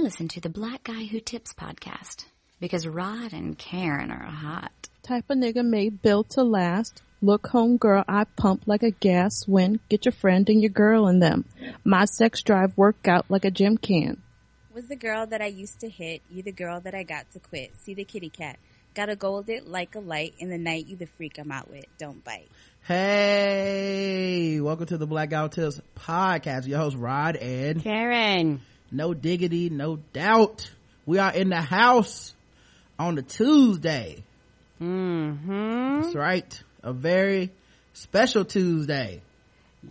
I listen to the Black Guy Who Tips podcast because Rod and Karen are hot. Type of nigga made built to last. Look home girl, I pump like a gas when get your friend and your girl in them. My sex drive work out like a gym can. Was the girl that I used to hit, you the girl that I got to quit. See the kitty cat. Gotta gold it like a light in the night, you the freak I'm out with. Don't bite. Hey, welcome to the Black Guy Who Tips podcast. Your host Rod and Karen. No diggity, no doubt. We are in the house on the Tuesday. Mm-hmm. That's right. A very special Tuesday.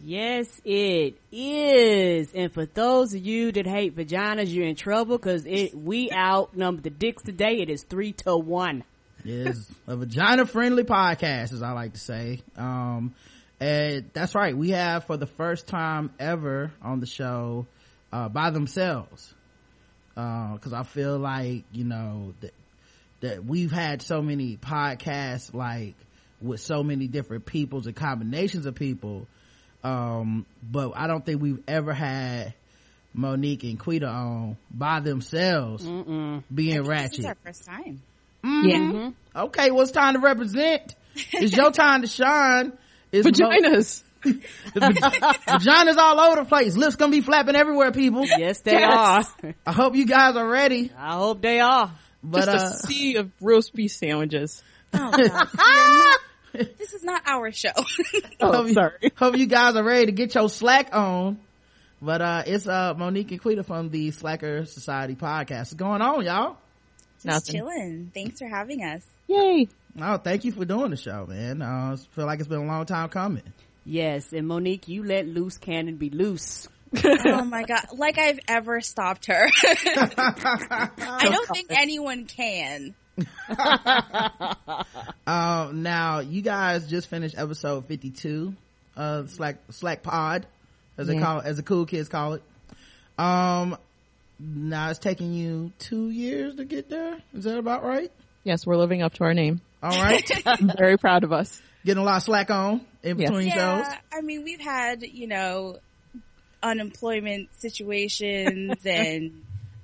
Yes, it is. And for those of you that hate vaginas, you're in trouble because it we outnumber the dicks today. It is three to one. It is a vagina friendly podcast, as I like to say. Um, and that's right. We have for the first time ever on the show, uh, by themselves. Uh, cause I feel like, you know, that, that we've had so many podcasts, like with so many different peoples and combinations of people. Um, but I don't think we've ever had Monique and Quita on by themselves Mm-mm. being This ratchet. is our first time. Mhm. Okay, well it's time to represent. It's your time to shine. It's Vaginas. Vaginas all over the place. Lips gonna be flapping everywhere, people. Yes, they are. I hope you guys are ready. I hope they are. But Just uh a sea of roast beef sandwiches. Oh, God. Not- this is not our show. Oh, hope, you, sorry. hope you guys are ready to get your slack on. But uh it's uh Monique and Quita from the Slacker Society podcast. What's going on, y'all? Just Nothing. chilling. Thanks for having us. Yay. Oh, thank you for doing the show, man. Uh, I feel like it's been a long time coming. Yes, and Monique, you let loose cannon be loose. oh my god. Like I've ever stopped her. I don't think anyone can. Um, now you guys just finished episode 52 of Slack, Slack Pod, as they call it, as the cool kids call it. Um, now it's taking you two years to get there. Is that about right? Yes, we're living up to our name. All right. I'm very proud of us. Getting a lot of slack on in Yes. between Yeah, shows. I mean, we've had, you know, unemployment situations and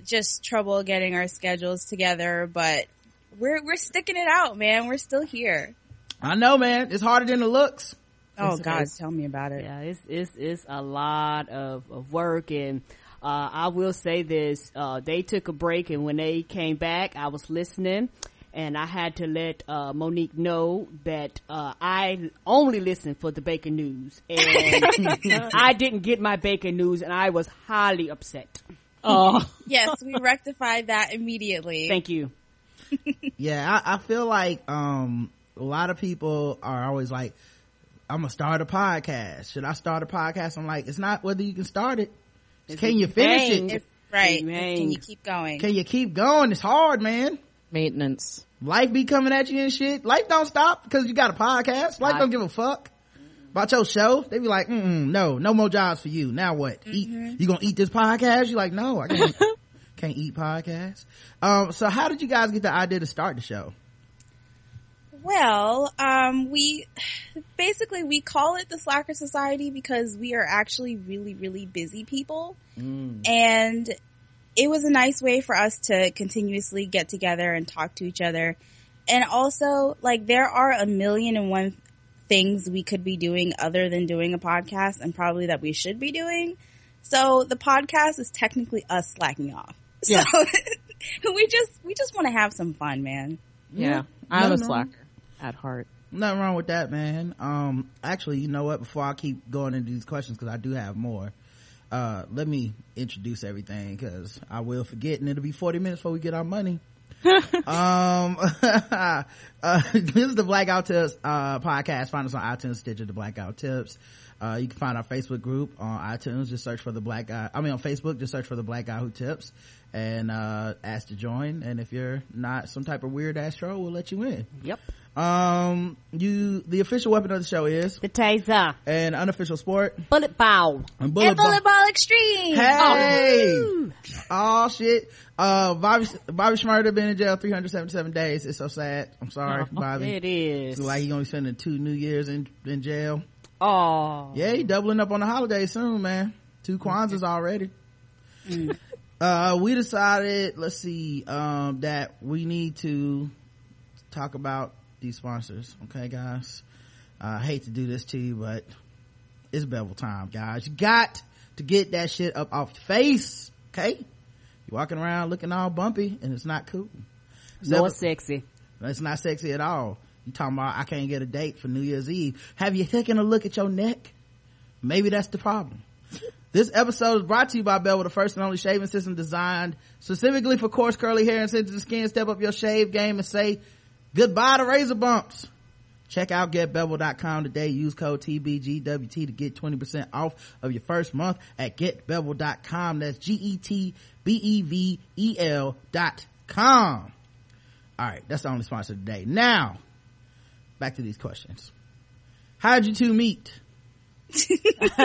just trouble getting our schedules together, but we're, we're sticking it out, man. We're still here. I know, man. It's harder than it looks. Oh Yes, it God, is. tell me about it. Yeah, it's it's it's a lot of, of work and uh, I will say this, uh, they took a break and when they came back, I was listening and I had to let, uh, Monique know that, uh, I only listen for the bacon news and I didn't get my bacon news and I was highly upset. Oh, Yes, we rectified that immediately. Thank you. Yeah, I, I feel like, um, a lot of people are always like, I'm gonna start a podcast. Should I start a podcast? I'm like, it's not whether you can start it. It's It's can you finish hang. it? If, right. You Can you keep going? Can you keep going? It's hard, man. maintenance. Life be coming at you and shit. Life don't stop because you got a podcast. Life Right. don't give a fuck about your show. They be like, mm no, no more jobs for you. Now what? Eat, you gonna eat this podcast? You like, no, I can't, can't eat podcasts. Um, so how did you guys get the idea to start the show? Well, um, we basically we call it the Slacker Society because we are actually really, really busy people, and it was a nice way for us to continuously get together and talk to each other, and also like there are a million and one things we could be doing other than doing a podcast, and probably that we should be doing. So the podcast is technically us slacking off. Yeah. So we just we just want to have some fun, man. Yeah. I'm No, a no. slacker at heart. Nothing wrong with that, man. Um, actually, you know what? Before I keep going into these questions, because I do have more, uh, let me introduce everything because I will forget and it'll be 40 minutes before we get our money. um, uh, this is the Blackout Tips, uh, podcast. Find us on iTunes, Stitcher, the Blackout Tips. Uh, you can find our Facebook group on iTunes. Just search for the Black Guy. I mean, on Facebook, just search for the Black Guy Who Tips and, uh, ask to join. And if you're not some type of weird ass troll, we'll let you in. Yep. Um, you, the official weapon of the show is The taser. an unofficial sport. Bullet ball And bullet, and Bullet ball. Ball Extreme. Hey! Oh shit. Uh, Bobby, Bobby Shmurda been in jail 377 days. It's so sad. I'm sorry, Bobby. It is. It's like he only spending two New Years in, in jail. Oh. Yeah, he doubling up on the holiday soon, man. Two Kwanzas already. uh we decided let's see um that we need to talk about these sponsors okay guys? I hate to do this to you but it's bevel time guys. You got to get that shit up off your face okay? You're walking around looking all bumpy and it's not cool. More sexy. it's not sexy at all. You talking about i can't get a date for new year's eve. Have you taken a look at your neck? Maybe that's the problem. This episode is brought to you by Bevel, the first and only shaving system designed specifically for coarse curly hair and sensitive skin. Step up your shave game and say goodbye to razor bumps. Check out getbevel.com today. Use code TBGWT to get 20% off of your first month at getbevel.com. That's G-E-T-B-E-V-E-L dot com. All right. That's the only sponsor today. Now, back to these questions. How'd you two meet?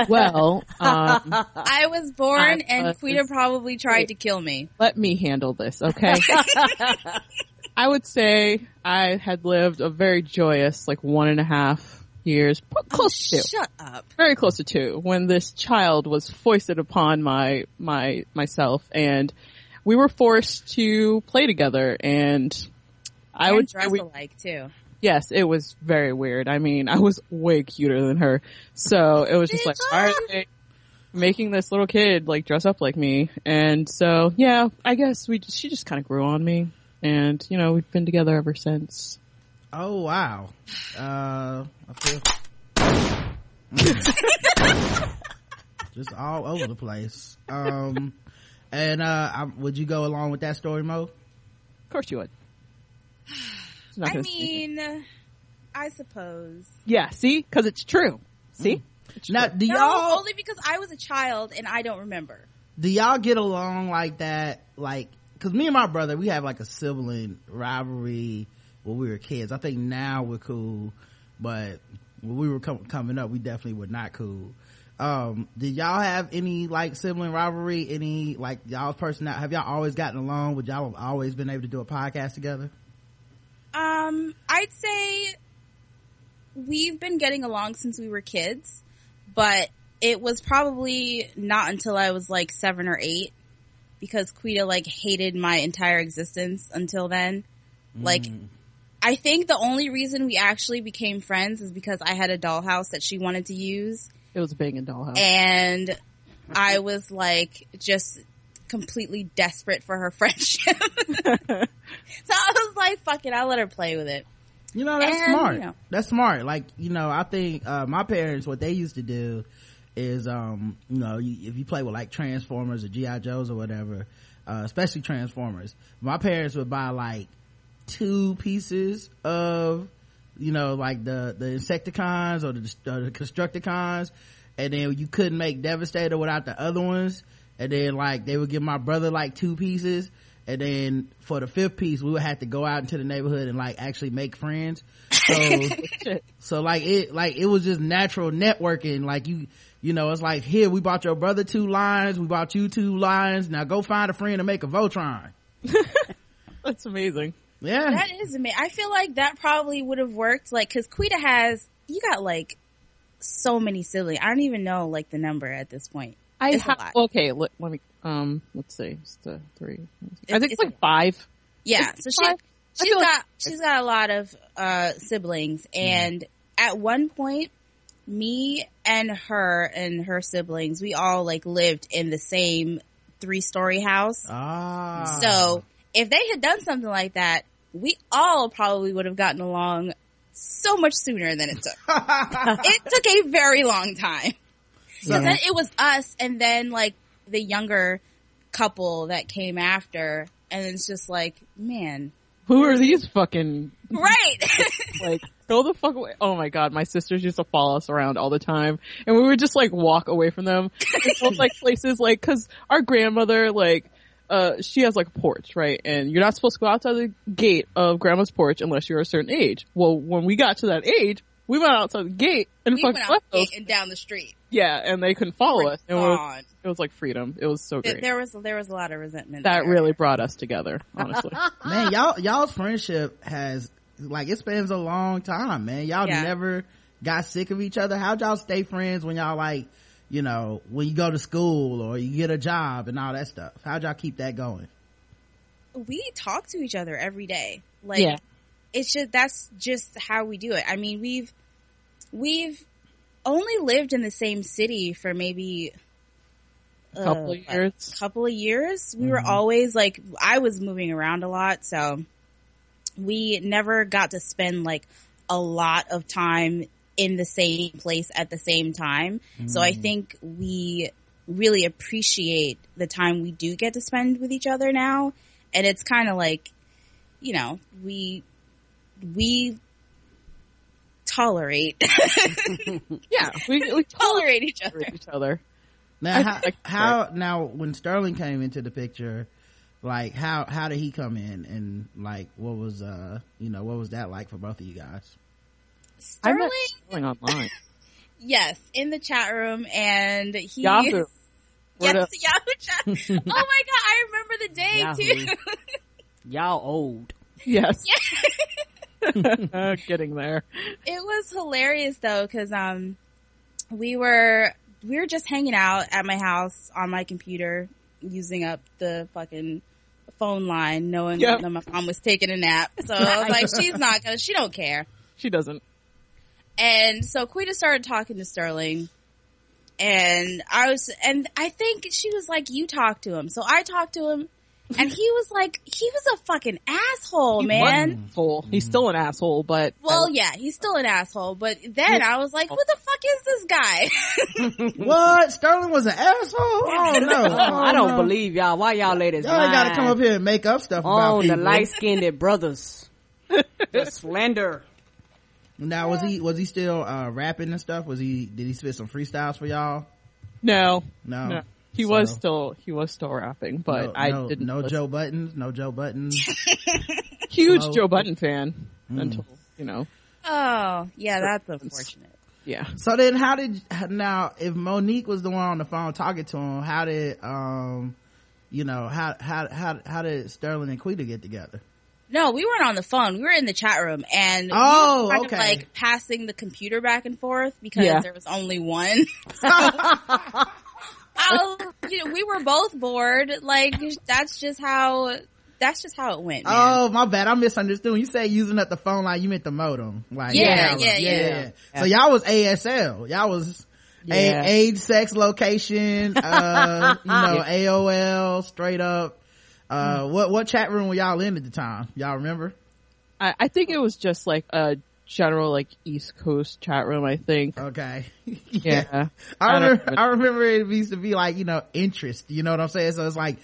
Well, um, I was born I and was- Quita probably tried to kill me. let me handle this, okay? I would say I had lived a very joyous, like one and a half years, p- oh, close to Shut up. very close to two, when this child was foisted upon my my myself, and we were forced to play together. And I and would say dress we, alike too. yes, it was very weird. I mean, I was way cuter than her, so it was just like, all right, making this little kid like dress up like me, and so yeah, I guess we she just kind of grew on me, and you know we've been together ever since. Oh wow. Uh, I feel Mm. just all over the place. Um, and uh, I, would you go along with that story, Mo? Of course you would. I gonna mean, I suppose. yeah, see, because it's true. See, It's Now, true. do No, y'all only because I was a child and I don't remember. do y'all get along like that? Like, cause me and my brother, we have like a sibling rivalry when we were kids. I think now we're cool, but when we were com- coming up, we definitely were not cool. Um, did y'all have any like sibling rivalry? Any like y'all person have y'all always gotten along? Would y'all have always been able to do a podcast together? Um, I'd say we've been getting along since we were kids, but it was probably not until I was like seven or eight because Quita like hated my entire existence until then. Like, Mm. I think the only reason we actually became friends is because I had a dollhouse that she wanted to use it was a banging dollhouse. and I was like just completely desperate for her friendship. so I was like, fuck it, I'll let her play with it. You know, that's And, smart. you know. That's smart. Like, you know, I think, uh, my parents, what they used to do is, um, you know, if you play with like Transformers or G.I. Joes or whatever, uh, especially Transformers, my parents would buy like two pieces of, you know, like the, the Insecticons or the, or the Constructicons, and then you couldn't make Devastator without the other ones, and then like they would give my brother like two pieces, and then for the fifth piece we would have to go out into the neighborhood and like actually make friends so so like it like it was just natural networking like you you know it's like here we bought your brother two lines we bought you two lines now go find a friend to make a Voltron That's amazing. yeah That is amazing. I feel like that probably would have worked. Like, cause Quita has, you got like so many siblings. I don't even know like the number at this point. I It's a lot. okay. Let, let me um. Let's see. It's the three. I think it's it's like five. Yeah. It's So she, five. I she's feel like- got, she's got a lot of, uh, siblings. And at one point, me and her and her siblings, we all like lived in the same three story house. ah So if they had done something like that, we all probably would have gotten along so much sooner than it took. it took a very long time. So- Cause then it was us and then like the younger couple that came after and it's just like, man, Who are these fucking right. like go the fuck away? Oh my god, my sisters used to follow us around all the time, and we would just like walk away from them. Go, like places like because our grandmother like. Uh, she has like a porch, right? And you're not supposed to go outside the gate of grandma's porch unless you're a certain age. Well, when we got to that age, we went outside the gate and we fucking went out left the gate and down the street. Yeah, and they couldn't follow us. And we were- Gone. it was like freedom. It was so There, great. there was there was a lot of resentment. that there. really brought us together, honestly. man y'all y'all's friendship has like it spans a long time man y'all Yeah. never got sick of each other how'd y'all stay friends when y'all like you know when you go to school or you get a job and all that stuff how'd y'all keep that going we talk to each other every day. Like Yeah. It's just that's just how we do it. I mean, we've we've only lived in the same city for maybe A couple of uh, years. couple of years. We were always like I was moving around a lot, so we never got to spend like a lot of time in the same place at the same time. So I think we really appreciate the time we do get to spend with each other now. And it's kind of like, you know, we, we tolerate, Yeah, we, we tolerate each other. each other. now how, how now when sterling came into the picture like how how did he come in and like what was uh you know what was that like for both of you guys I met Sterling, Sterling online. yes, in the chat room and he, Yahoo. Yes, up. Yahoo chat. oh my god, I remember the day Yahoo. too. Y'all old. Yes. Getting there. it was hilarious though because um we were we were just hanging out at my house on my computer using up the fucking phone line knowing Yep. that my mom was taking a nap so i was like she's not gonna she don't care She doesn't. and so Quita started talking to sterling and i was and i think she was like you talk to him so i talked to him and he was like he was a fucking asshole He man was asshole. He's still an asshole, but well, yeah, he's still an asshole, but then I was like, who the fuck is this guy? what sterling was an asshole oh no Oh, I don't no. believe y'all. Why y'all ladies y'all ain't gotta come up here and make up stuff about on the light skinned brothers? the slender. now was he was he still uh rapping and stuff was he did he spit some freestyles for y'all no, no, no. He So- was still he was still rapping, but no, I no, didn't. no listen. Joe Budden's no Joe Budden's Huge Hello. Joe Budden fan Mm. until you know. Oh, yeah, that's unfortunate. Yeah. So then how did, now if Monique was the one on the phone talking to him, how did, um, you know, how, how, how, how did Sterling and Quita get together? No, we weren't on the phone. We were in the chat room and Oh, we were kind okay. of like passing the computer back and forth because Yeah. there was only one. I was, you know, we were both bored. Like that's just how that's just how it went. Man. Oh, my bad. I misunderstood. When you say using up the phone line, you meant the modem. Like, Yeah, yeah, yeah, yeah. So y'all was ASL. Y'all was a- Yeah. age, sex, location, uh, you know, AOL, straight up. Uh, what, what chat room were y'all in at the time? Y'all remember? I, I think it was just like a general like East Coast chat room. I think. Okay. Yeah. I I remember, I remember it used to be like, you know, interest, you know what I'm saying? So it's like,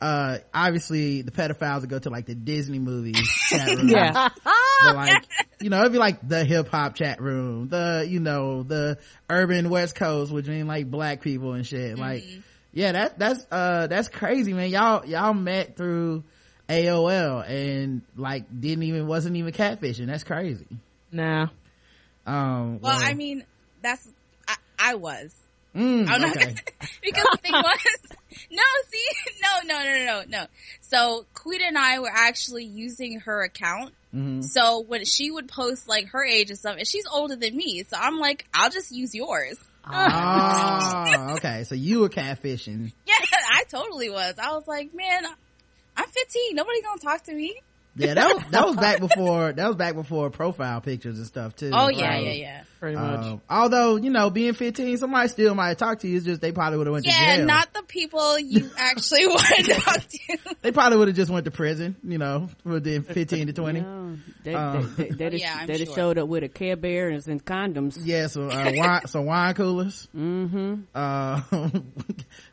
uh, obviously the pedophiles would go to like the Disney movies chat room. Yeah. But like, you know, it'd be like the hip hop chat room, the, you know, the urban West Coast, which mean like black people and shit. Like, yeah, that, that's, uh, that's crazy, man. Y'all, y'all met through AOL and like didn't even, wasn't even catfishing. That's crazy. Nah. Um, well, I mean, that's I, I was. mm, I'm not okay. because the thing was, no, see, no, no, no, no, no, no. So Quita and I were actually using her account. Mhm. So when she would post like her age and stuff, and she's older than me, so I'm like, I'll just use yours. Oh, okay. So you were catfishing. Yeah, I totally was. I was like, man, I'm 15. Nobody gonna talk to me. Yeah, that was that was back before that was back before profile pictures and stuff too. Oh yeah, Right. yeah, yeah. Pretty much. Um, although you know, being 15, somebody still might talk to you. It's just they probably would have went to Yeah, jail. not the people you actually want to talk to. they probably would have just went to prison. You know, within 15 to 20. Yeah, No, they, Um, they, they, they, just, yeah, I'm they sure. showed up with a Care Bears and some condoms. so uh, wine, so wine coolers. Mm-hmm. Uh,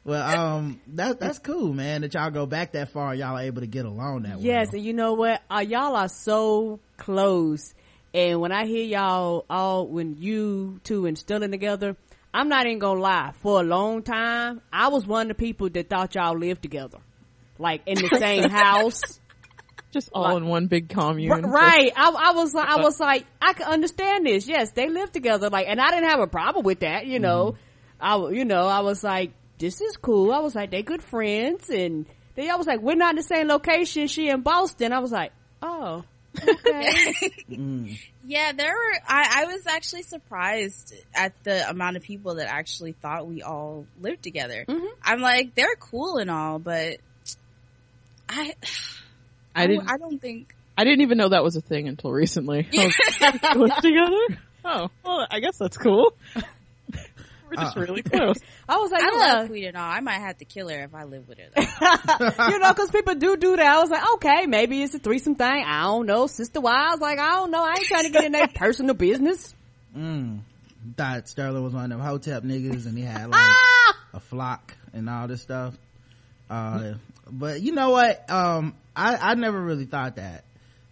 well, um, that that's cool, man. That y'all go back that far, y'all are able to get along that way. Yes, well. and you know what? Uh, y'all are so close. And when I hear y'all all, when you two and together, I'm not even gonna lie. For a long time, I was one of the people that thought y'all lived together. Like in the same house. Just all Like- in one big commune. Right. I, I was like, I was like, I can understand this. Yes, they live together. Like, and I didn't have a problem with that. You know, mm-hmm. I, w- you know, I was like, this is cool. I was like, they good friends, and they I was like, we're not in the same location. She in Boston. I was like, oh, Mm. Yeah, there were. I, I was actually surprised at the amount of people that actually thought we all lived together. Mhm. I'm like, they're cool and all, but I, I didn't. I don't think. I didn't even know that was a thing until recently. I was live together. Oh, well, I guess that's cool. We're just Uh. really close. I was like, I yeah. love Queen and all. I might have to kill her if I live with her. You know, cause people do do that. I was like, okay, maybe it's a threesome thing. I don't know. Sister wives, like, I don't know. I ain't trying to get in their personal business. Mm. Thought Sterling was one of them hotep niggas and he had like Ah! a flock and all this stuff. Uh, but you know what? Um, I, I never really thought that.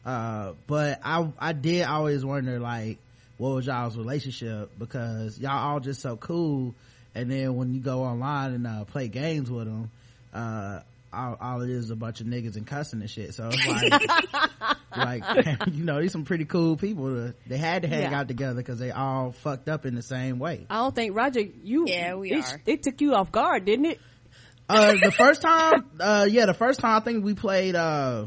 Uh, but I, I did always wonder like, what was y'all's relationship? Because y'all all just so cool. And then when you go online and, uh, play games with them, uh, all, all it is is a bunch of niggas and cussing and shit. So it's like, like, you know, these some pretty cool people. To, they had to hang Yeah. out together because they all fucked up in the same way. I don't think Roger, you, Yeah, we it, are. It took you off guard, didn't it? uh the first time uh yeah the first time i think we played uh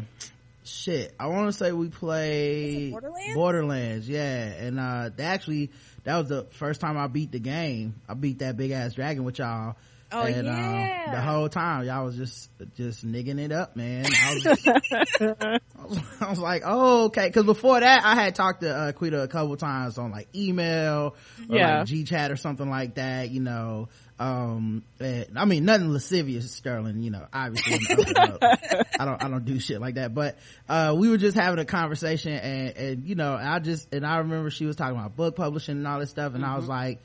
shit i want to say we played Borderlands? borderlands yeah and uh actually that was the first time i beat the game i beat that big ass dragon with y'all Oh, and yeah. uh, the whole time y'all was just just nigging it up man i was, just, I was, I was like oh okay because before that i had talked to uh quita a couple times on like email or Yeah. like g-chat or something like that you know um and, i mean nothing lascivious sterling you know obviously in the open i don't i don't do shit like that but uh we were just having a conversation and and you know i just and i remember she was talking about book publishing and all this stuff and i was like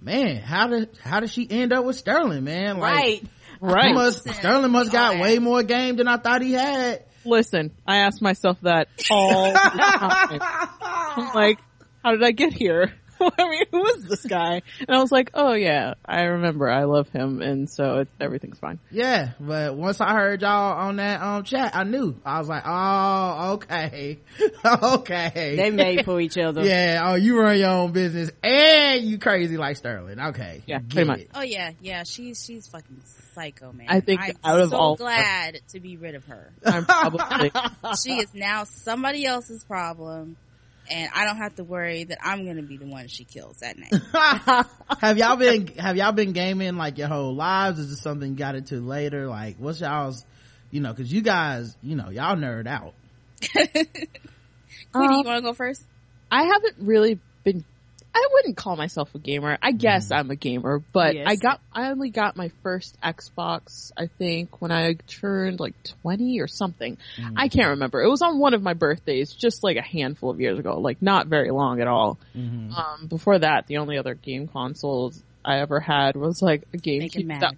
man how did how did she end up with sterling man like right. Right. must, sterling must got All way more game than i thought he had Listen, I ask myself that all the time. I'm like, how did I get here? I mean, who is this guy? And I was like, oh yeah, I remember. I love him, and so it, everything's fine. Yeah, but once I heard y'all on that um chat, I knew. I was like, oh, okay, okay. They made for each other. yeah, oh, you run your own business and you crazy like Sterling. Okay, Yeah, get pretty much. it. Oh yeah, yeah. She's she's fucking psycho, man. I think I'm out of so all- glad to be rid of her. I'm probably she is now somebody else's problem, and I don't have to worry that I'm going to be the one she kills that night. have y'all been have y'all been gaming like your whole lives? Is this something you got into later? Like, what's y'all's? You know, because you guys, you know, y'all nerd out. Queenie, Um, you want to go first? I haven't really been. I wouldn't call myself a gamer. I guess I'm a gamer, but Yes. I got. I only got my first Xbox. I think when I turned like 20 or something. I can't remember. It was on one of my birthdays, just like a handful of years ago. Like not very long at all. Mm-hmm. Um, before that, the only other game consoles I ever had was like a GameCube. that-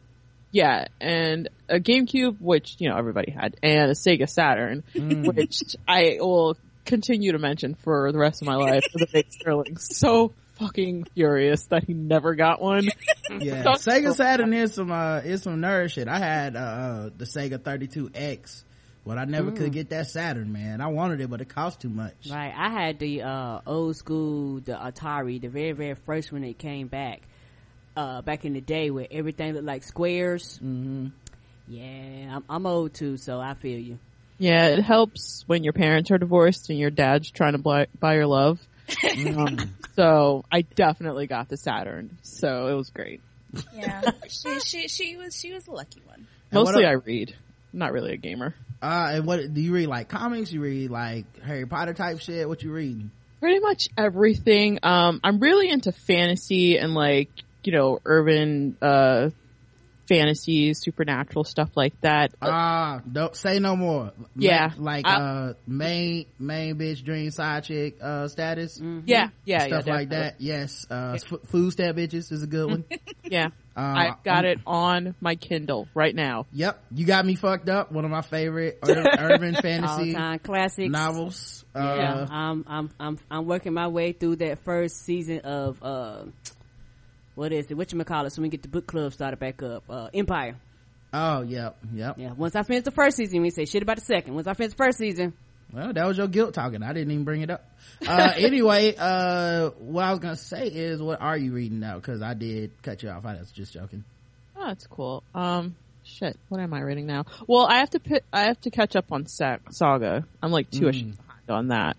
yeah, and a GameCube, which you know everybody had, and a Sega Saturn, which I will continue to mention for the rest of my life. For the big Sterling, so fucking furious that he never got one. Yeah, Sega Saturn is some uh is some nerd shit. I had uh, uh the Sega 32X, but I never could get that Saturn, man. I wanted it, but it cost too much. Right. I had the uh old school the Atari, the very very first one that came back. Uh back in the day where everything looked like squares. Mm-hmm. Yeah, I'm, I'm old too, so I feel you. Yeah, it helps when your parents are divorced and your dad's trying to buy, buy your love. Um, so I definitely got the Saturn, so it was great. Yeah, she she she was she was the lucky one. And Mostly el- I read. I'm not really a gamer. Uh, and what do you read? Like comics? You read like Harry Potter type shit? What you reading? Pretty much everything. Um, I'm really into fantasy and like, you know, urban, uh, fantasy, supernatural stuff like that. Ah, don't say no more. Yeah. Ma- like I- uh, main main bitch dream side chick uh status. yeah, yeah, Stuff yeah, like that. Yes. Uh, f- food stab bitches is a good one. Yeah. Uh, I got um, it on my Kindle right now. Yep. You got me fucked up. One of my favorite ur- urban fantasy time classics. novels. Yeah, Uh, I'm I'm I'm I'm working my way through that first season of uh what is it? What you call it? So we get the book club started back up. Uh Empire. oh, yep. Yep. Yeah. Once I finish the first season, we say shit about the second. Once I finish the first season, Well, that was your guilt talking. I didn't even bring it up. Uh, anyway, uh, what I was gonna say is, what are you reading now? Cause I did cut you off. I was just joking. Oh, that's cool. Um, shit. What am I reading now? Well, I have to pit, I have to catch up on Sa- Saga. I'm like two issues behind. on that.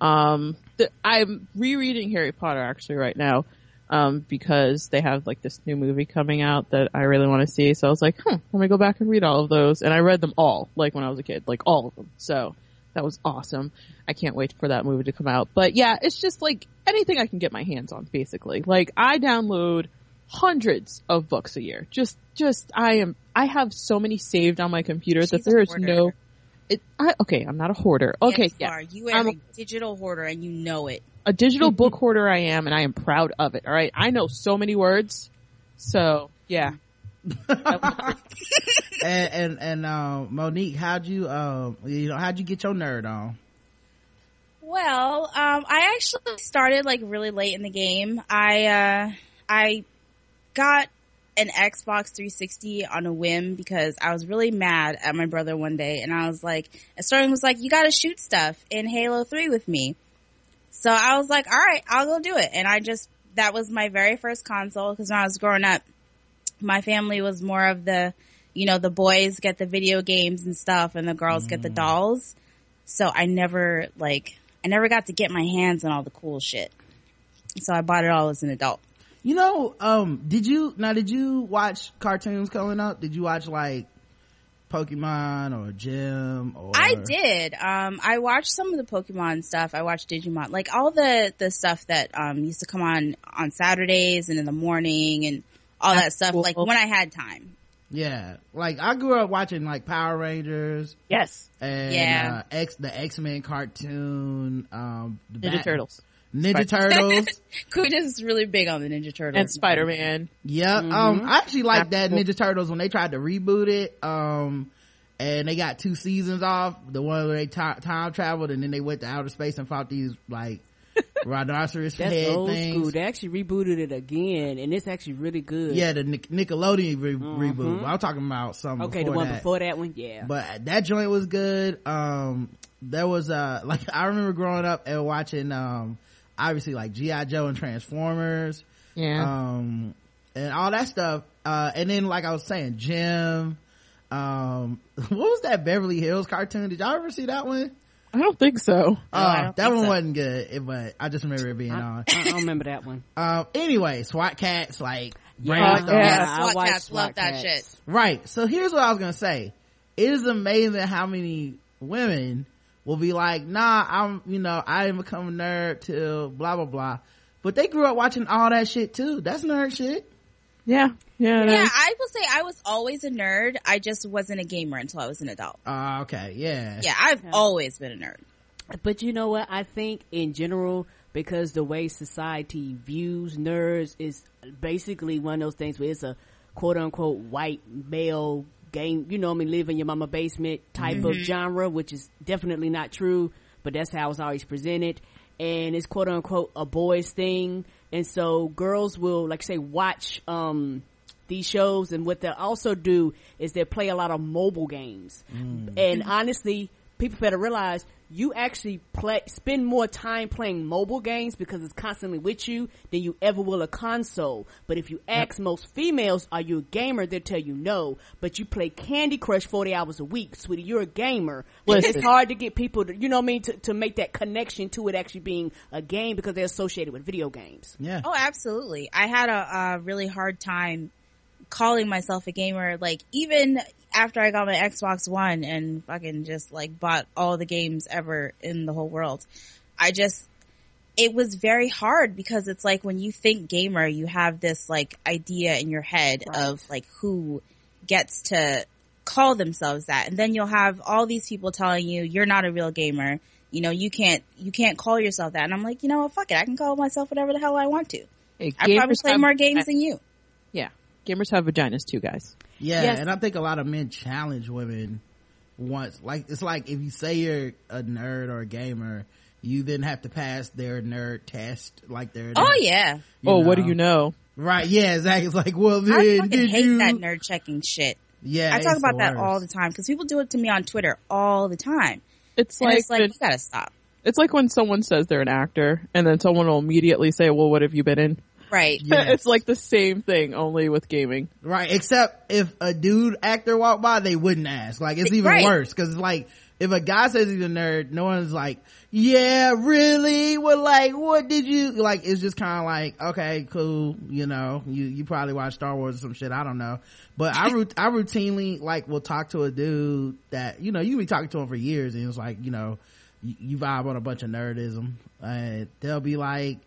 Um, th- I'm rereading Harry Potter actually right now, um, because they have like this new movie coming out that I really want to see. So I was like, huh, let me go back and read all of those. And I read them all, like when I was a kid, like all of them. So that was awesome. I can't wait for that movie to come out. But yeah, it's just like anything I can get my hands on, basically. Like I download hundreds of books a year. Just, just, I am, I have so many saved on my computer that She's a there is no, it, I, okay, I'm not a hoarder. Okay, Yes, you yeah. are. You are I'm a digital hoarder and you know it. a digital book hoarder I am and I am proud of it. All right. I know so many words. So yeah. and and, and uh, Monique, how'd you um you know how'd you get your nerd on? Well, um, I actually started like really late in the game. I uh, I got an Xbox 360 on a whim because I was really mad at my brother one day, and I was like, and Sterling was like, "You got to shoot stuff in Halo 3 with me." So I was like, "All right, I'll go do it." And I just that was my very first console because when I was growing up, my family was more of the, you know, the boys get the video games and stuff, and the girls get the mm. dolls. So I never like I never got to get my hands on all the cool shit. So I bought it all as an adult. You know, um, did you now? Did you watch cartoons coming up? Did you watch like Pokemon or Jem or? I did. Um, I watched some of the Pokemon stuff. I watched Digimon, like all the the stuff that um used to come on on Saturdays and in the morning and all that stuff. cool. Like when I had time. Yeah, like I grew up watching like Power Rangers Yes. and Yeah. uh, X the X Men cartoon, um, the Ninja Bat- Turtles Ninja Turtles. Queen is really big on the Ninja Turtles and Spider Man. Yeah, Mm-hmm. um, I actually like that Absolutely. Ninja Turtles when they tried to reboot it. Um, and they got two seasons off. The one where they ti- time traveled and then they went to outer space and fought these like rhinoceros That's head old things. school. They actually rebooted it again, and it's actually really good. Yeah, the Nic- Nickelodeon re- reboot. I'm talking about something. Okay, the one that. before that one, yeah. But that joint was good. Um, there was uh like I remember growing up and watching um obviously like GI Joe and Transformers. Yeah. um and all that stuff uh and then like i was saying Jem um what was that beverly hills cartoon did y'all ever see that one I don't think so. uh I don't that one so. wasn't good but i just remember it being I, on I don't remember that one. um anyway SWAT Kats like Yeah, brainstorm. yeah. I SWAT watched cats, SWAT love that shit. right so here's what i was gonna say it is amazing how many women will be like nah i'm you know i didn't become a nerd till blah blah blah but they grew up watching all that shit too that's nerd shit Yeah. Yeah. Yeah. I will say I was always a nerd. I just wasn't a gamer until I was an adult. uh okay yeah Yeah, I've always been a nerd. But you know what? I think in general, because the way society views nerds is basically one of those things where it's a quote unquote white male game, you know, I mean, live in your mama basement type of genre, which is definitely not true, but that's how it's always presented. And it's quote unquote a boys thing. And so girls will, like say, watch, um, these shows and what they'll also do is they play a lot of mobile games. And honestly, people better realize you actually play, spend more time playing mobile games because it's constantly with you than you ever will a console. But if you ask most females, are you a gamer? They'll tell you no. But you play Candy Crush 40 hours a week, sweetie. You're a gamer. Listen. It's hard to get people to, you know what I mean, to, to make that connection to it actually being a game because they're associated with video games. yeah Oh, absolutely. I had a, a really hard time calling myself a gamer. Like even after I got my Xbox One and fucking just like bought all the games ever in the whole world, I just it was very hard because it's like when you think gamer, you have this like idea in your head of like who gets to call themselves that, and then you'll have all these people telling you you're not a real gamer. You know, you can't you can't call yourself that, and I'm like, you know what, fuck it, I can call myself whatever the hell I want to. Hey, I probably play more games than you. Yeah. Gamers have vaginas too, guys. Yeah, Yes. and I think a lot of men challenge women once. Like it's like if you say you're a nerd or a gamer, you then have to pass their nerd test. Like their Oh yeah, you oh, what do you know? Right? Yeah, exactly. It's like, well, I then fucking did hate you? that nerd checking shit. Yeah, I talk about that all the time because people do it to me on Twitter all the time. It's And like, it's like the- you gotta stop. it's like when someone says they're an actor and then someone will immediately say, well, what have you been in? Right. Yeah. it's like the same thing, only with gaming. Right, except if a dude actor walked by, they wouldn't ask. Like, it's even Right. worse, cause like, if a guy says he's a nerd, no one's like, yeah, really? Well, like, what did you, like, it's just kinda like, okay, cool, you know, you, you probably watch Star Wars or some shit, I don't know. But I, rout- I routinely, like, will talk to a dude that, you know, you can be talking to him for years and it's like, you know, you, you vibe on a bunch of nerdism and they'll be like,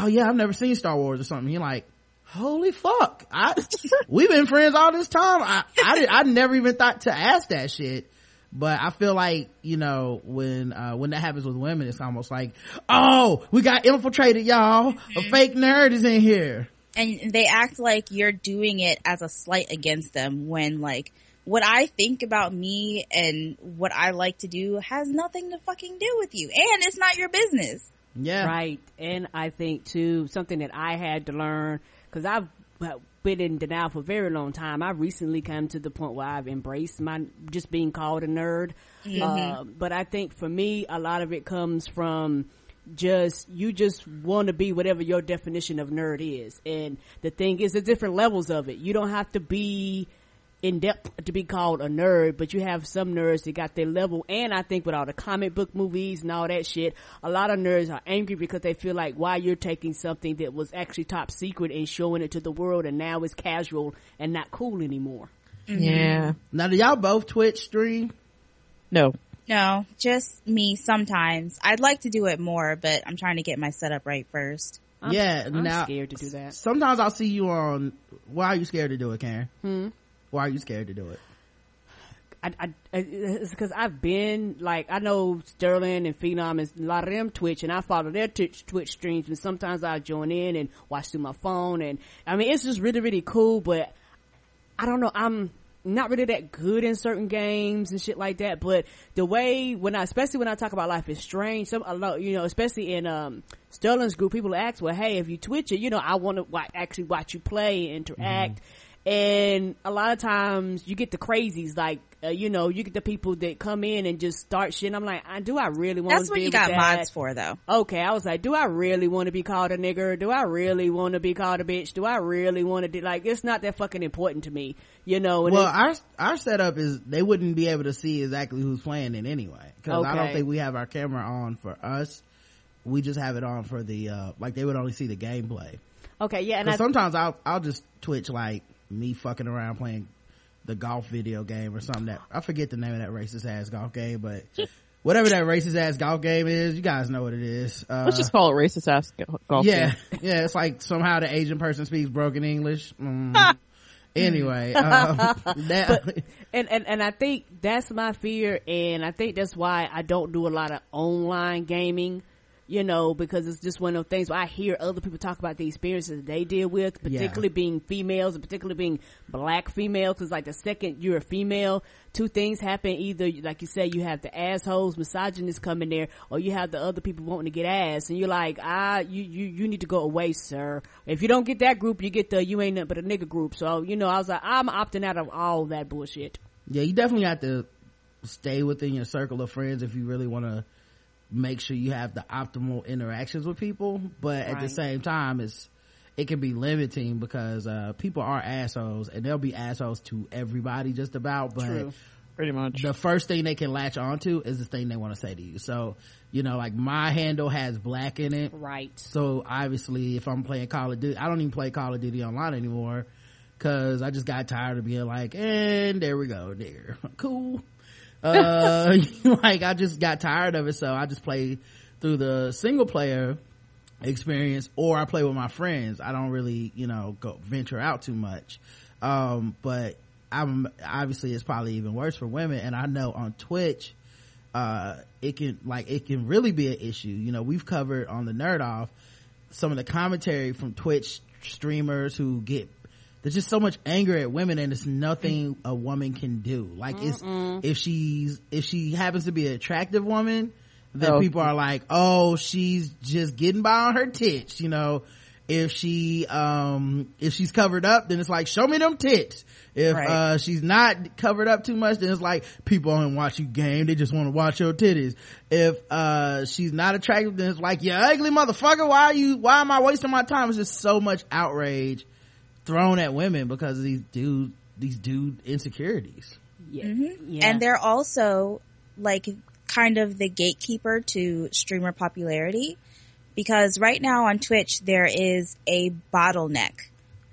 oh yeah, I've never seen Star Wars or something. You're like, holy fuck. I, we've been friends all this time. I, I, did, I never even thought to ask that shit. But I feel like, you know, when, uh, when that happens with women, it's almost like, oh, we got infiltrated, y'all. A fake nerd is in here. and they act like you're doing it as a slight against them when like what I think about me and what I like to do has nothing to fucking do with you and it's not your business. Yeah. Right. And I think too, something that I had to learn, cause I've been in denial for a very long time. I recently come to the point where I've embraced my, just being called a nerd. Uh, but I think for me, a lot of it comes from just, you just want to be whatever your definition of nerd is. And the thing is, the different levels of it. You don't have to be, in depth to be called a nerd, but you have some nerds that got their level. And I think with all the comic book movies and all that shit, a lot of nerds are angry because they feel like why you're taking something that was actually top secret and showing it to the world and now it's casual and not cool anymore. Yeah. Now, do y'all both Twitch stream? No. No, just me sometimes. I'd like to do it more, but I'm trying to get my setup right first. I'm, yeah. I'm now, scared to do that. Sometimes I'll see you on, why are you scared to do it, Karen? Hmm. Why are you scared to do it? I, I, it's because I've been like I know Sterling and Phenom and a lot of them Twitch, and I follow their Twitch, Twitch streams, and sometimes I join in and watch through my phone, and I mean it's just really really cool. But I don't know, I'm not really that good in certain games and shit like that. But the way when I, especially when I talk about Life is Strange, some a lot, you know, especially in um Sterling's group, people ask, well, hey, if you Twitch it, you know, I want to actually watch you play, and interact. And a lot of times you get the crazies, like, uh, you know, you get the people that come in and just start shit. I'm like, I, do I really want That's to what be you got that? mods for though. Okay, I was like, do I really want to be called a nigger? Do I really want to be called a bitch? Do I really want to do, like, it's not that fucking important to me, you know? And well, our our setup is they wouldn't be able to see exactly who's playing it anyway because I don't think we have our camera on for us. We just have it on for the uh like they would only see the gameplay. okay, yeah, and I, sometimes I'll I'll just twitch like me fucking around playing the golf video game or something that I forget the name of that racist ass golf game, but whatever that racist ass golf game is, you guys know what it is. Uh, Let's just call it racist ass golf. yeah, game. yeah. It's like somehow the Asian person speaks broken English. Mm. anyway, um, that, and, and, and I think that's my fear, and I think that's why I don't do a lot of online gaming, you know, because it's just one of those things where I hear other people talk about the experiences they deal with, particularly being females and particularly being black females, cause like the second you're a female, two things happen. Either, like you say, you have the assholes, misogynists coming there, or you have the other people wanting to get ass, and you're like, ah, you, you, you need to go away, sir. If you don't get that group, you get the, you ain't nothing but a nigga group. So, you know, I was like, I'm opting out of all that bullshit. yeah, you definitely have to stay within your circle of friends if you really want to make sure you have the optimal interactions with people. But at the same time, it's it can be limiting because uh people are assholes and they'll be assholes to everybody just about. But True. Pretty much. the first thing they can latch onto is the thing they want to say to you. So you know, like my handle has black in it. Right. So obviously, if I'm playing Call of Duty, I don't even play Call of Duty online anymore because I just got tired of being like, and there we go, there, cool. Uh, like I just got tired of it, so I just play through the single player experience, or I play with my friends. I don't really, you know, go venture out too much. Um, but I'm obviously it's probably even worse for women, and I know on Twitch uh it can like it can really be an issue you know we've covered on the nerd off some of the commentary from twitch streamers who get there's just so much anger at women and it's nothing a woman can do. Like it's if she's if she happens to be an attractive woman then Oh. people are like oh she's just getting by on her tits you know? If she um if she's covered up then it's like show me them tits. If Right. uh she's not covered up too much then it's like people don't watch you game they just want to watch your titties. If uh she's not attractive then it's like you ugly motherfucker why are you why am i wasting my time? It's just so much outrage thrown at women because of these dude these dude insecurities Yeah. Mm-hmm. yeah. And they're also like kind of the gatekeeper to streamer popularity because right now on Twitch there is a bottleneck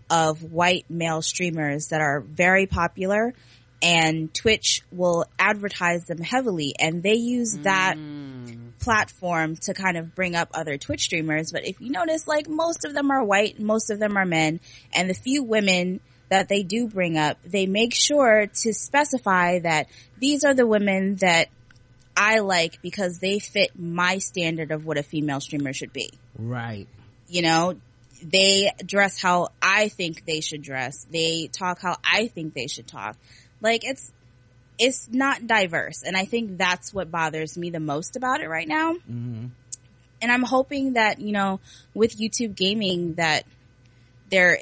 of white male streamers that are very popular and Twitch will advertise them heavily and they use that mm. platform to kind of bring up other Twitch streamers. But if you notice, like most of them are white, most of them are men, and the few women that they do bring up, they make sure to specify that these are the women that I like because they fit my standard of what a female streamer should be. right You know, they dress how I think they should dress. They talk how I think they should talk. Like it's, it's not diverse. And I think that's what bothers me the most about it right now hmm and I'm hoping that, you know, with YouTube gaming that there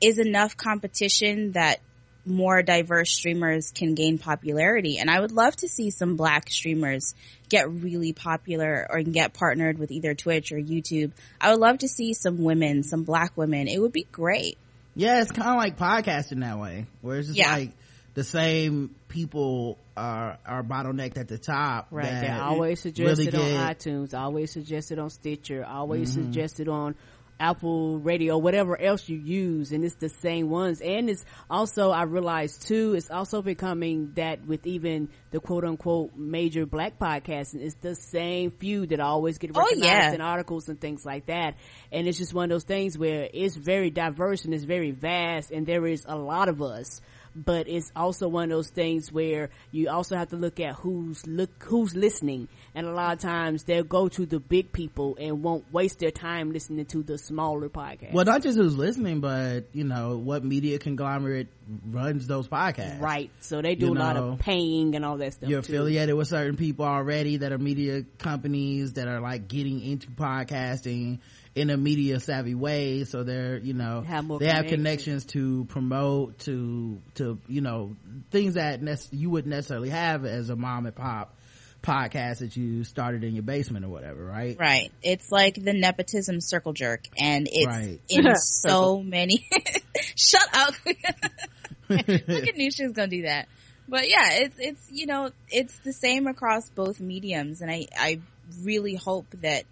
is enough competition that more diverse streamers can gain popularity. And I would love to see some black streamers get really popular or get partnered with either Twitch or YouTube. I would love to see some women, some black women. It would be great. Yeah, it's kind of like podcasting that way, where it's just Yeah. like the same people are are bottlenecked at the top. Right. that They're always really suggested on get- iTunes, always suggested on Stitcher, always Mm-hmm. suggested on Apple Radio, whatever else you use, and it's the same ones. And it's also, I realized too, it's also becoming that with even the quote unquote major black podcasts, it's the same few that always get Oh, recognized yeah. in articles and things like that. And it's just one of those things where it's very diverse and it's very vast, and there is a lot of us but it's also one of those things where you also have to look at who's look who's listening and a lot of times they'll go to the big people and won't waste their time listening to the smaller podcast Well, not just who's listening, but you know what media conglomerate runs those podcasts. right so they do You a lot of paying and all that stuff You're too. affiliated with certain people already that are media companies that are like getting into podcasting in a media savvy way. So they're, you know, Have more they have connections. connections to promote to, to, you know, things that nec- you wouldn't necessarily have as a mom and pop podcast that you started in your basement or whatever, right? Right. It's like the nepotism circle jerk and it's Right. in so many. Shut up. Look at knew she gonna do that. But yeah, it's it's you know it's the same across both mediums, and I I really hope that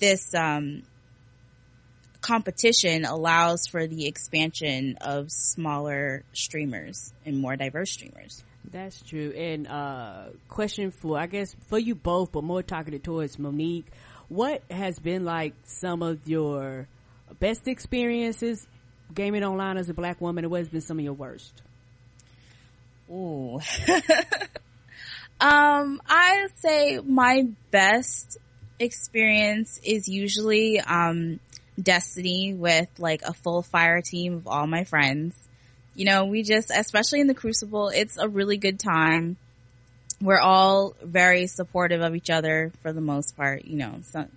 this um competition allows for the expansion of smaller streamers and more diverse streamers. That's true. And uh question for I guess for you both, but more targeted towards Monique. What has been like some of your best experiences gaming online as a black woman and what has been some of your worst? Ooh. um, I say my best experience is usually um Destiny with like a full fire team of all my friends. You know, we just, especially in the Crucible, it's a really good time. We're all very supportive of each other for the most part. You know, some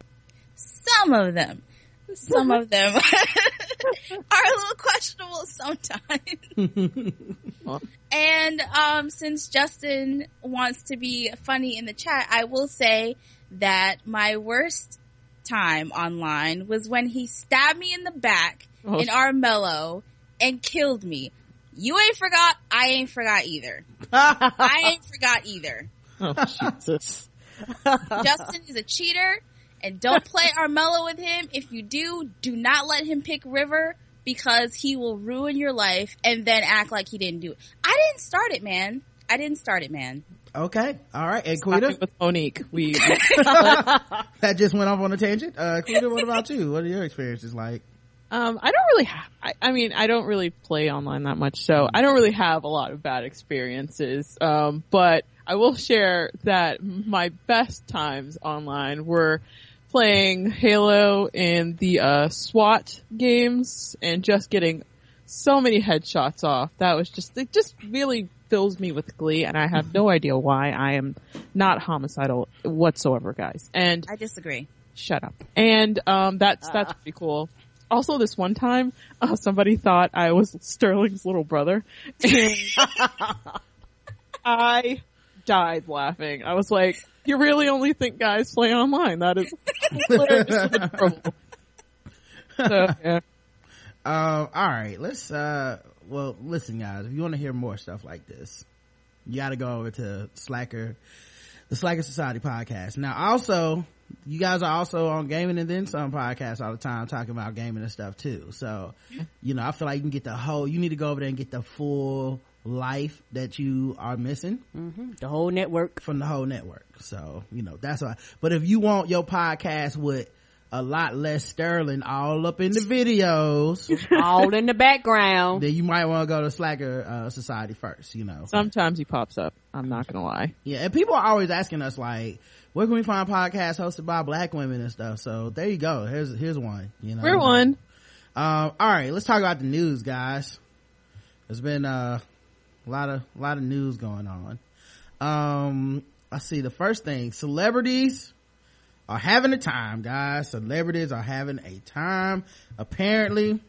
some of them, some of them are a little questionable sometimes. And um, since Justin wants to be funny in the chat, I will say that my worst time online was when he stabbed me in the back Oh, in Armello and killed me. You ain't forgot, I ain't forgot either. I ain't forgot either. oh, Jesus. Justin is a cheater and don't play Armello with him. If you do, do not let him pick River because he will ruin your life and then act like he didn't do it. I didn't start it, man. I didn't start it, man. Okay. All right. And Quita, with Monique, we that just went off on a tangent. Uh, Quita, what about you? What are your experiences like? Um, I don't really have, I, I mean, I don't really play online that much, so I don't really have a lot of bad experiences. Um, but I will share that my best times online were playing Halo in the, uh, SWAT games and just getting so many headshots off. That was just, it just really fills me with glee and I have no idea why I am not homicidal whatsoever, guys. And I disagree. Shut up. And um, that's that's pretty cool. Also, this one time, uh, somebody thought I was Sterling's little brother, and I died laughing. I was like, "You really only think guys play online? That is hilariously adorable." So, yeah. Um, all right, let's, uh, well, listen guys, if you want to hear more stuff like this, you gotta go over to Slacker, the Slacker Society podcast. Now also, you guys are also on Gaming and Then Some podcast all the time talking about gaming and stuff too. So, you know, I feel like you can get the whole, you need to go over there and get the full life that you are missing mm-hmm. The whole network. from the whole network. So, you know, that's all. But if you want your podcast with a lot less Sterling all up in the videos, all in the background. then you might want to go to Slacker uh, Society first, you know. Sometimes he pops up. I'm not gonna lie. Yeah, and people are always asking us like, where can we find podcasts hosted by black women and stuff? So there you go. Here's here's one. You know, We're one. Um, all right, let's talk about the news, guys. There's been uh, a lot of a lot of news going on. Um, let's see. The first thing, celebrities are having a time, guys. Celebrities are having a time. Apparently,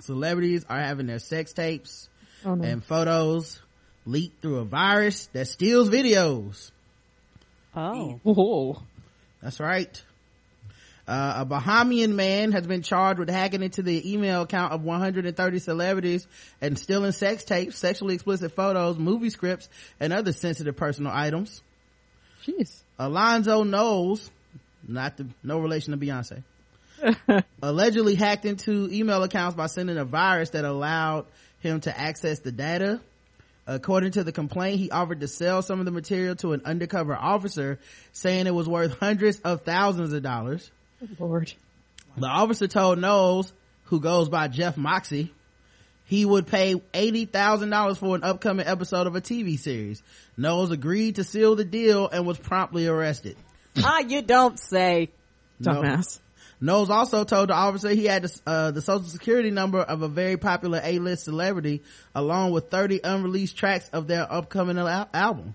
celebrities are having their sex tapes Oh, no. and photos leaked through a virus that steals videos. Oh. Whoa. That's right. Uh, a Bahamian man has been charged with hacking into the email account of 130 celebrities and stealing sex tapes, sexually explicit photos, movie scripts, and other sensitive personal items. Jeez. Alonzo Knowles, not the, no relation to Beyonce, allegedly hacked into email accounts by sending a virus that allowed him to access the data. According to the complaint, he offered to sell some of the material to an undercover officer, saying it was worth hundreds of thousands of dollars. Lord. The officer told Knowles, who goes by Jeff Moxie, he would pay $80,000 for an upcoming episode of a TV series. Knowles agreed to seal the deal and was promptly arrested. Ah, you don't say. No- Dumbass. Knowles also told the officer he had the, uh, the social security number of a very popular A-list celebrity along with 30 unreleased tracks of their upcoming al- album.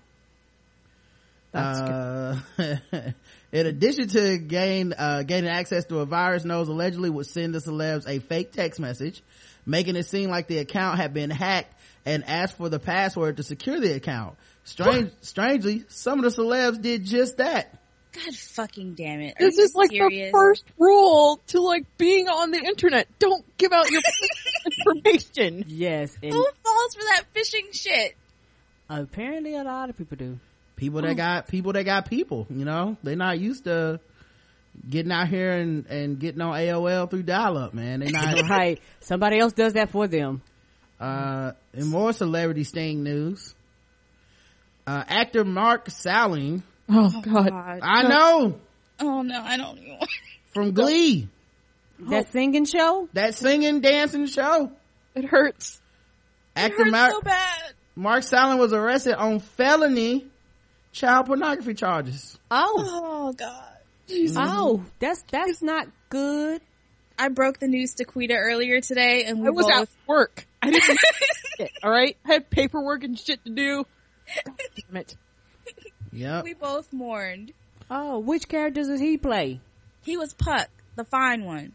That's Uh, in addition to gain, uh, gaining access to a virus, Knowles allegedly would send the celebs a fake text message, making it seem like the account had been hacked and asked for the password to secure the account. Strange, strangely, some of the celebs did just that. God fucking damn it. Are This is like serious? the first rule to like being on the internet. Don't give out your information. Yes. And Who falls for that phishing shit? apparently a lot of people do. people that got people that got people you know they're not used to getting out here and and getting on aol through dial-up man they not right. Somebody else does that for them. uh in more celebrity sting news uh actor mark salling Oh, oh god. God. i know Oh no, I don't even want from glee That singing show? that singing dancing show It hurts. actor It hurts mark so bad. mark salling was arrested on felony child pornography charges Oh. Oh god. Oh, mm-hmm. that's that's not good. I broke the news to Quita earlier today and we I was both at work. I didn't shit, all right? I had paperwork and shit to do. God damn it. Yep we both mourned. Oh, which characters does he play? He was Puck, the fine one.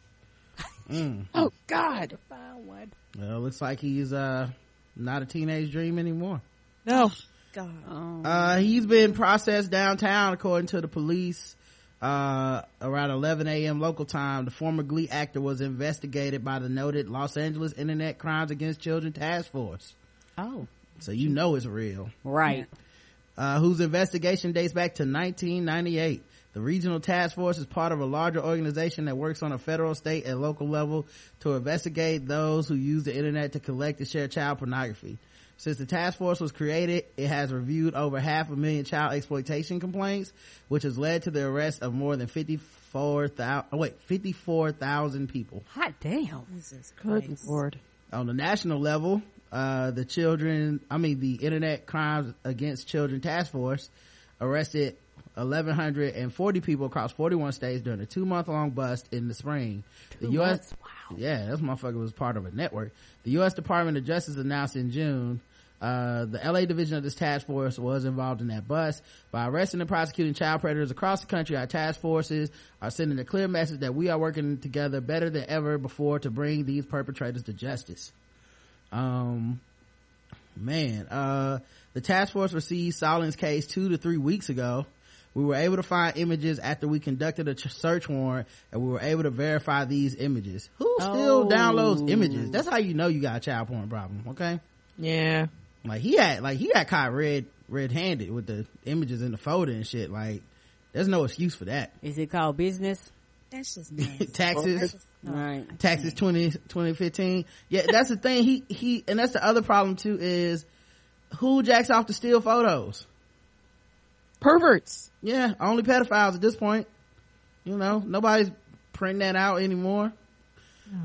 mm. Oh god. The fine one. Well looks like he's uh not a teenage dream anymore No. God. Oh. Uh, he's been processed downtown according to the police. Uh, around 11 a.m. local time, the former Glee actor was investigated by the noted Los Angeles Internet Crimes Against Children Task Force. oh. So you know it's real. Right. Uh, whose investigation dates back to 1998. The regional task force is part of a larger organization that works on a federal, state, and local level to investigate those who use the internet to collect and share child pornography. Since the task force was created, it has reviewed over half a million child exploitation complaints, which has led to the arrest of more than 54,000, oh wait, 54,000 people. Hot damn. Jesus Good lord. On the national level, uh, the children, I mean, the Internet Crimes Against Children Task Force arrested 1,140 people across 41 states during a two month long bust in the spring. The U.S. Wow. Yeah, this motherfucker was part of a network. The U.S. Department of Justice announced in June Uh, the LA division of this task force was involved in that bust. By arresting and prosecuting child predators across the country, our task forces are sending a clear message that we are working together better than ever before to bring these perpetrators to justice. Um, man, uh, the task force received Salling's case two to three weeks ago. We were able to find images after we conducted a search warrant and we were able to verify these images. Who still Oh. downloads images? That's how you know you got a child porn problem, okay? Yeah. Like he had, like he got caught red, red handed with the images in the folder and shit. Like, there's no excuse for that. Is it called business? That's just nasty. Taxes, Right. taxes 20, 2015. Yeah, that's the thing. He, he, and that's the other problem too is who jacks off to steal photos? Perverts. Yeah, only pedophiles at this point. You know, nobody's printing that out anymore.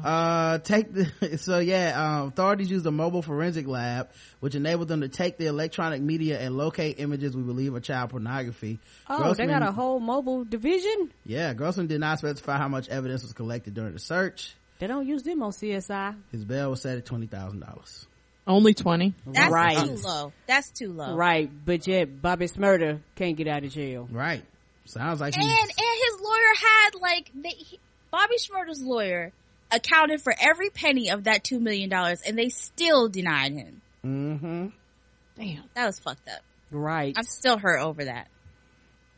Uh, take the, so yeah, um, authorities used a mobile forensic lab, which enabled them to take the electronic media and locate images we believe are child pornography. Oh, Grossman- they got a whole mobile division. Yeah, Grossman did not specify how much evidence was collected during the search. They don't use them on CSI. His bail was set at $20,000. Only 20. That's right. too low. That's too low. Right, but yet Bobby Shmurda can't get out of jail. Right. Sounds like And he's, and his lawyer had like they, he, Bobby Shmurda's lawyer accounted for every penny of that two million dollars, and they still denied him. mm-hmm. Damn. That was fucked up. Right. I'm still hurt over that.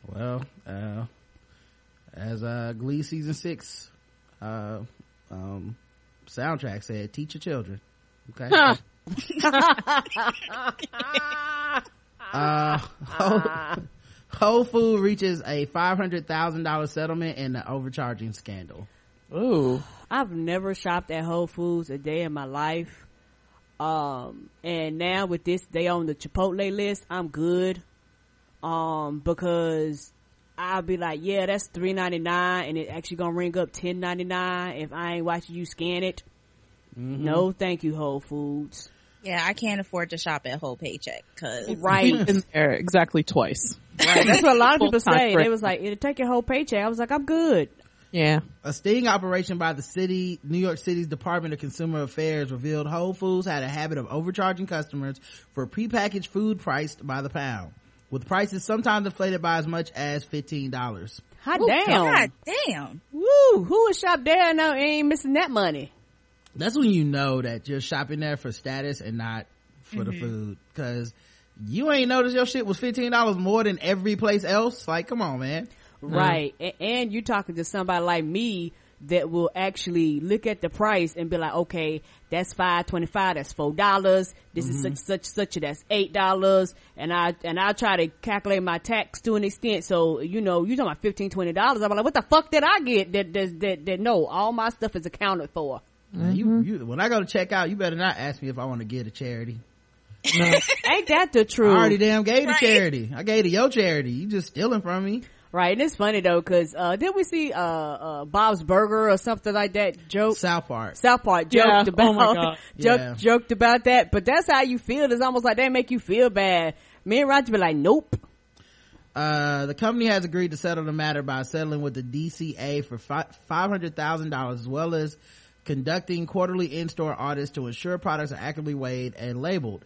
Well, uh, as, uh, Glee season six, uh, um, soundtrack said, teach your children. Okay. Huh. Uh, Whole, Whole Food reaches a $500,000 settlement in the overcharging scandal. Ooh. I've never shopped at Whole Foods a day in my life. Um, and now with this, they on the Chipotle list. I'm good. Um, because I'll be like, yeah, that's three ninety nine, and it actually gonna ring up ten ninety nine if I ain't watching you scan it. No, thank you, Whole Foods. Yeah, I can't afford to shop at whole paycheck because Right. Been there exactly twice. right. That's what a lot of people say. for- They was like, it'll take your whole paycheck. I was like, I'm good. Yeah. A sting operation by the city, New York City's Department of Consumer Affairs revealed Whole Foods had a habit of overcharging customers for prepackaged food priced by the pound, with prices sometimes inflated by as much as $15. Hot damn. God damn. Woo! Who would shop there and now ain't missing that money? That's when you know that you're shopping there for status and not for the mm-hmm. food. Cause you ain't noticed your shit was $15 more than every place else. Like, come on, man. Mm-hmm. Right. A- and you're talking to somebody like me that will actually look at the price and be like, okay, that's five twenty five, that's four dollars, this is mm-hmm. such such such that's eight dollars and I and I try to calculate my tax to an extent. So, you know, you talking about fifteen, twenty dollars. I'm like, what the fuck did I get that that that, that no, all my stuff is accounted for. Now, You, mm-hmm. you, when I go to check out, you better not ask me if I want to give to charity. No. Ain't that the truth? I already damn gave Right. to charity. I gave to your charity. You just stealing from me. Right, and it's funny though, cause, uh, did we see, uh, uh, Bob's Burger or something like that joke? South Park. South Park Yeah. joked about Oh my God. joke, Yeah. joked about that, but that's how you feel. It's almost like they make you feel bad. Me and Roger be like, nope. Uh, the company has agreed to settle the matter by settling with the DCA for fi- $500,000 as well as conducting quarterly in-store audits to ensure products are accurately weighed and labeled.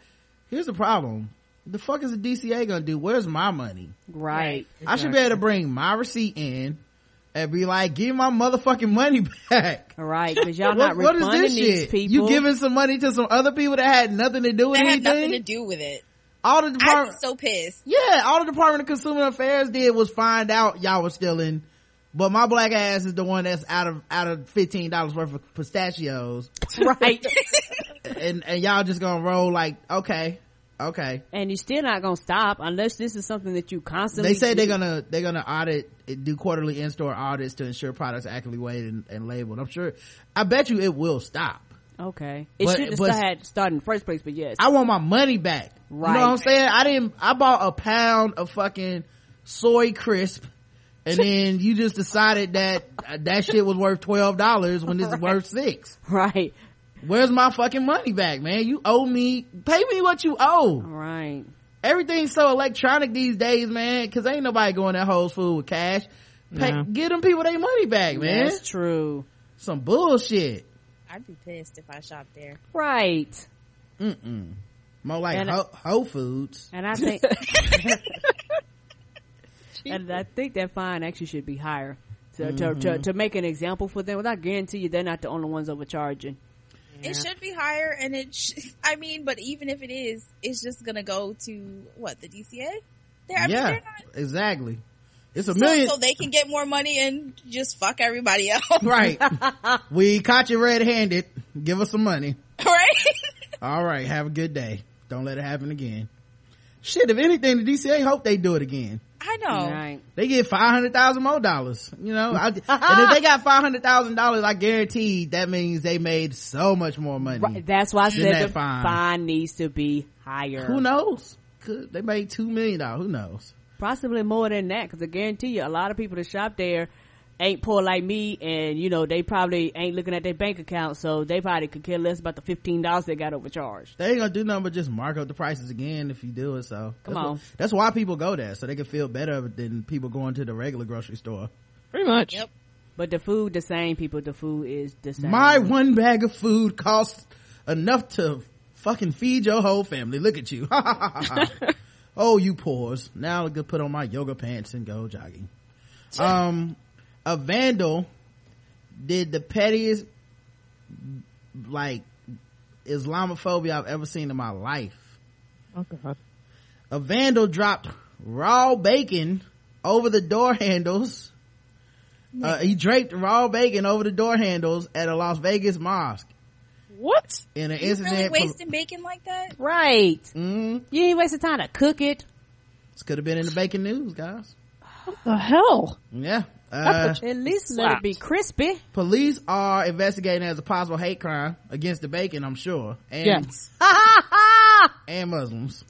Here's the problem. The fuck is the DCA gonna do? Where's my money? Right. I should be able to bring my receipt in and be like, give my motherfucking money back. Right, cause y'all What, not what is refunding this these shit? people. You giving some money to some other people that had nothing to do with That had anything? nothing to do with it. all the I department, so pissed. yeah, all the Department of Consumer Affairs did was find out y'all was stealing, but my black ass is the one that's out of out of fifteen dollars worth of pistachios, right. and and y'all just gonna roll like okay, okay. and you're still not gonna stop unless this is something that you constantly They say do. they're gonna they're gonna audit do quarterly in store audits to ensure products are accurately weighed and, and labeled. I'm sure. I bet you it will stop. Okay. It But- shouldn't have started in the first place, but yes. I want my money back. Right. You know what I'm saying? I didn't, I bought a pound of fucking soy crisp and then you just decided that that shit was worth $12 when this is worth six. right. Where's my fucking money back, man? You owe me, pay me what you owe. Right. Everything's so electronic these days, man, cause ain't nobody going to Whole Food with cash. Pay, No. Give them people their money back, man. That's true. Some bullshit. I'd be pissed if I shopped there. Right. Mm-mm. More like And I- Whole Foods. And I think, and I think that fine actually should be higher to, to, to, mm-hmm. to make an example for them. Well, I guarantee you they're not the only ones overcharging. It should be higher, and it. Sh- I mean, but even if it is, it's just gonna go to what the DCA. They're, I mean, yeah, they're not, exactly. It's a so, million. so they can get more money and just fuck everybody else, right. we caught you red-handed. Give us some money. right? All right. Have a good day. Don't let it happen again. Shit, if anything, the DCA hope they do it again. I know. Right. They get five hundred thousand more dollars. You know, I, and if they got five hundred thousand dollars, I guarantee that means they made so much more money. Right. That's why I said that the fine. fine. needs to be higher. Who knows? Could they made two million dollars? Who knows? Possibly more than that, because I guarantee you, a lot of people that shop there ain't poor like me, and you know they probably ain't looking at their bank account, so they probably could care less about the fifteen dollars they got overcharged. They ain't gonna do nothing but just mark up the prices again if you do it. So Come that's on. wh- that's why people go there so they can feel better than people going to the regular grocery store. Pretty much. Yep. But the food, the same people, the food is the same. My one bag of food costs enough to fucking feed your whole family. Look at you. oh, you pores. Now I could put on my yoga pants and go jogging. Um, a vandal did the pettiest, like, Islamophobia I've ever seen in my life. Oh god. A vandal dropped raw bacon over the door handles. Uh, he draped raw bacon over the door handles at a Las Vegas mosque What? in an You incident. really for- wasting bacon like that? right. Mhm. You ain't wasting time to cook it. This could have been in the bacon news, guys. What the hell? Yeah. Uh, At least let it be crispy. police are investigating as a possible hate crime against the bacon, I'm sure. And, Yes. and Muslims.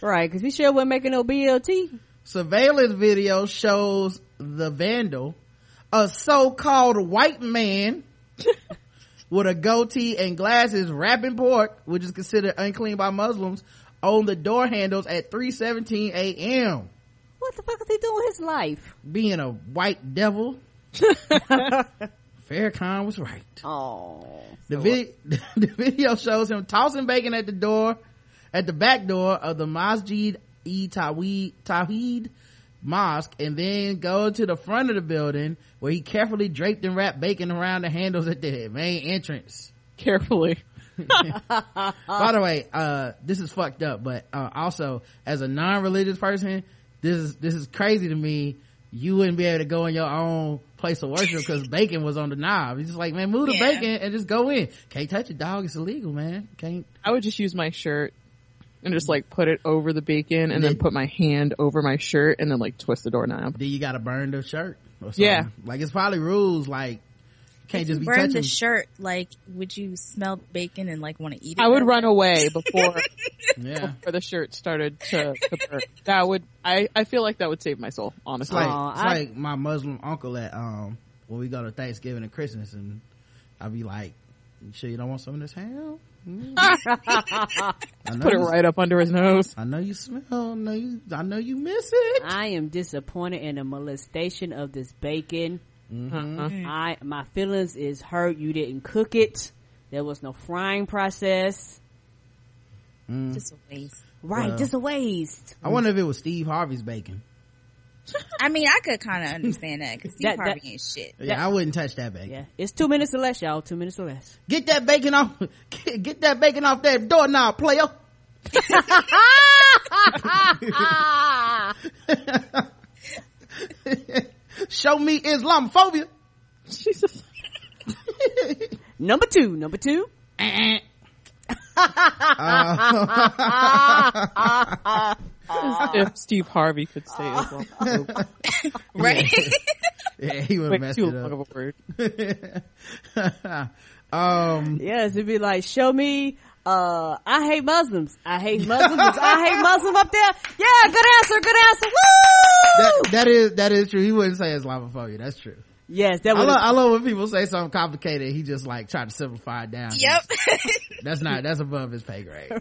right, because we sure weren't making no BLT. Surveillance video shows the vandal, a so-called white man with a goatee and glasses wrapping pork, which is considered unclean by Muslims, on the door handles at 3.17 a.m. What the fuck is he doing with his life? Being a white devil. Farrakhan was right. Oh. The, vid- the video shows him tossing bacon at the door, at the back door of the Masjid e Tawhid, Tawhid mosque and then go to the front of the building where he carefully draped and wrapped bacon around the handles at the main entrance. Carefully. By the way, uh, this is fucked up, but, uh, also as a non-religious person, this is, this is crazy to me. You wouldn't be able to go in your own place of worship because bacon was on the knob. He's just like, man, move the Yeah. bacon and just go in. Can't touch it, dog. It's illegal, man. Can't. I would just use my shirt and just like put it over the bacon and then put my hand over my shirt and then like twist the doorknob. Then you gotta burn the shirt. Or something. Yeah. Like it's probably rules like can't just be burn touching. the shirt, like, would you smell bacon and like want to eat it? I would run away before yeah. before the shirt started to, to burn. That would I I feel like that would save my soul, It's honestly. like Aw, it's I- like my Muslim uncle at um when we go to Thanksgiving and Christmas and I'd be like, You sure you don't want some of this ham? I know Put it right up under his nose. I know you smell. I know you. I know you miss it. I am disappointed in the molestation of this bacon. Uh-uh. I my feelings is hurt. You didn't cook it. There was no frying process. Mm. Just a waste. Right, Well. just a waste. I wonder if it was Steve Harvey's bacon. I mean, I could kind of understand that because Steve That- that- Harvey ain't shit. Yeah, I wouldn't touch that bacon. Yeah, it's two minutes or less, y'all. Two minutes or less. Get that bacon off. Get, get that bacon off that doorknob, player. Show me Islamophobia. Jesus. Number two, number two. if Steve Harvey could say Islam. Right? Yeah, he would have Wait, messed too it long up. of a word. um, Yes, it'd be like, show me. Uh, I hate Muslims. I hate Muslims. I hate Muslim up there. Yeah, good answer. Good answer. Woo! that, that is that is true. He wouldn't say Islamophobia. That's true. yes, that I was. love, I love when people say something complicated. He just like try to simplify it down. yep. That's not. That's above his pay grade.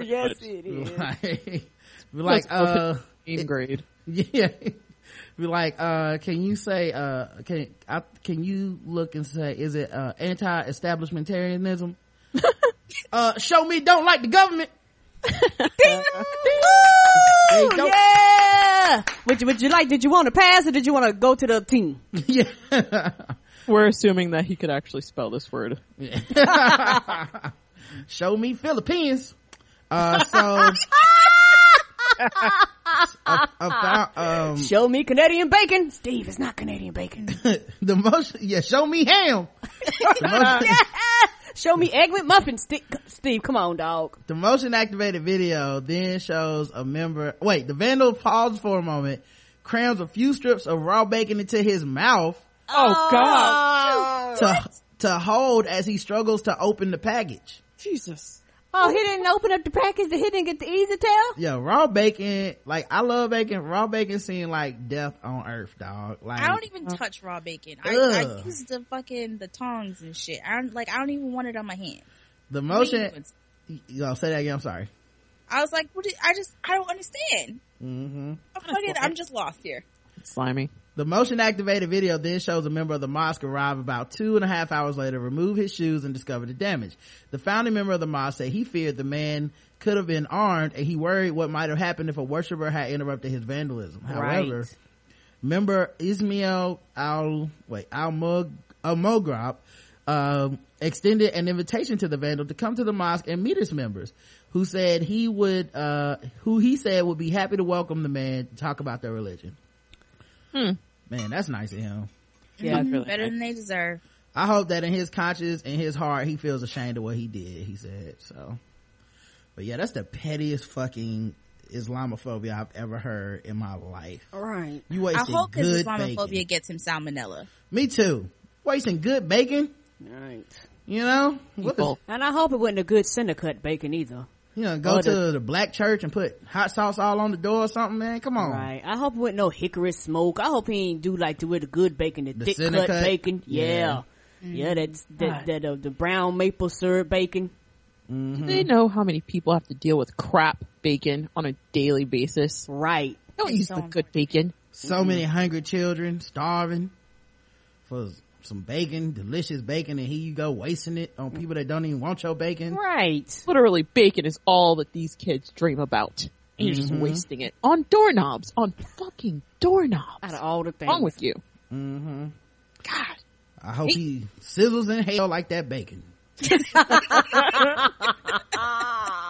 yes, it is. like, be like, uh, In grade. yeah. Be like, uh, can you say, uh, can, I, can you look and say, is it, uh, anti-establishmentarianism? Uh, show me don't like the government. There you go. Yeah. Would you, would you like, did you want to pass or did you want to go to the team? yeah. We're assuming that he could actually spell this word. Yeah. Show me Philippines. Uh, so a- about um Show me Canadian bacon. Steve, is not Canadian bacon. the most, Yeah, show me ham. The motion, Show me egg with muffins. Steve, Steve, come on, dog. the motion activated video then shows a member. Wait, the vandal pauses for a moment, crams a few strips of raw bacon into his mouth Oh, God. Oh. to to hold as he struggles to open the package. Jesus. Oh, he didn't open up the package. He didn't get the easy tell. Yeah, raw bacon. Like I love bacon. Raw bacon seemed like death on earth, dog. Like I don't even touch raw bacon. I, I use the fucking the tongs and shit. I don't like. I don't even want it on my hand. the motion. You know, say that again. I'm sorry. I was like, what? Did, I just I don't understand. Mm-hmm. I'm fucking. I'm just lost here. Slimy. The motion activated video then shows a member of the mosque arrive about two and a half hours later, remove his shoes and discover the damage. The founding member of the mosque said he feared the man could have been armed and he worried what might have happened if a worshiper had interrupted his vandalism. However, Right. member Ismail Al, wait, Al Mug, Al Mograb, um, extended an invitation to the vandal to come to the mosque and meet his members, who said he would, uh, who he said would be happy to welcome the man to talk about their religion. Hmm. Man, that's nice of him. Yeah, it's Mhm, really better nice. than they deserve. I hope that in his conscience and his heart, he feels ashamed of what he did. He said so. But yeah, that's the pettiest fucking Islamophobia I've ever heard in my life. Right. You I hope his good Islamophobia bacon. gets him salmonella. Me too. Wasting good bacon. Right. You know, what And I hope it wasn't a good center cut bacon either. You know, go Or to the- the black church and put hot sauce all on the door or something, man. Come on. Right. I hope it wasn't no hickory smoke. I hope he ain't do like the with the good bacon, the, The thick center cut, cut? bacon. Yeah. Yeah. Yeah, that's that, that, uh, the brown maple syrup bacon. Mm-hmm. Do they know how many people have to deal with crap bacon on a daily basis? Right. Don't It's use so the good bacon. So many hungry children starving for some bacon, delicious bacon, and here you go wasting it on people that don't even want your bacon. Right. Literally, bacon is all that these kids dream about. And you're just wasting it on doorknobs, on fucking doorknobs. Out of all the What's things. wrong with you? Mm-hmm. God. I hope he sizzles in hell like that bacon.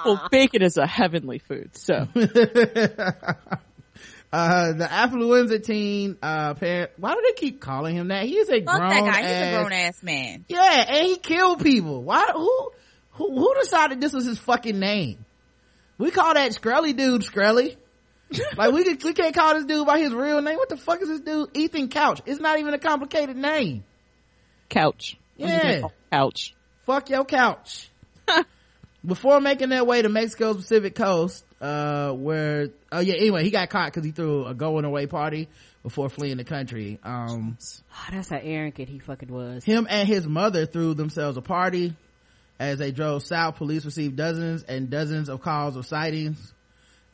Well, bacon is a heavenly food, so. uh, the affluenza teen, uh, parent, why do they keep calling him that? He is a Fuck grown that guy. He's ass. a grown ass man. Yeah, and he killed people. Why, who, who, who decided this was his fucking name? We call that Skrelly dude Skrelly. like we, could- we can't call this dude by his real name. What the fuck is this dude? Ethan Couch. It's not even a complicated name. Couch. I'm Yeah. Couch. fuck your couch. Before making their way to Mexico's Pacific coast, uh, where, oh yeah, anyway, he got caught because he threw a going away party before fleeing the country. Um, Oh, that's how arrogant he fucking was. him and his mother threw themselves a party. As they drove south, police received dozens and dozens of calls of sightings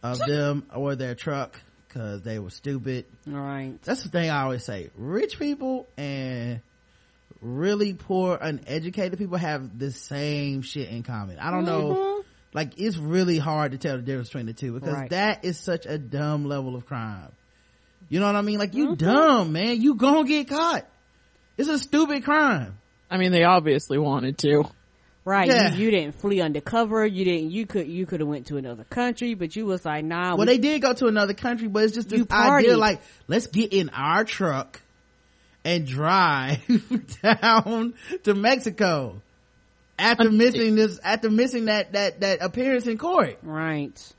of them or their truck because they were stupid. Right. That's the thing I always say. Rich people and really poor, uneducated people have the same shit in common. I don't know. Like, it's really hard to tell the difference between the two because Right. that is such a dumb level of crime. You know what I mean? Like, you mm-hmm. dumb, man. You gonna get caught. It's a stupid crime. I mean, they obviously wanted to. Right. Yeah. You, you didn't flee undercover. You didn't, you could, you could have went to another country, but you was like, nah. Well, we- they did go to another country, but it's just this You idea like, let's get in our truck and drive down to Mexico after missing this, after missing that, that, that appearance in court. right.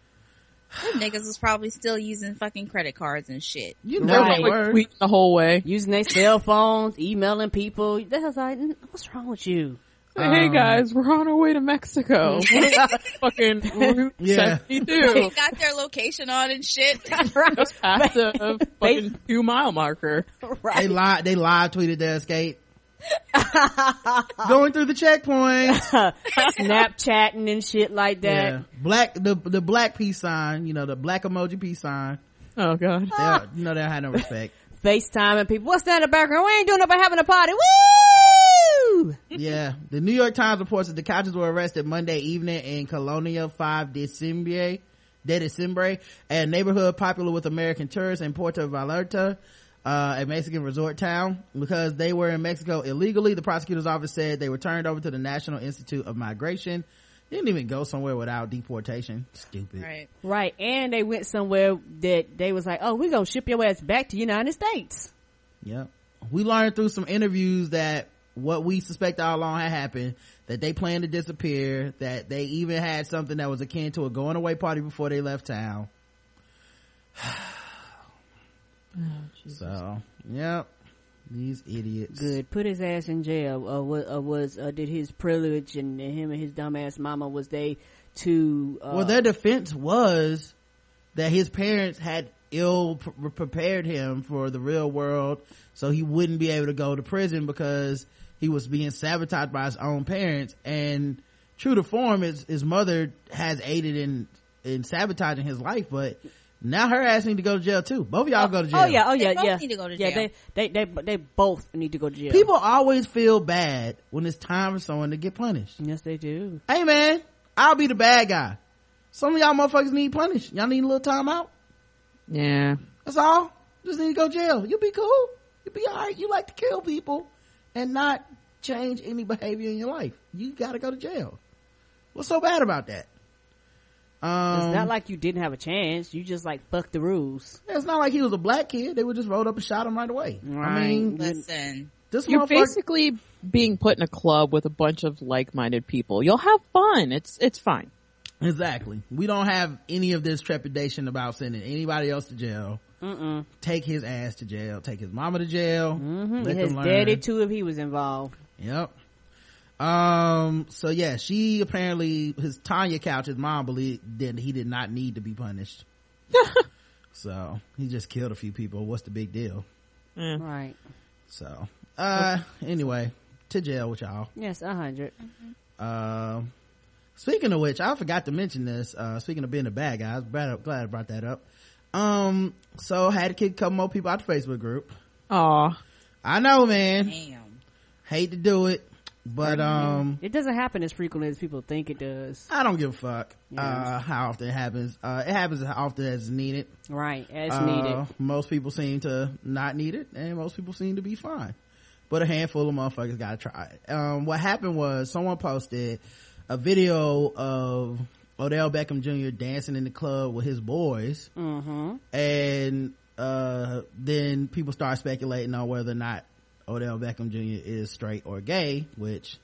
Them niggas was probably still using fucking credit cards and shit. You know Right. they were. the whole way. Using their cell phones, emailing people. That was like, "Mm, what's wrong with you? hey Um, guys, we're on our way to Mexico. fucking Route Yeah. 72. They got their location on and shit. Just past the fucking two mile marker. They right. live, they live tweeted their escape. Going through the checkpoint. Snapchatting and shit like that. Yeah. Black, the, the black peace sign, you know, the black emoji peace sign. Oh god. They, you know, they don't have no respect. FaceTiming people. What's that in the background? We ain't doing nothing but having a party. Woo! Yeah. The New York Times reports that the couches were arrested Monday evening in Colonia 5 de Diciembre, de Diciembre, a neighborhood popular with American tourists in Puerto Vallarta, uh, a Mexican resort town. Because they were in Mexico illegally, the prosecutor's office said they were turned over to the National Institute of Migration. Didn't even go somewhere without deportation. Stupid. Right. Right, and they went somewhere that they was like, oh, we're gonna ship your ass back to the United States. Yep. We learned through some interviews that what we suspect all along had happened, that they planned to disappear, that they even had something that was akin to a going away party before they left town. so, yep. These idiots. Good, put his ass in jail. Uh, was, uh, was uh, did his privilege and him and his dumbass mama was they to? Uh, Well, their defense was that his parents had ill pre- prepared him for the real world, so he wouldn't be able to go to prison because he was being sabotaged by his own parents. And true to form, his his mother has aided in in sabotaging his life, but now her ass need to go to jail too. Both of y'all go to oh, jail. Oh yeah, oh They yeah, both yeah. need to go to Yeah, jail. they, they they they both need to go to jail. People always feel bad when it's time for someone to get punished. yes, they do. Hey man, I'll be the bad guy. Some of y'all motherfuckers need punished. Y'all need a little time out. Yeah. That's all. Just need to go to jail. You'll be cool. You'll be alright. You like to kill people and not change any behavior in your life. You gotta go to jail. What's so bad about that? Um, It's not like you didn't have a chance. You just like fuck the rules. it's not like he was a black kid. They would just rolled up and shot him right away. I mean, Listen. this You're motherfucker. basically being put in a club with a bunch of like-minded people. You'll have fun. It's, it's fine. Exactly. We don't have any of this trepidation about sending anybody else to jail. Mm-mm. Take his ass to jail. Take his mama to jail. Mm-hmm. Let His them learn. daddy too, if he was involved. Yep. Um. So yeah, she apparently his Tonya couch. His mom believed that he did not need to be punished. so he just killed a few people. What's the big deal? Eh. Right. So uh. Anyway, to jail with y'all. Yes, a hundred. Um. Speaking of which, I forgot to mention this. Uh, speaking of being a bad guy, I was glad, glad I brought that up. Um. So had to kick a couple more people out the Facebook group. Aw. I know, man. Damn. Hate to do it, but um. It doesn't happen as frequently as people think it does. I don't give a fuck Yes. uh, how often it happens. Uh, it happens as often as needed. Right, as Uh, needed. Most people seem to not need it, and most people seem to be fine. But a handful of motherfuckers gotta try it. Um, what happened was someone posted a video of Odell Beckham Jr. dancing in the club with his boys, Mm-hmm. and uh, then people start speculating on whether or not Odell Beckham Jr. is straight or gay, which,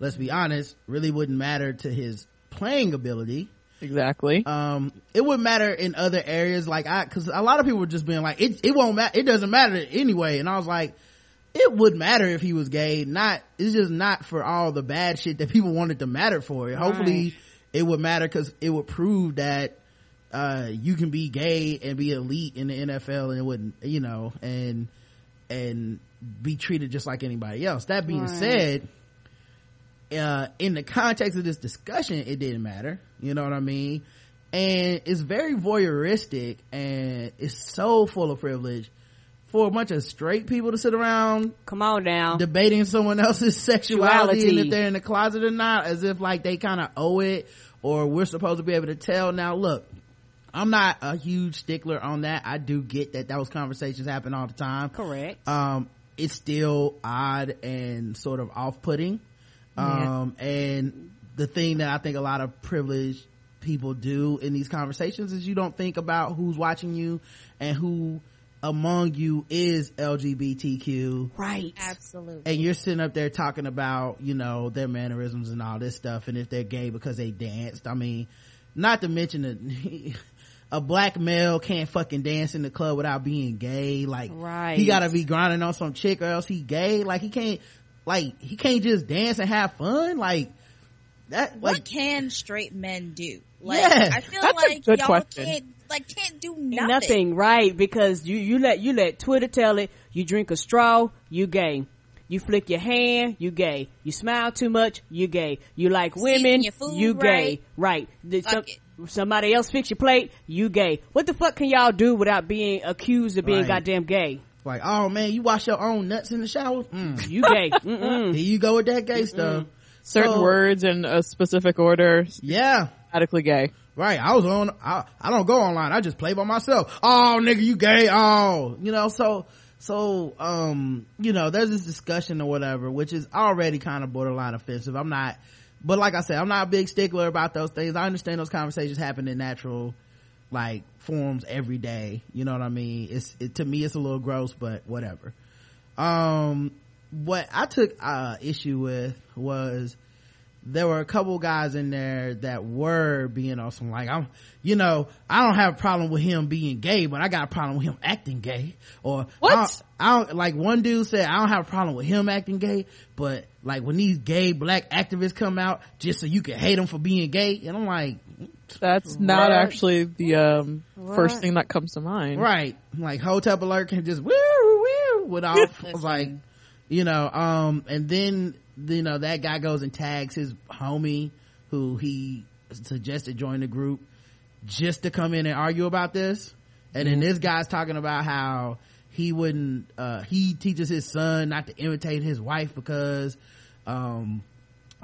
let's be honest, really wouldn't matter to his playing ability. Exactly. Um, it would matter in other areas, like I, cause a lot of people were just being like, it, it won't matter, it doesn't matter anyway. And I was like, it would matter if he was gay, not, it's just not for all the bad shit that people wanted to matter for it. Hopefully it would matter cause it would prove that, uh, you can be gay and be elite in the NFL and it wouldn't, you know, and, and be treated just like anybody else. That being Right. said, uh, in the context of this discussion, it didn't matter. You know what I mean? And it's very voyeuristic and it's so full of privilege for a bunch of straight people to sit around Come on now. debating someone else's sexuality and Sexuality. if they're in the closet or not, as if like they kind of owe it or we're supposed to be able to tell. Now look, I'm not a huge stickler on that. I do get that those conversations happen all the time Correct. um it's still odd and sort of off-putting um and the thing that i think a lot of privileged people do in these conversations is you don't think about who's watching you and who among you is lgbtq right. Absolutely. and you're sitting up there talking about you know their mannerisms and all this stuff and if they're gay because they danced i mean not to mention that a black male can't fucking dance in the club without being gay like Right. he gotta be grinding on some chick or else he gay like he can't like he can't just dance and have fun like that what like can straight men do? Like, Yeah, I feel that's a like good y'all question. can't, like, can't do nothing. Nothing. right? Because you you let you let Twitter tell it. You drink a straw, you gay. You flick your hand, you gay. You smile too much, you gay. You like women, your food you gay. right. Right. The- Fuck some- it. Somebody else fix your plate, you gay. What the fuck can y'all do without being accused of being Right. goddamn gay? Like, oh man, you wash your own nuts in the shower? Mm. You gay. Here you go with that gay stuff. Certain So- words in a specific order, Yeah. automatically gay. Right. I was on, I, I don't go online. I just play by myself. Oh, nigga, you gay. Oh, you know, so, so, um, you know, there's this discussion or whatever, which is already kind of borderline offensive. I'm not, but like I said, I'm not a big stickler about those things. I understand those conversations happen in natural, like, forms every day. You know what I mean? It's, it, to me, it's a little gross, but whatever. Um, what I took, uh, issue with was, there were a couple guys in there that were being on some like I'm you know I don't have a problem with him being gay but I got a problem with him acting gay or What? I don't, I don't like one dude said I don't have a problem with him acting gay but like when these gay black activists come out just so you can hate them for being gay and I'm like That's not Right. actually the um, first thing that comes to mind. right like hotep alert can just woo woo with off like you know um and then you know that guy goes and tags his homie who he suggested join the group just to come in and argue about this. And then this guy's talking about how he wouldn't uh he teaches his son not to imitate his wife because um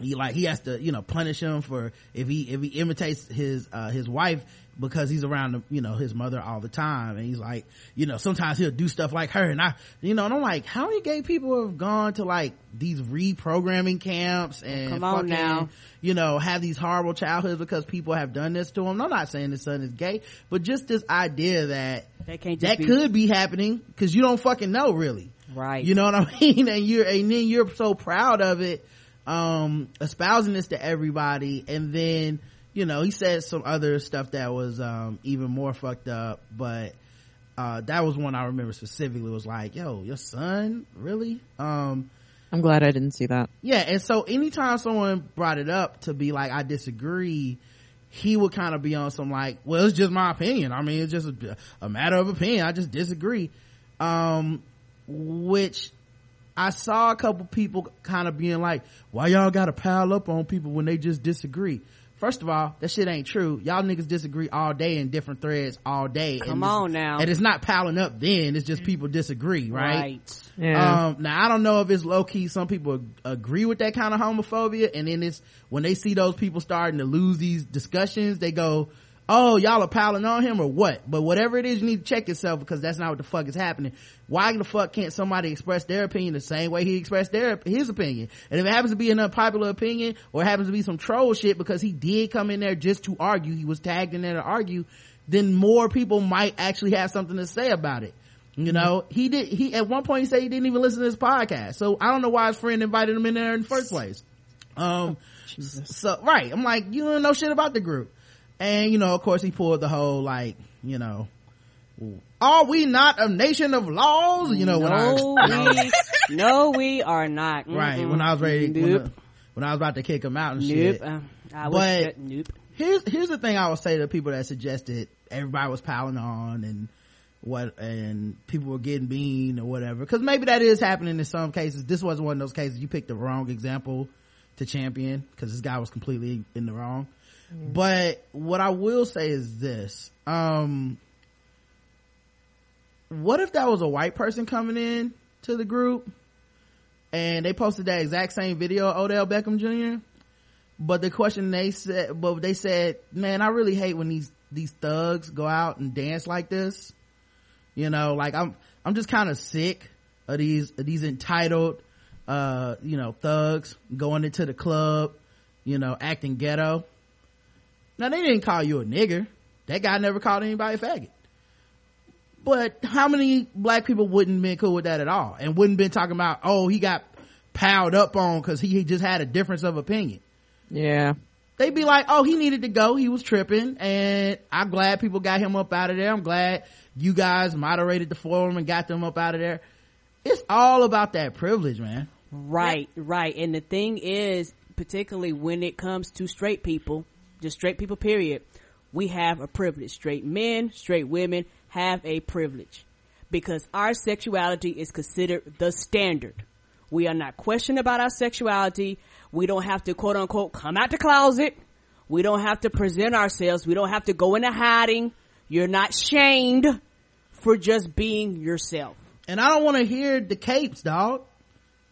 he like he has to you know punish him for if he if he imitates his uh his wife because he's around the, you know his mother all the time and he's like you know sometimes he'll do stuff like her and i you know and i'm like how many gay people have gone to like these reprogramming camps and Come on fucking, now. you know have these horrible childhoods because people have done this to him i'm not saying his son is gay but just this idea that They can't that be could be happening because you don't fucking know really right. you know what I mean? And you're, and then you're so proud of it, um, espousing this to everybody. And then, you know, he said some other stuff that was, um, even more fucked up, but, uh, that was one I remember specifically was like, yo, your son? Really? Um, I'm glad I didn't see that. yeah. And so anytime someone brought it up to be like, I disagree, he would kind of be on some like, well, it's just my opinion. I mean, it's just a, a matter of opinion. I just disagree. Um, which I saw a couple people kind of being like, why y'all gotta pile up on people when they just disagree? First of all, that shit ain't true. Y'all niggas disagree all day in different threads all day. Come And on now. And it's not piling up then, it's just people disagree, right? Yeah. Um, now I don't know if it's low key. Some people agree with that kind of homophobia, and then it's when they see those people starting to lose these discussions, they go, "Oh, y'all are piling on him or what?" But whatever it is, you need to check yourself because that's not what the fuck is happening. Why the fuck can't somebody express their opinion the same way he expressed their his opinion? And if it happens to be an unpopular opinion or it happens to be some troll shit because he did come in there just to argue, he was tagged in there to argue, then more people might actually have something to say about it. You know, he did, he, at one point he said he didn't even listen to his podcast. So I don't know why his friend invited him in there in the first place. Um, so, right. I'm like, you don't know shit about the group. And, you know, of course he pulled the whole, like, you know, are we not a nation of laws? You know, no, when I we, no, we are not. right, Mm-mm. when I was ready, when, Nope. the- when I was about to kick him out and Nope. shit. Uh, I But- was shut- nope. here's here's the thing I would say to people that suggested everybody was piling on and what and people were getting mean or whatever because maybe that is happening in some cases this wasn't one of those cases you picked the wrong example to champion because this guy was completely in the wrong but what i will say is this um what if that was a white person coming in to the group and they posted that exact same video odell beckham jr but the question they said, but they said, man, I really hate when these, these thugs go out and dance like this. You know, like I'm, I'm just kind of sick of these, of these entitled, uh, you know, thugs going into the club, you know, acting ghetto. Now they didn't call you a nigger. That guy never called anybody a faggot. But how many black people wouldn't been cool with that at all and wouldn't been talking about, oh, he got piled up on cause he just had a difference of opinion yeah. they'd be like, oh, he needed to go. He was tripping. And I'm glad people got him up out of there. I'm glad you guys moderated the forum and got them up out of there. It's all about that privilege, man. Right, right. And the thing is, particularly when it comes to straight people, just straight people, period, we have a privilege. Straight men, straight women have a privilege because our sexuality is considered the standard. We are not questioned about our sexuality. We don't have to quote unquote come out the closet. We don't have to present ourselves. We don't have to go into hiding. You're not shamed for just being yourself. And I don't want to hear the capes, dog.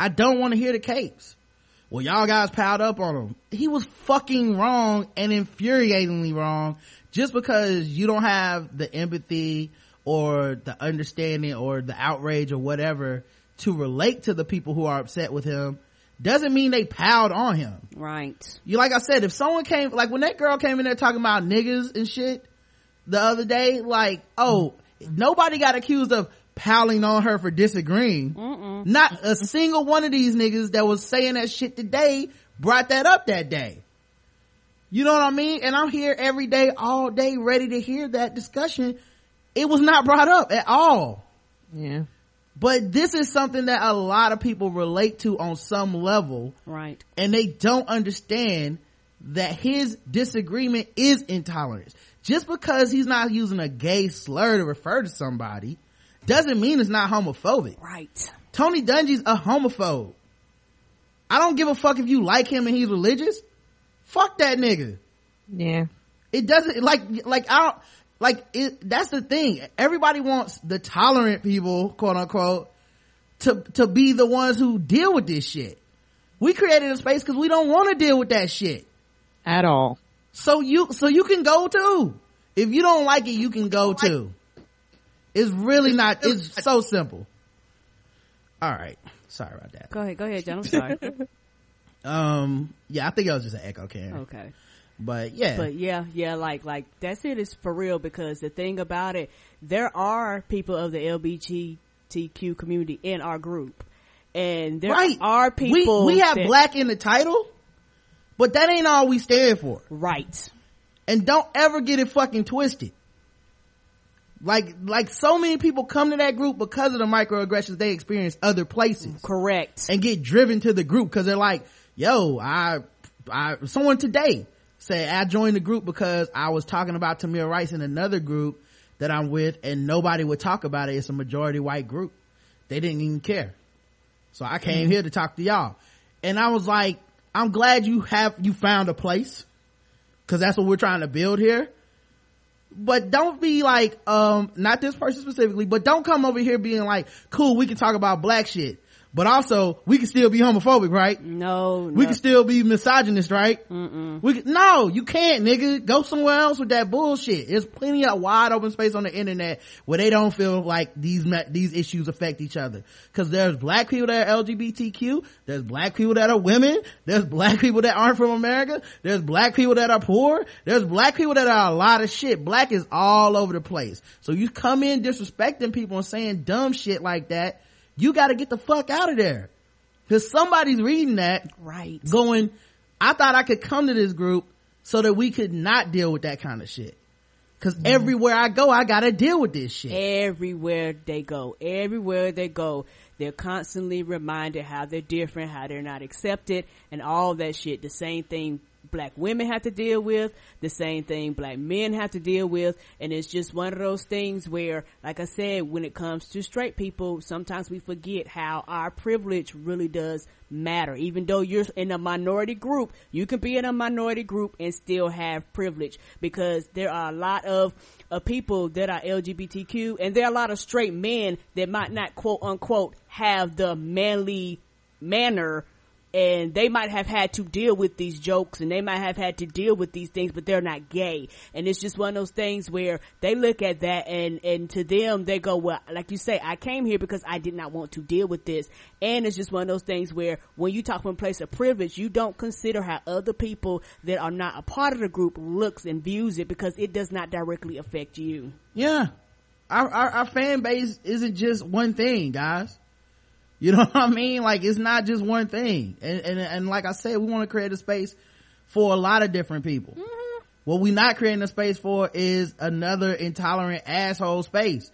I don't want to hear the capes. Well, y'all guys piled up on him. He was fucking wrong and infuriatingly wrong just because you don't have the empathy or the understanding or the outrage or whatever to relate to the people who are upset with him doesn't mean they piled on him. Right. You like I said, if someone came like when that girl came in there talking about niggas and shit the other day, like, oh, nobody got accused of piling on her for disagreeing. Mm-mm. Not a single one of these niggas that was saying that shit today brought that up that day. You know what I mean? And I'm here every day, all day, ready to hear that discussion. It was not brought up at all. Yeah. But this is something that a lot of people relate to on some level. Right. And they don't understand that his disagreement is intolerance. Just because he's not using a gay slur to refer to somebody doesn't mean it's not homophobic. Right. Tony Dungy's a homophobe. I don't give a fuck if you like him and he's religious. Fuck that nigga. Yeah. It doesn't like like I don't like it, that's the thing. Everybody wants the tolerant people, quote unquote, to to be the ones who deal with this shit. We created a space because we don't want to deal with that shit at all. So you so you can go too. If you don't like it, you can go too. It's really not. It's so simple. All right. Sorry about that. Go ahead. Go ahead, John. I'm sorry. um. Yeah, I think it was just an echo, Karen. Okay. But yeah. But yeah, yeah, like like that's it is for real because the thing about it, there are people of the LGBTQ community in our group, and there right. are people. We, we have that, black in the title, but that ain't all we stand for. Right. And don't ever get it fucking twisted. Like, like so many people come to that group because of the microaggressions they experience other places. Correct. And get driven to the group because they're like, yo, I, I, someone today said I joined the group because I was talking about Tamir Rice in another group that I'm with and nobody would talk about it. It's a majority white group. They didn't even care. So I came mm-hmm. here to talk to y'all. And I was like, I'm glad you have, you found a place. Cause that's what we're trying to build here. But don't be like, um, not this person specifically, but don't come over here being like, cool, we can talk about black shit but also we can still be homophobic, right? No, we can still be misogynist, right? Mm-mm. We can, no, you can't, nigga. Go somewhere else with that bullshit. There's plenty of wide open space on the internet where they don't feel like these these issues affect each other. Cause there's black people that are LGBTQ. There's black people that are women. There's black people that aren't from America. There's black people that are poor. There's black people that are a lot of shit. Black is all over the place. So you come in disrespecting people and saying dumb shit like that you got to get the fuck out of there. Because somebody's reading that right. going i thought i could come to this group so that we could not deal with that kind of shit. Because mm. everywhere i go i gotta deal with this shit. Everywhere they go. Everywhere they go they're constantly reminded how they're different how they're not accepted and all that shit. The same thing black women have to deal with, the same thing black men have to deal with, and it's just one of those things where, like I said, when it comes to straight people, sometimes we forget how our privilege really does matter. Even though you're in a minority group, you can be in a minority group and still have privilege because there are a lot of people that are LGBTQ and there are a lot of straight men that might not quote unquote have the manly manner and they might have had to deal with these jokes and they might have had to deal with these things, but they're not gay. And it's just one of those things where they look at that and, and to them, they go, well, like you say, I came here because I did not want to deal with this. And it's just one of those things where when you talk from a place of privilege, you don't consider how other people that are not a part of the group looks and views it because it does not directly affect you. Yeah. Our, our, our fan base isn't just one thing, guys you know what I mean? Like it's not just one thing. And, and, and like I said, we want to create a space for a lot of different people. Mm-hmm. What we're not creating a space for is another intolerant asshole space.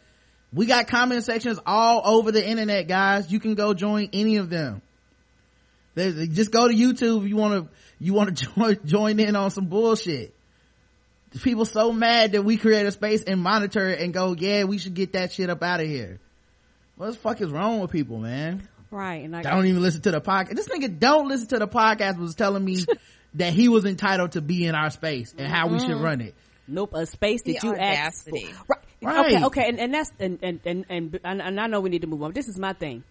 We got comment sections all over the internet, guys. You can go join any of them. Just go to YouTube if you want to, you want to join, join in on some bullshit. People so mad that we create a space and monitor it and go, yeah, we should get that shit up out of here. What the fuck is wrong with people, man? Right. And I don't even listen to the podcast. This nigga don't listen to the podcast was telling me that he was entitled to be in our space and how mm-hmm. we should mm-hmm. run it. Nope, a space that the you audacity. asked for. Right. Right. Okay, okay, and, and that's and and, and and and I know we need to move on. This is my thing.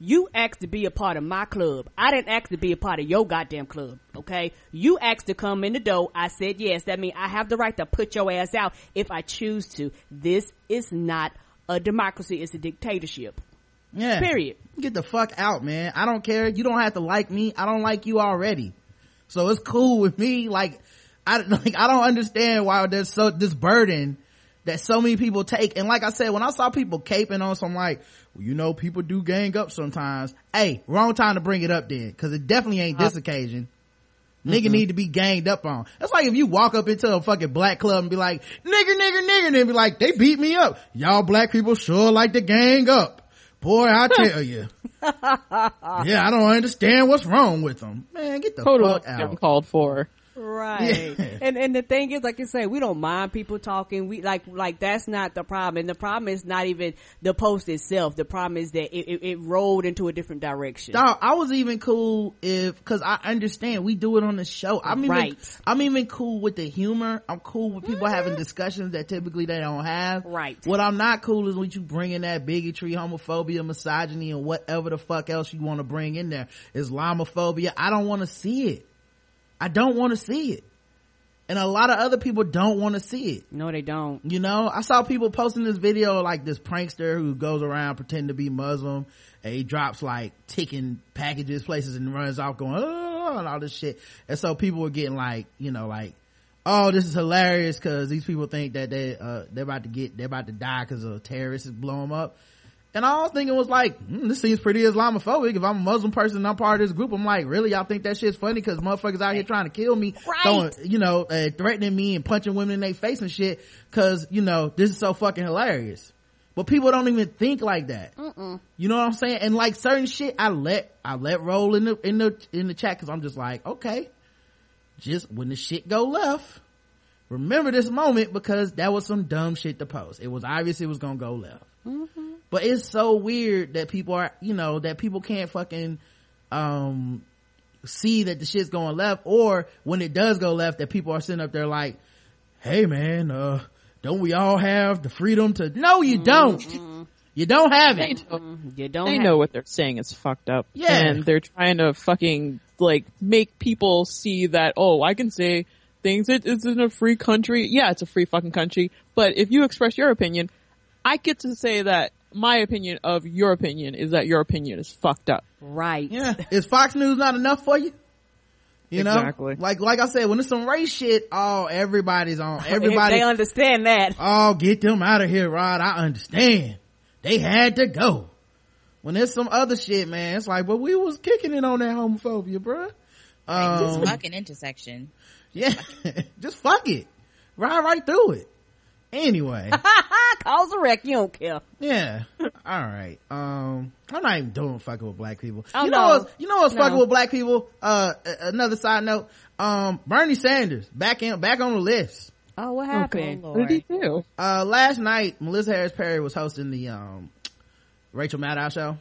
You asked to be a part of my club. I didn't ask to be a part of your goddamn club. Okay, you asked to come in the door. I said yes. That means I have the right to put your ass out if I choose to. This is not a democracy. is a dictatorship. Yeah. Period. Get the fuck out, man. I don't care. You don't have to like me. I don't like you already. So it's cool with me. Like, I, like, I don't understand why there's so, this burden that so many people take. And like I said, when I saw people caping on some like, well, you know, people do gang up sometimes. Hey, wrong time to bring it up then. Cause it definitely ain't this occasion. Nigga need to be ganged up on. That's like if you walk up into a fucking black club and be like, nigger, nigger, nigger, and then be like, they beat me up. Y'all black people sure like to gang up. Boy, I tell you. yeah, I don't understand what's wrong with them. Man, get the Totally fuck out. called for. Right. Yeah. And and the thing is, like you say, we don't mind people talking. We like like that's not the problem. And the problem is not even the post itself. The problem is that it, it, it rolled into a different direction. Dog, I was even cool if, cause I understand we do it on the show. I'm even, Right. I'm even cool with the humor. I'm cool with people mm-hmm. having discussions that typically they don't have. Right. What I'm not cool is when you bring in that bigotry, homophobia, misogyny, and whatever the fuck else you want to bring in there. Islamophobia. I don't want to see it. I don't want to see it. And a lot of other people don't want to see it. No, they don't. You know, I saw people posting this video like this prankster who goes around pretending to be Muslim and he drops like ticking packages places and runs off going, oh, and all this shit. And so people were getting like, you know, like, oh, this is hilarious because these people think that they, uh, they're about to get, they're about to die because a terrorist is blowing them up. And I was thinking was like, hmm, this seems pretty Islamophobic. If I'm a Muslim person and I'm part of this group, I'm like, really? Y'all think that shit's funny? Because motherfuckers out here trying to kill me, Right. throwing, you know, uh, threatening me and punching women in their face and shit. Cause, you know, this is so fucking hilarious. But people don't even think like that. You know what I'm saying? And like certain shit, I let, I let roll in the, in the, in the chat cause I'm just like, okay, just when the shit go left, remember this moment because that was some dumb shit to post. It was obvious it was gonna go left. But it's so weird that people are, you know, that people can't fucking, um, see that the shit's going left or when it does go left that people are sitting up there like, hey man, uh, don't we all have the freedom to, no you don't. You don't have They, it. know- You don't. they have- know what they're saying is fucked up. Yeah. And they're trying to fucking, like, make people see that, oh, I can say things. It, it's in a free country. Yeah, it's a free fucking country. But if you express your opinion, I get to say that my opinion of your opinion is that your opinion is fucked up. Right. Yeah. Is Fox News not enough for you? You know? Exactly. Like, like I said, when it's some race shit, oh, everybody's on, everybody, they understand that. oh, get them out of here, Rod. I understand. They had to go. When there's some other shit, man, it's like, but we was kicking it on that homophobia, bruh. Like, this Um, fucking intersection. yeah, just fuck it. Ride right through it. Anyway, Cause a wreck. You don't care. yeah. All right. Um, I'm not even doing fucking with black people. Oh, you know no. what's, you know what's No. fucking with black people? Uh, a- another side note. Um, Bernie Sanders back in, back on the list. Oh, what happened? Oh, What did he do? Uh, last night, Melissa Harris Perry was hosting the, um, Rachel Maddow show.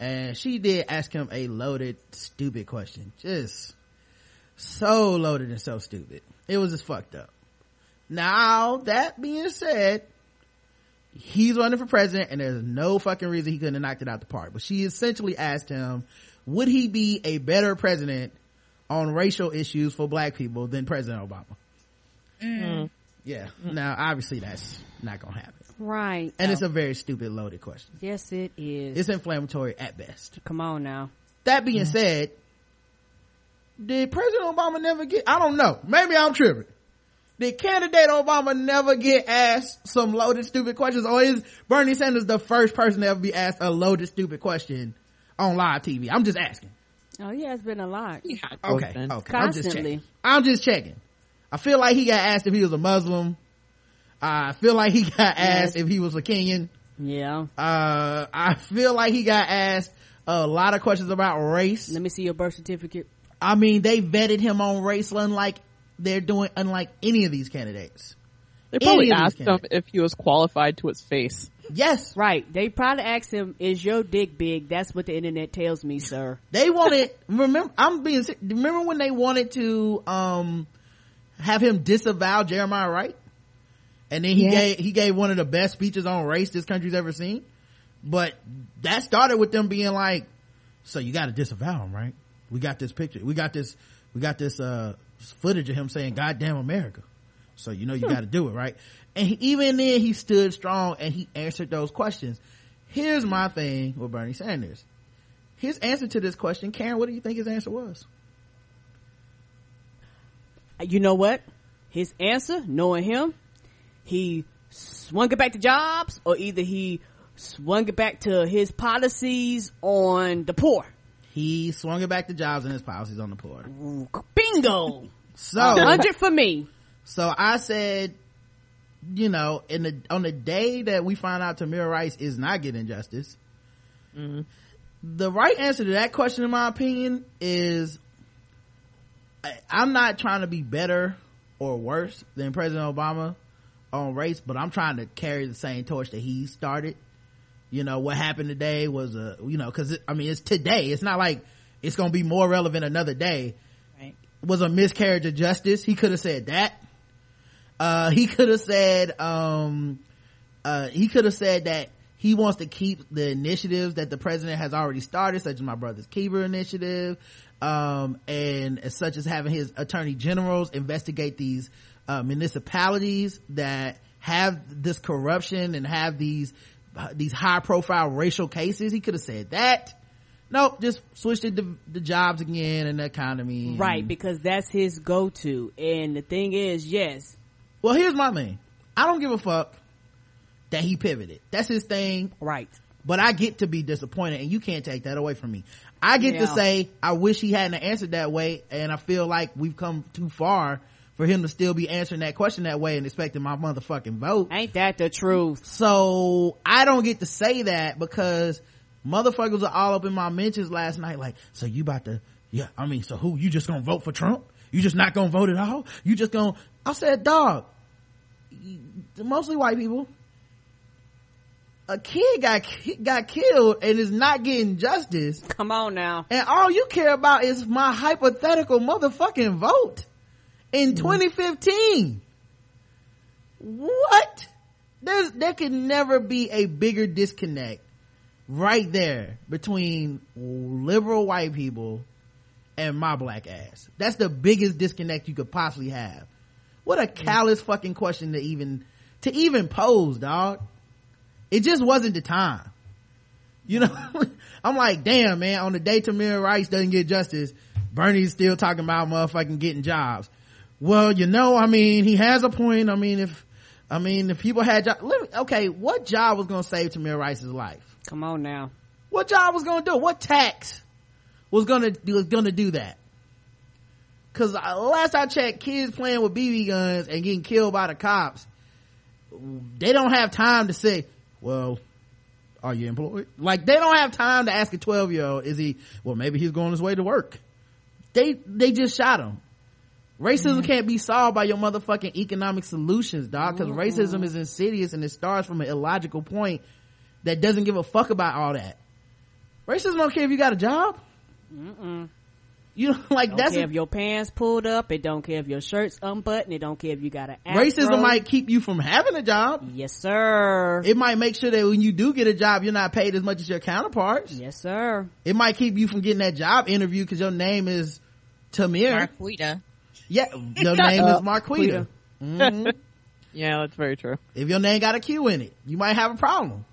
And she did ask him a loaded, stupid question. Just so loaded and so stupid. It was just fucked up. Now, that being said, he's running for president and there's no fucking reason he couldn't have knocked it out the park. But she essentially asked him, would he be a better president on racial issues for black people than President Obama? Mm. Yeah. Now, obviously that's not gonna happen. Right. And Oh, it's a very stupid loaded question. yes, it is. It's inflammatory at best. Come on now. That being mm. said, did President Obama never get, I don't know, maybe I'm tripping. Did candidate Obama never get asked some loaded stupid questions or is Bernie Sanders the first person to ever be asked a loaded stupid question on live TV? I'm just asking. Oh, yeah, it's been a lot. He had Okay. have. Okay. I'm just checking. I'm just checking. I feel like he got asked if he was a Muslim. I feel like he got asked if he was a Kenyan. Yeah. Uh, I feel like he got asked a lot of questions about race. Let me see your birth certificate. I mean, they vetted him on race unlike they're doing, unlike any of these candidates. They probably Any asked him if he was qualified to his face. Yes, Right. They probably asked him, is your dick big? That's what the internet tells me, sir. they wanted. remember, I'm being. Remember when they wanted to um have him disavow Jeremiah Wright, And then he Yeah. gave, he gave one of the best speeches on race this country's ever seen. But that started with them being like, so you got to disavow him, right? We got this picture. We got this, we got this, uh, footage of him saying, God damn America. So you know you hmm. got to do it, right? And he, even then he stood strong and he answered those questions. Here's my thing with Bernie Sanders. His answer to this question, Karen, what do you think his answer was? You know what? His answer, knowing him, he swung it back to jobs, or either he swung it back to his policies on the poor. He swung it back to jobs and his policies on the poor. Bingo! So, hundred for me. so I said, you know, in the, on the day that we find out Tamir Rice is not getting justice, mm-hmm. the right answer to that question, in my opinion, is I, I'm not trying to be better or worse than President Obama on race, but I'm trying to carry the same torch that he started. You know, what happened today was a, you know, cause I mean, it's today. It's not like it's gonna be more relevant another day. Right. Was a miscarriage of justice. He could have said that. Uh, he could have said, um, uh, he could have said that he wants to keep the initiatives that the president has already started, such as my brother's keeper initiative, um, and as such as having his attorney generals investigate these uh, municipalities that have this corruption and have these these high profile racial cases. He could have said that. Nope, just switched it to the jobs again and the economy. and- Right, because that's his go-to. And the thing is, yes, Well, here's my thing. I don't give a fuck that he pivoted. That's his thing. right. but I get to be disappointed and you can't take that away from me. I get to say, I wish he hadn't answered that way and I feel like we've come too far for him to still be answering that question that way and expecting my motherfucking vote. Ain't that the truth? So I don't get to say that because motherfuckers are all up in my mentions last night like, so you about to, yeah, I mean, so who, you just gonna vote for Trump? You just not gonna vote at all? You just gonna, I said, dog, mostly white people. A kid got, got killed and is not getting justice Come on now. and all you care about is my hypothetical motherfucking vote in mm-hmm. 2015 what? There's there can never be a bigger disconnect right there between liberal white people and my black ass. That's the biggest disconnect you could possibly have. What a mm-hmm. callous fucking question to even to even pose dog. It just wasn't the time. You know, I'm like, damn, man, on the day Tamir Rice doesn't get justice, Bernie's still talking about motherfucking getting jobs. Well, you know, I mean, he has a point. I mean, if, I mean, if people had job, let me, okay, what job was gonna save Tamir Rice's life? Come on now. What job was gonna do? What tax was gonna, was gonna do that? Cause uh, last I checked, kids playing with BB guns and getting killed by the cops, they don't have time to say, well, are you employed? Like they don't have time to ask a 12 year old, is he, well, maybe he's going his way to work. They, they just shot him. Racism mm-hmm. can't be solved by your motherfucking economic solutions, dog, cause mm-hmm. racism is insidious and it starts from an illogical point that doesn't give a fuck about all that. Racism don't care if you got a job. You know, like Don't that's care a- if your pants pulled up. It don't care if your shirt's unbuttoned. It don't care if you got an racism afro. might keep you from having a job. Yes, sir. It might make sure that when you do get a job, you're not paid as much as your counterparts. yes, sir. It might keep you from getting that job interview because your name is Tamir. Marquita. Yeah, your name is up, Marquita. hmm Yeah, that's very true. If your name got a Q in it, you might have a problem.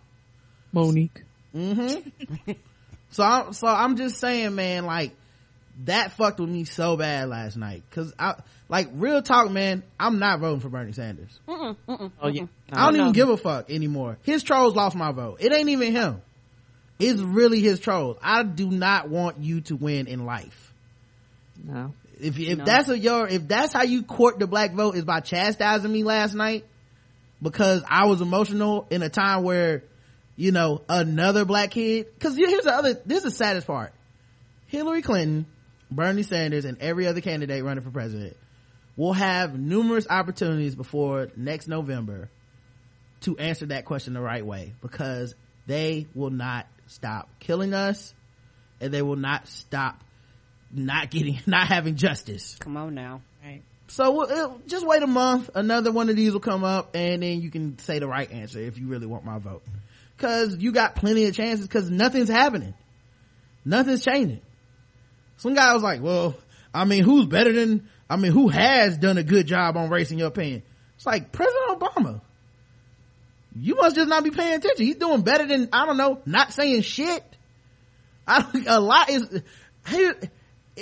Monique. Mm-hmm. so I'm, so I'm just saying, man, like that fucked with me so bad last night. Cause I, like real talk, man, I'm not voting for Bernie Sanders. Oh yeah. I don't no. even give a fuck anymore. His trolls lost my vote. It ain't even him. It's really his trolls. I do not want you to win in life. No. If if No. that's a your if that's how you court the black vote is by chastising me last night because I was emotional in a time where you know another black kid because here's the other this is the saddest part Hillary Clinton Bernie Sanders and every other candidate running for president will have numerous opportunities before next November to answer that question the right way because they will not stop killing us and they will not stop not getting not having justice Come on now. Right. So uh, just wait a month. Another one of these will come up and then you can say the right answer if you really want my vote. Cause you got plenty of chances cause nothing's happening. Nothing's changing. Some guy was like, well, I mean, who's better than, I mean, who has done a good job on raising your opinion? It's like President Obama. You must just not be paying attention. He's doing better than, I don't know, not saying shit. I, a lot is, he,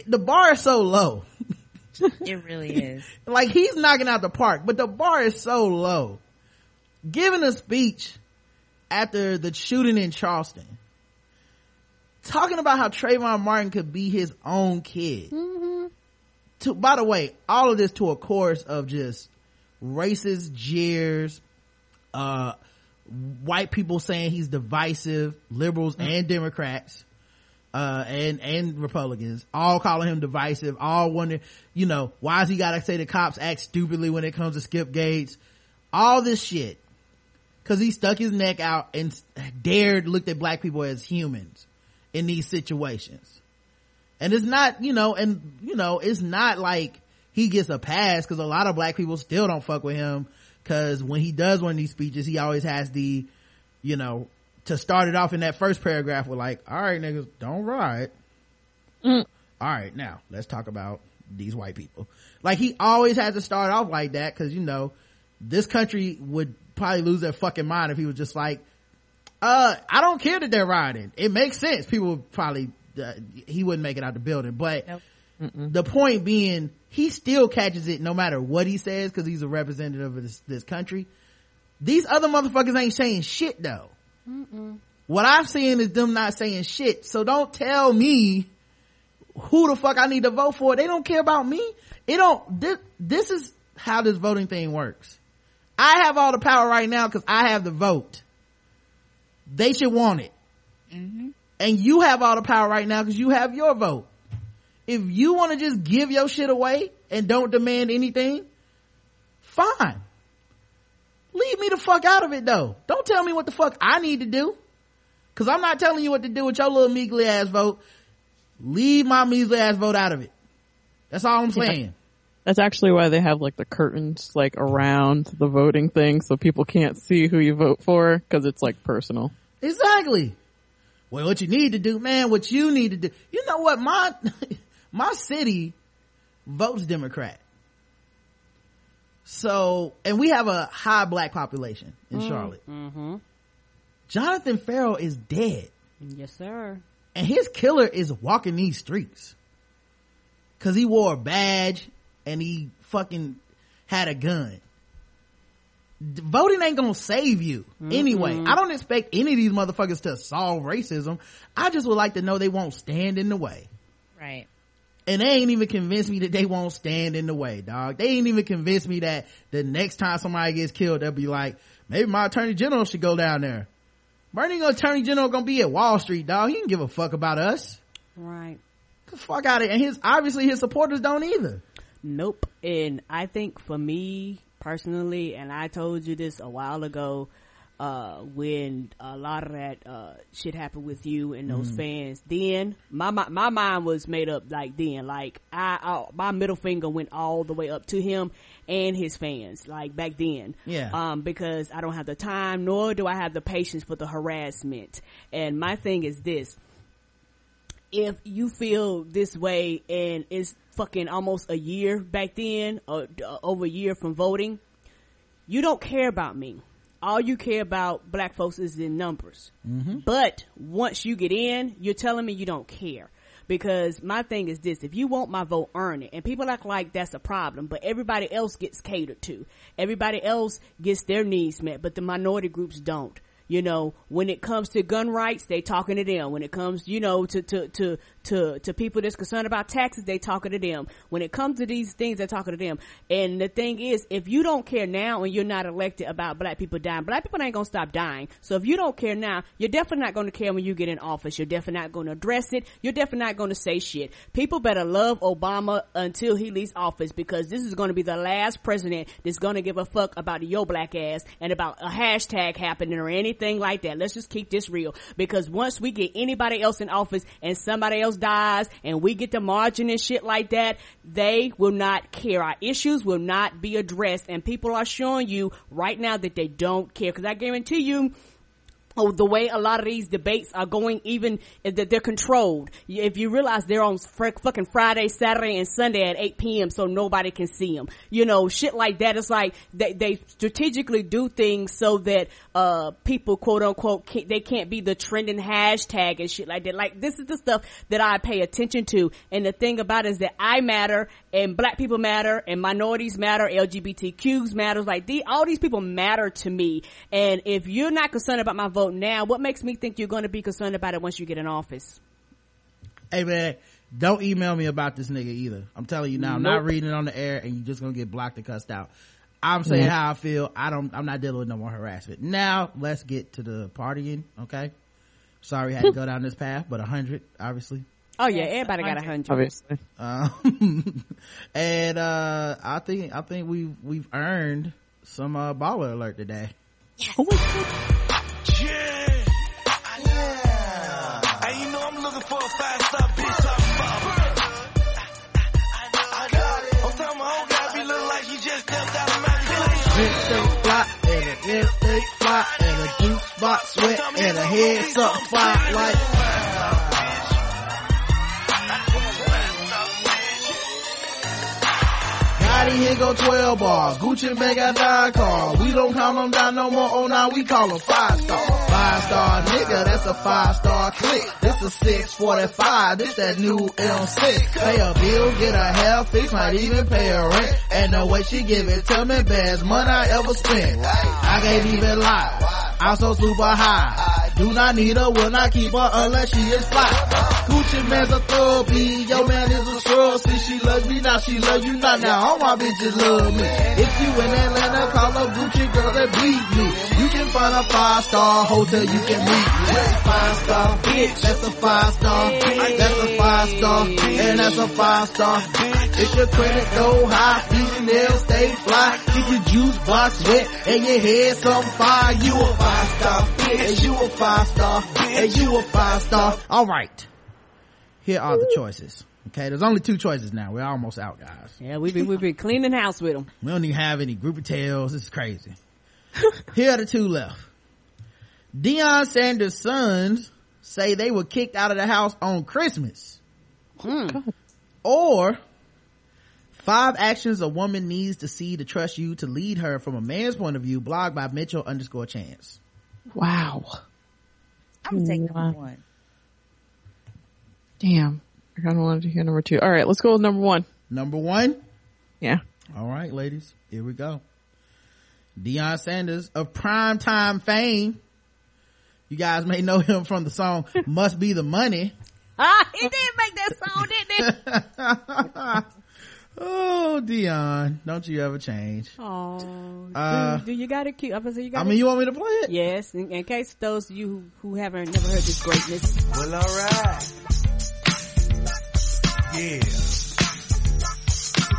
the bar is so low. It really is. like he's knocking out the park, but the bar is so low. Giving a speech after the shooting in Charleston, talking about how Trayvon Martin could be his own kid. Mm-hmm. To, by the way, all of this to a chorus of just racist jeers, uh, white people saying he's divisive, liberals mm-hmm. and Democrats uh, and, and Republicans, all calling him divisive, all wondering, you know, why has he gotta say the cops act stupidly when it comes to Skip Gates? All this shit. Cause he stuck his neck out and dared looked at black people as humans in these situations. And it's not, you know, and, you know, it's not like he gets a pass cause a lot of black people still don't fuck with him cause when he does one of these speeches, he always has the, you know, to start it off in that first paragraph with like, all right, niggas, don't ride. Mm. All right, now let's talk about these white people. Like he always had to start off like that because you know this country would probably lose their fucking mind if he was just like, uh, I don't care that they're riding. It makes sense. People would probably uh, he wouldn't make it out the building, but nope. the point being, he still catches it no matter what he says because he's a representative of this, this country. These other motherfuckers ain't saying shit though. Mm-mm. What I'm seeing is them not saying shit. So don't tell me who the fuck I need to vote for. They don't care about me. It don't, this, this is how this voting thing works. I have all the power right now because I have the vote. They should want it. Mm-hmm. And you have all the power right now because you have your vote. If you want to just give your shit away and don't demand anything, fine. Leave me the fuck out of it though. Don't tell me what the fuck I need to do. Cause I'm not telling you what to do with your little measly ass vote. Leave my measly ass vote out of it. That's all I'm saying. Yeah. That's actually why they have like the curtains like around the voting thing so people can't see who you vote for cause it's like personal. Exactly. Well, what you need to do, man, what you need to do. You know what? My, my city votes Democrat. So, and we have a high black population in mm, Charlotte. Mm-hmm. Jonathan Ferrell is dead. Yes, sir. And his killer is walking these streets. Cause he wore a badge and he fucking had a gun. Voting ain't gonna save you. Mm-hmm. Anyway, I don't expect any of these motherfuckers to solve racism. I just would like to know they won't stand in the way. Right and they ain't even convinced me that they won't stand in the way, dog. They ain't even convinced me that the next time somebody gets killed, they'll be like, maybe my attorney general should go down there. Bernie attorney general gonna be at Wall Street, dog. He can give a fuck about us. Right. the fuck out of it. And his, obviously his supporters don't either. Nope. And I think for me personally, and I told you this a while ago, uh, when a lot of that, uh, shit happened with you and those mm. fans, then my, my, my mind was made up like then, like I, I, my middle finger went all the way up to him and his fans, like back then. Yeah. Um, because I don't have the time, nor do I have the patience for the harassment. And my thing is this, if you feel this way and it's fucking almost a year back then, or uh, over a year from voting, you don't care about me all you care about black folks is in numbers. Mm-hmm. But once you get in, you're telling me you don't care. Because my thing is this, if you want my vote, earn it. And people act like that's a problem, but everybody else gets catered to. Everybody else gets their needs met, but the minority groups don't you know, when it comes to gun rights, they talking to them. When it comes, you know, to, to, to, to, to people that's concerned about taxes, they talking to them. When it comes to these things, they're talking to them. And the thing is, if you don't care now and you're not elected about black people dying, black people ain't gonna stop dying. So if you don't care now, you're definitely not gonna care when you get in office. You're definitely not gonna address it. You're definitely not gonna say shit. People better love Obama until he leaves office because this is gonna be the last president that's gonna give a fuck about your black ass and about a hashtag happening or anything anything like that. Let's just keep this real because once we get anybody else in office and somebody else dies and we get the margin and shit like that, they will not care. Our issues will not be addressed and people are showing you right now that they don't care because I guarantee you oh, the way a lot of these debates are going, even that they're controlled. If you realize they're on fr- fucking Friday, Saturday, and Sunday at 8 p.m. so nobody can see them. You know, shit like that. It's like they, they strategically do things so that, uh, people quote unquote, can't, they can't be the trending hashtag and shit like that. Like this is the stuff that I pay attention to. And the thing about is that I matter and black people matter and minorities matter, LGBTQs matters. Like the, all these people matter to me. And if you're not concerned about my vote now, what makes me think you're going to be concerned about it once you get in office? Hey man, don't email me about this nigga either. I'm telling you now, I'm not reading it on the air and you're just gonna get blocked and cussed out. I'm saying Yeah. how I feel. I don't, I'm not dealing with no more harassment. Now, let's get to the partying, okay? Sorry I had to go down this path, but a hundred, obviously. Oh yeah, everybody got a hundred. Obviously. Um, and, uh, I think, I think we've, we've earned some, uh, BallerAlert today. Yeah. Yeah. Hey, you know I'm looking for a five star bitch top bottom. I got it. I'm telling my whole guy be looking like just stepped out of my Rent stay fly and a rent stay fly and a juice box wet and a head fly like Gotti here go 12 bars. Gucci Mane got nine cars. We don't count them down no more. Oh, now we call them five star. Five star nigga, that's a five star click. This a 645. This that new M6. Pay a bill, get a hair fix, might even pay a rent. And the way she give it to me, best money I ever spent. I can't even lie. I'm so super high. Do not need her, will not keep her unless she is fly. Gucci man's a thug B, your man is a scrub. See, she loves me now, she loves you not now. All my bitches love me. If you in Atlanta, call up Gucci girl that beat me. You can find a five star hotel you can meet me. Five star bitch, that's a five star. That's a five star, and that's a five star. If your credit go high, these nails stay fly. Keep your juice box wet and your head some fire. You a five star bitch, and you a five star, and you a five star. All right. Here are the choices. Okay, there's only two choices now. We're almost out, guys. Yeah, we've been we've been cleaning house with them. We don't even have any group of tails. This is crazy. Here are the two left. Deion Sanders' sons say they were kicked out of the house on Christmas. Hmm. Or five actions a woman needs to see to trust you to lead her from a man's point of view, blog by Mitchell underscore chance. Wow. I'm taking Wow. number one. Damn. I kind of wanted to hear number two. All right, let's go with number one. Number one. Yeah. All right, ladies, here we go. Deion Sanders of primetime fame. You guys may know him from the song Must Be the Money. Ah, he did make that song, didn't he? Oh, Deion, don't you ever change. Oh, Uh, do, do you got it cute? I was say you got I it. mean, you want me to play it? yes, in, in case those of you who, who haven't never heard this greatness. Well, alright. Yeah.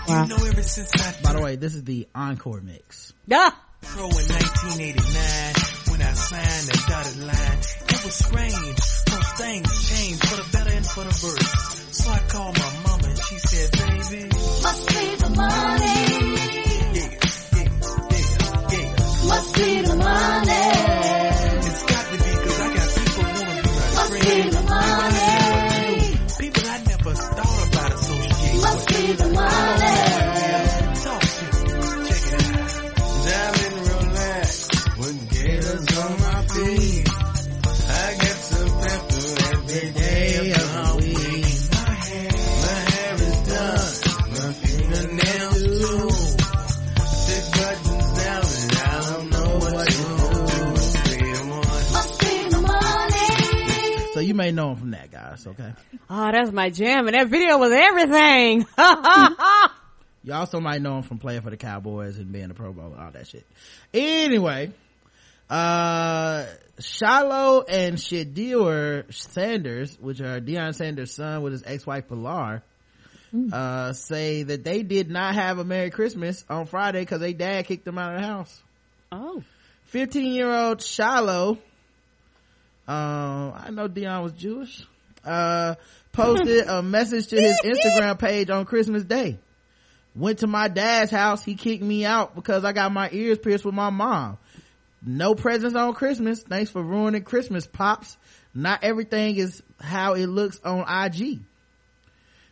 Wow. You know, ever since I By the way, this is the encore mix. Yeah. pro in 1989 when I signed the dotted line. It was strange, most things changed for the better and for the worse. So I called my mama and she said, baby, Must be the money. yeah, yeah, yeah, yeah. Must be the money. May know him from that, guys. Okay. oh, that's my jam, and that video was everything. You also might know him from playing for the Cowboys and being a Pro Bowl, all that shit. Anyway, uh, Shiloh and Shedeur Sanders, which are Deion Sanders' son with his ex-wife Pilar, uh, say that they did not have a Merry Christmas on Friday because their dad kicked them out of the house. oh, 15 year old Shiloh Um, I know Deion was Jewish. Uh, posted a message to his Instagram page on Christmas Day. Went to my dad's house. He kicked me out because I got my ears pierced with my mom. No presents on Christmas. Thanks for ruining Christmas, pops. Not everything is how it looks on IG.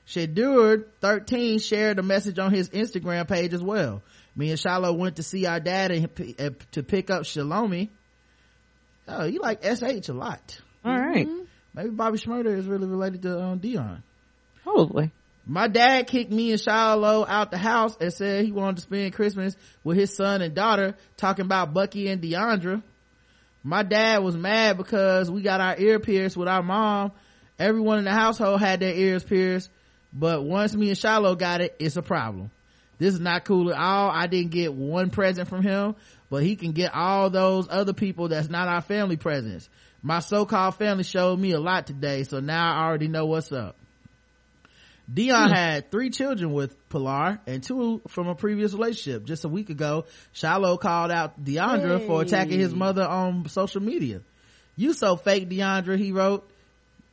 Shedeur 13 shared a message on his Instagram page as well. Me and Shiloh went to see our dad and, and to pick up Shelomi. Oh, you like SH a lot. All right. Maybe Bobby Shmurda is really related to um, Deion. Probably. My dad kicked me and Shiloh out the house and said he wanted to spend Christmas with his son and daughter talking about Bucky and Deiondra. My dad was mad because we got our ear pierced with our mom. Everyone in the household had their ears pierced, but once me and Shiloh got it, it's a problem. This is not cool at all. I didn't get one present from him, but he can get all those other people that's not our family presents. My so-called family showed me a lot today, so now I already know what's up. Deion hmm. had three children with Pilar and two from a previous relationship. Just a week ago, Shiloh called out Deiondra for attacking his mother on social media. You so fake, Deiondra, he wrote.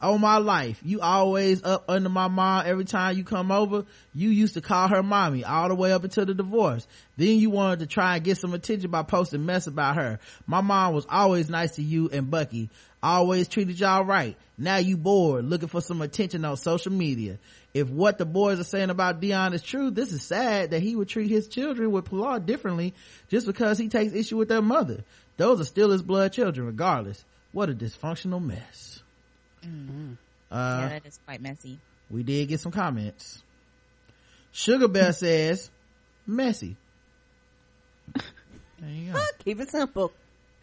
Oh my life, you always up under my mom every time you come over. You used to call her mommy all the way up until the divorce. Then you wanted to try and get some attention by posting mess about her. My mom was always nice to you and Bucky. Always treated y'all right. Now you bored, looking for some attention on social media. If what the boys are saying about Deion is true, this is sad that he would treat his children with Pilar differently just because he takes issue with their mother. Those are still his blood children regardless. What a dysfunctional mess. Uh, yeah, that is quite messy. we did get some comments. Sugar Bear says, messy. There you go. Keep it simple.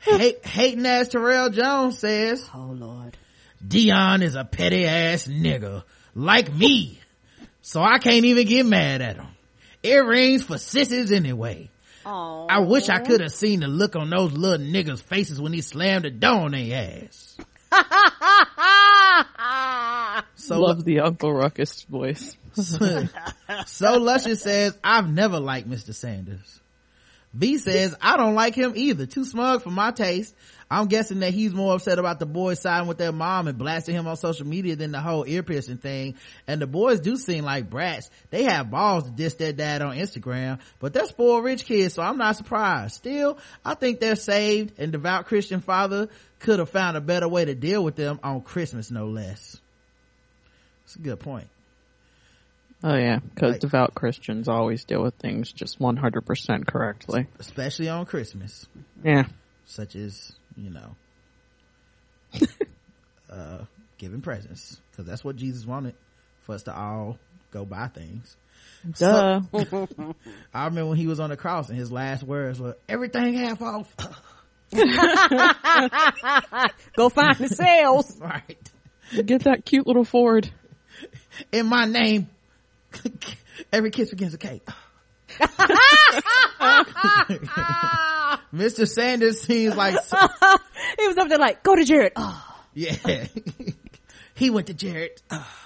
Hate, hating ass Terrell Jones says, Oh Lord. Deion is a petty ass nigga, like me. So I can't even get mad at him. It Earrings for sissies anyway. Oh. I wish I could have seen the look on those little niggas' faces when he slammed the door on their ass. So Love the Uncle Ruckus voice. so luscious says i've never liked mr sanders. B says i don't like him either. Too smug for my taste. I'm guessing that he's more upset about the boys siding with their mom and blasting him on social media than the whole ear piercing thing. And the boys do seem like brats. They have balls to diss their dad on instagram but they're spoiled rich kids so i'm not surprised. Still i think they're saved and devout christian father could have found a better way to deal with them on christmas no less it's a good point Oh yeah, because Right. devout Christians always deal with things just 100% correctly. especially on christmas Yeah. such as you know uh giving presents because that's what jesus wanted for us to all go buy things Duh. i remember when he was on the cross and his last words were everything half off Go find the sales. right Get that cute little Ford. In my name every kiss begins with k mr sanders seems like he was up there like, go to Jared. Oh. Yeah. he went to Jared. Ah.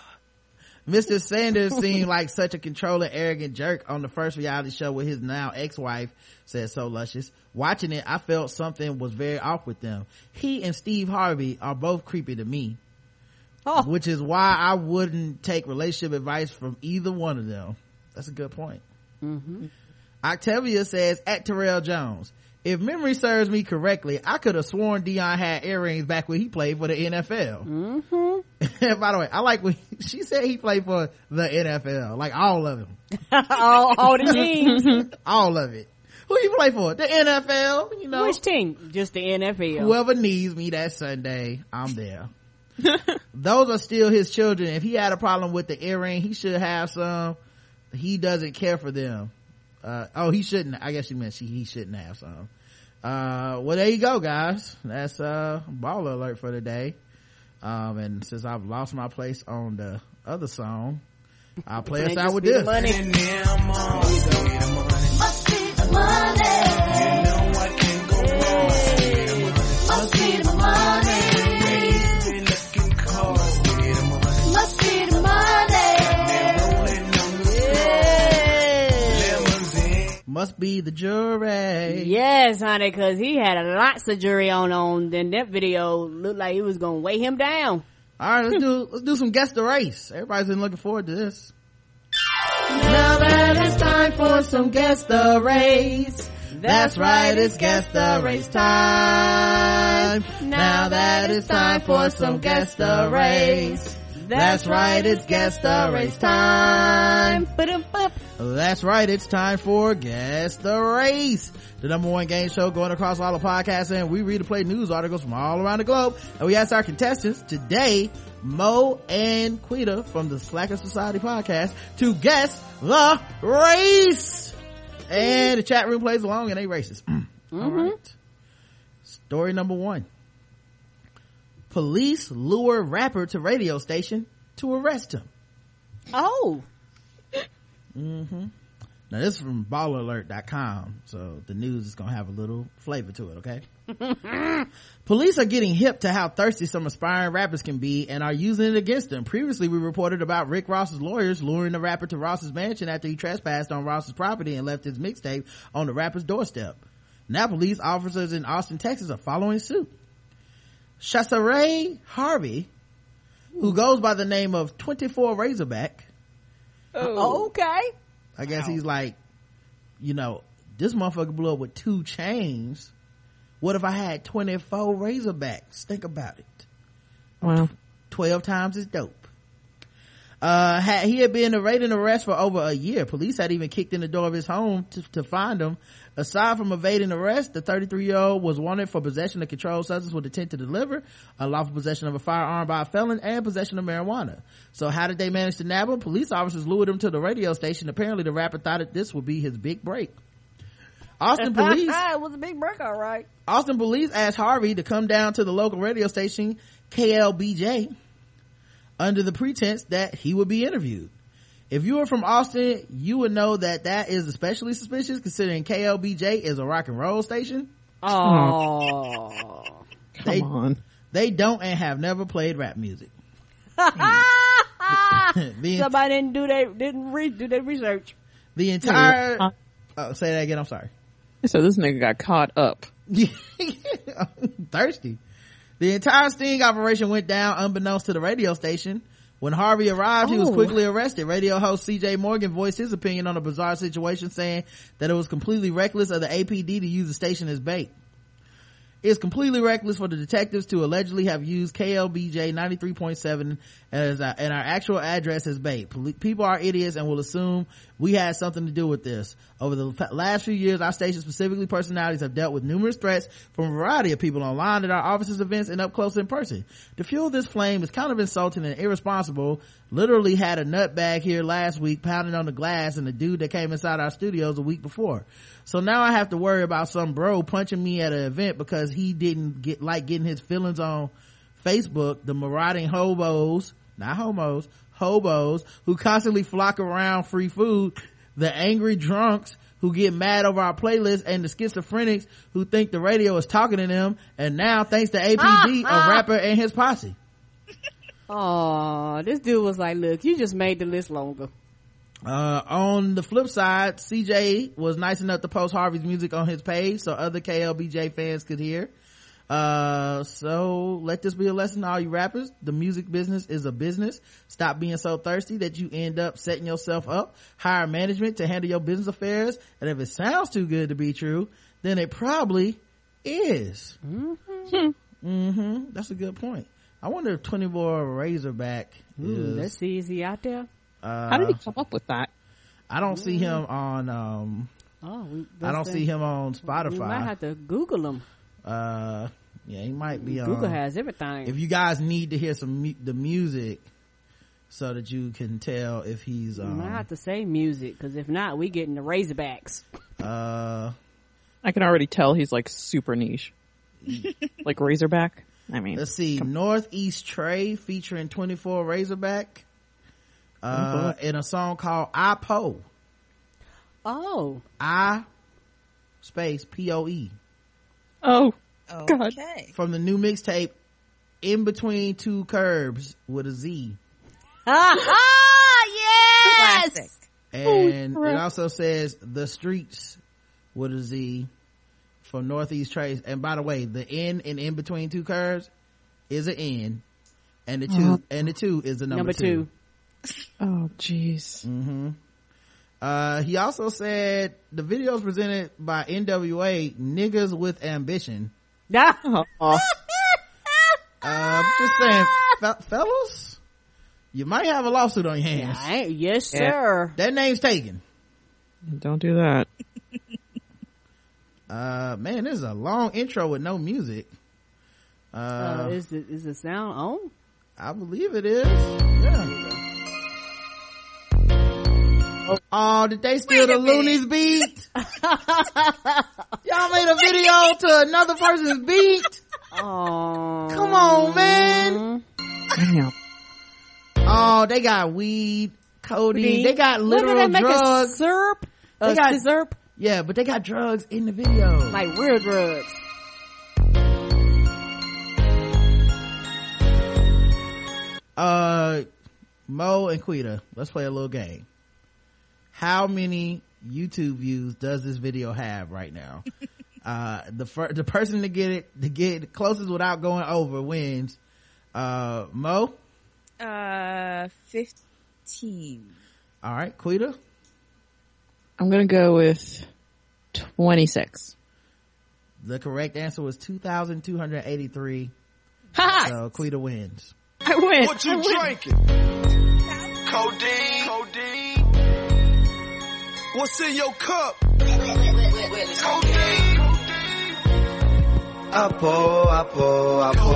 Mr. Sanders seemed like such a controlling, arrogant jerk on the first reality show with his now ex-wife, said So Luscious. Watching it, I felt something was very off with them. He and Steve Harvey are both creepy to me. Oh. Which is why I wouldn't take relationship advice from either one of them. That's a good point. Octavia says, at Terrell Jones, if memory serves me correctly, I could have sworn Deion had earrings back when he played for the NFL. Mm-hmm. By the way, I like when she said he played for the NFL, like all of them, all, all the teams. all of it. Who you play for? The NFL, you know. Which team? Just the NFL. Whoever needs me that Sunday, I'm there. Those are still his children. If he had a problem with the earring, he should have some. He doesn't care for them. Uh, oh, he shouldn't. I guess she meant she, he shouldn't have some. Uh, well, there you go, guys. That's, uh, BallerAlert for today. Um, and since I've lost my place on the other song, I'll play us Ain't out just with be the this. money. Must must be the jury. Yes, honey, cause he had a lots of jury on on. Then that video looked like it was gonna weigh him down. All right, let's do let's do some guess the race. Everybody's been looking forward to this. Now that it's time for some guess the race. That's right, it's guess the race time. Now that it's time for some guess the race. That's right, it's guess the race time. That's right, it's time for Guess the Race, the number one game show going across all the podcasts, and we read and play news articles from all around the globe. And we ask our contestants today, Mo and Quita from the Slacker Society podcast, to guess the race. And the chat room plays along and they races. All right. Mm-hmm. Story number one. Police lure rapper to radio station to arrest him. Oh, mm-hmm. Now this is from BallerAlert.com, so the news is gonna have a little flavor to it, okay? Police are getting hip to how thirsty some aspiring rappers can be and are using it against them. Previously, we reported about Rick Ross's lawyers luring the rapper to Ross's mansion after he trespassed on Ross's property and left his mixtape on the rapper's doorstep. Now police officers in Austin, Texas are following suit. Chassaray Harvey, who goes by the name of 24 Razorback, okay. I guess he's like, you know, this motherfucker blew up with two chains. What if I had 24 Razorbacks? Think about it. Wow. 12 times as dope. Uh, had, he had been awaiting arrest for over a year. Police had even kicked in the door of his home to, to find him. Aside from evading arrest, the 33 year old was wanted for possession of controlled substance with intent to deliver, unlawful possession of a firearm by a felon, and possession of marijuana. So how did they manage to nab him? Police officers lured him to the radio station. Apparently the rapper thought that this would be his big break. Austin police it was a big break, all right. Austin police asked Harvey to come down to the local radio station KLBJ under the pretense that he would be interviewed. If you were from Austin, you would know that that is especially suspicious considering KLBJ is a rock and roll station. Oh. Come They- on. They don't and have never played rap music. the, Somebody didn't do they didn't read do their research. the entire, uh, oh, say that again, I'm sorry. So this nigga got caught up. thirsty. The entire sting operation went down unbeknownst to the radio station. When Harvey arrived, he was Oh. quickly arrested. Radio host CJ Morgan voiced his opinion on the bizarre situation, saying that it was completely reckless of the APD to use the station as bait. It's completely reckless for the detectives to allegedly have used KLBJ 93.7 as our, and our actual address as bait. People are idiots and will assume we had something to do with this. Over the last few years, our station, specifically personalities, have dealt with numerous threats from a variety of people online at our offices, events, and up close in person. To fuel this flame is kind of insulting and irresponsible. Literally had a nutbag here last week pounding on the glass and the dude that came inside our studios a week before. So now I have to worry about some bro punching me at an event because he didn't get like getting his feelings on Facebook, the marauding hobos, not homos, hobos who constantly flock around free food, the angry drunks who get mad over our playlist and the schizophrenics who think the radio is talking to them and now thanks to APD, a rapper and his posse. Oh, this dude was like, look, you just made the list longer. Uh, on the flip side, CJ was nice enough to post Harvey's music on his page so other KLBJ fans could hear. Uh, so let this be a lesson to all you rappers. The music business is a business. Stop being so thirsty that you end up setting yourself up. Hire management to handle your business affairs. And if it sounds too good to be true, then it probably is. Mm-hmm. Mm-hmm. That's a good point. I wonder if 24 Razorback Ooh, is, let's see, is he out there? uh, How did he come up with that? I don't see him on, um, Oh, I don't see him on We might have to Google him. Uh, yeah, he might be on. Google has everything. If you guys need to hear some mu- the music, so that you can tell if he's you might um have to say music, because if not, we getting the Razorbacks. uh I can already tell he's like super niche. like Razorback. I mean, let's see Northeast Trey featuring 24 Razorback uh in a song called I Po Oh, I space P O E oh, God. Okay. from the new mixtape in between two curbs with a Z ah, yes. Classic. and crap. it also says the streets with a Z from Northeast Trace. And by the way, the N and in between two curves is an N, and the 2 Uh-huh. and the two is the number, Number two. Oh, jeez. Mm-hmm. Uh, he also said the video is presented by NWA Niggas with Ambition. Uh, just saying, fe- fellas, you might have a lawsuit on your hands. I ain't- yes, Yeah. sir. That name's taken. don't do that. Uh, man, this is a long intro with no music. Uh, Uh, is the is the sound on? I believe it is. Yeah. Oh, did they steal the Looney's beat? Y'all made a video to another person's beat? Oh, Come on, man. Damn. Oh, they got weed, codeine. They got What literal they make a drugs. syrup? They A got- syrup Yeah, but they got drugs in the video. like real drugs. uh, Mo and Quita, let's play a little game. How many YouTube views does this video have right now? uh, the fir- the person to get it to get closest without going over wins. Uh, Mo, Uh, fifteen. all right, Quita, I'm gonna go with 26. the correct answer was two thousand two hundred eighty three. Ha! So Quita wins. I win. What you I win. drinking? Codeine. Codeine. What's in your cup? Codeine. I pour, I pour, I pour.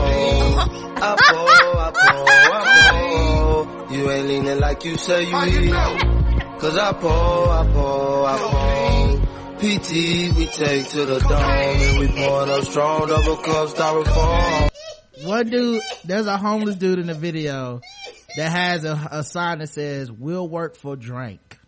I pour, I pour, I pour. You ain't leaning like you say you How need. Cause I pour, I pour, I pour. PT we take to the dome and we pouring up strong double cup styrofoam. One dude, there's a homeless dude in the video that has a, a sign that says "We'll work for drink."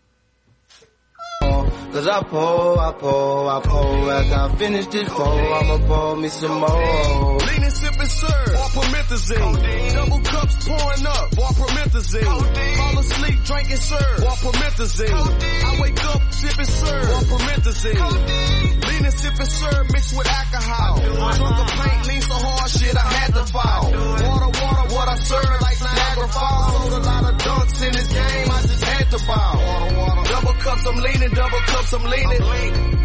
Cause I pour, I pour, I pour. After I finish this pour, I'ma pour me some more. Leaning, sipping, serve. Or promethazine. Double cups pouring up. Or promethazine. Fall asleep, drinking, serve. Or promethazine. I wake up, sipping, serve. Or promethazine. Leaning, sipping, serve mixed with alcohol. Drunk a paint, lean so hard, shit, I had to fall. Water, water, what I serve like Niagara Falls. Sold a lot of dunks in this game, I just had to ball. Water, water. Double cups, I'm leaning, double cups, I'm leaning.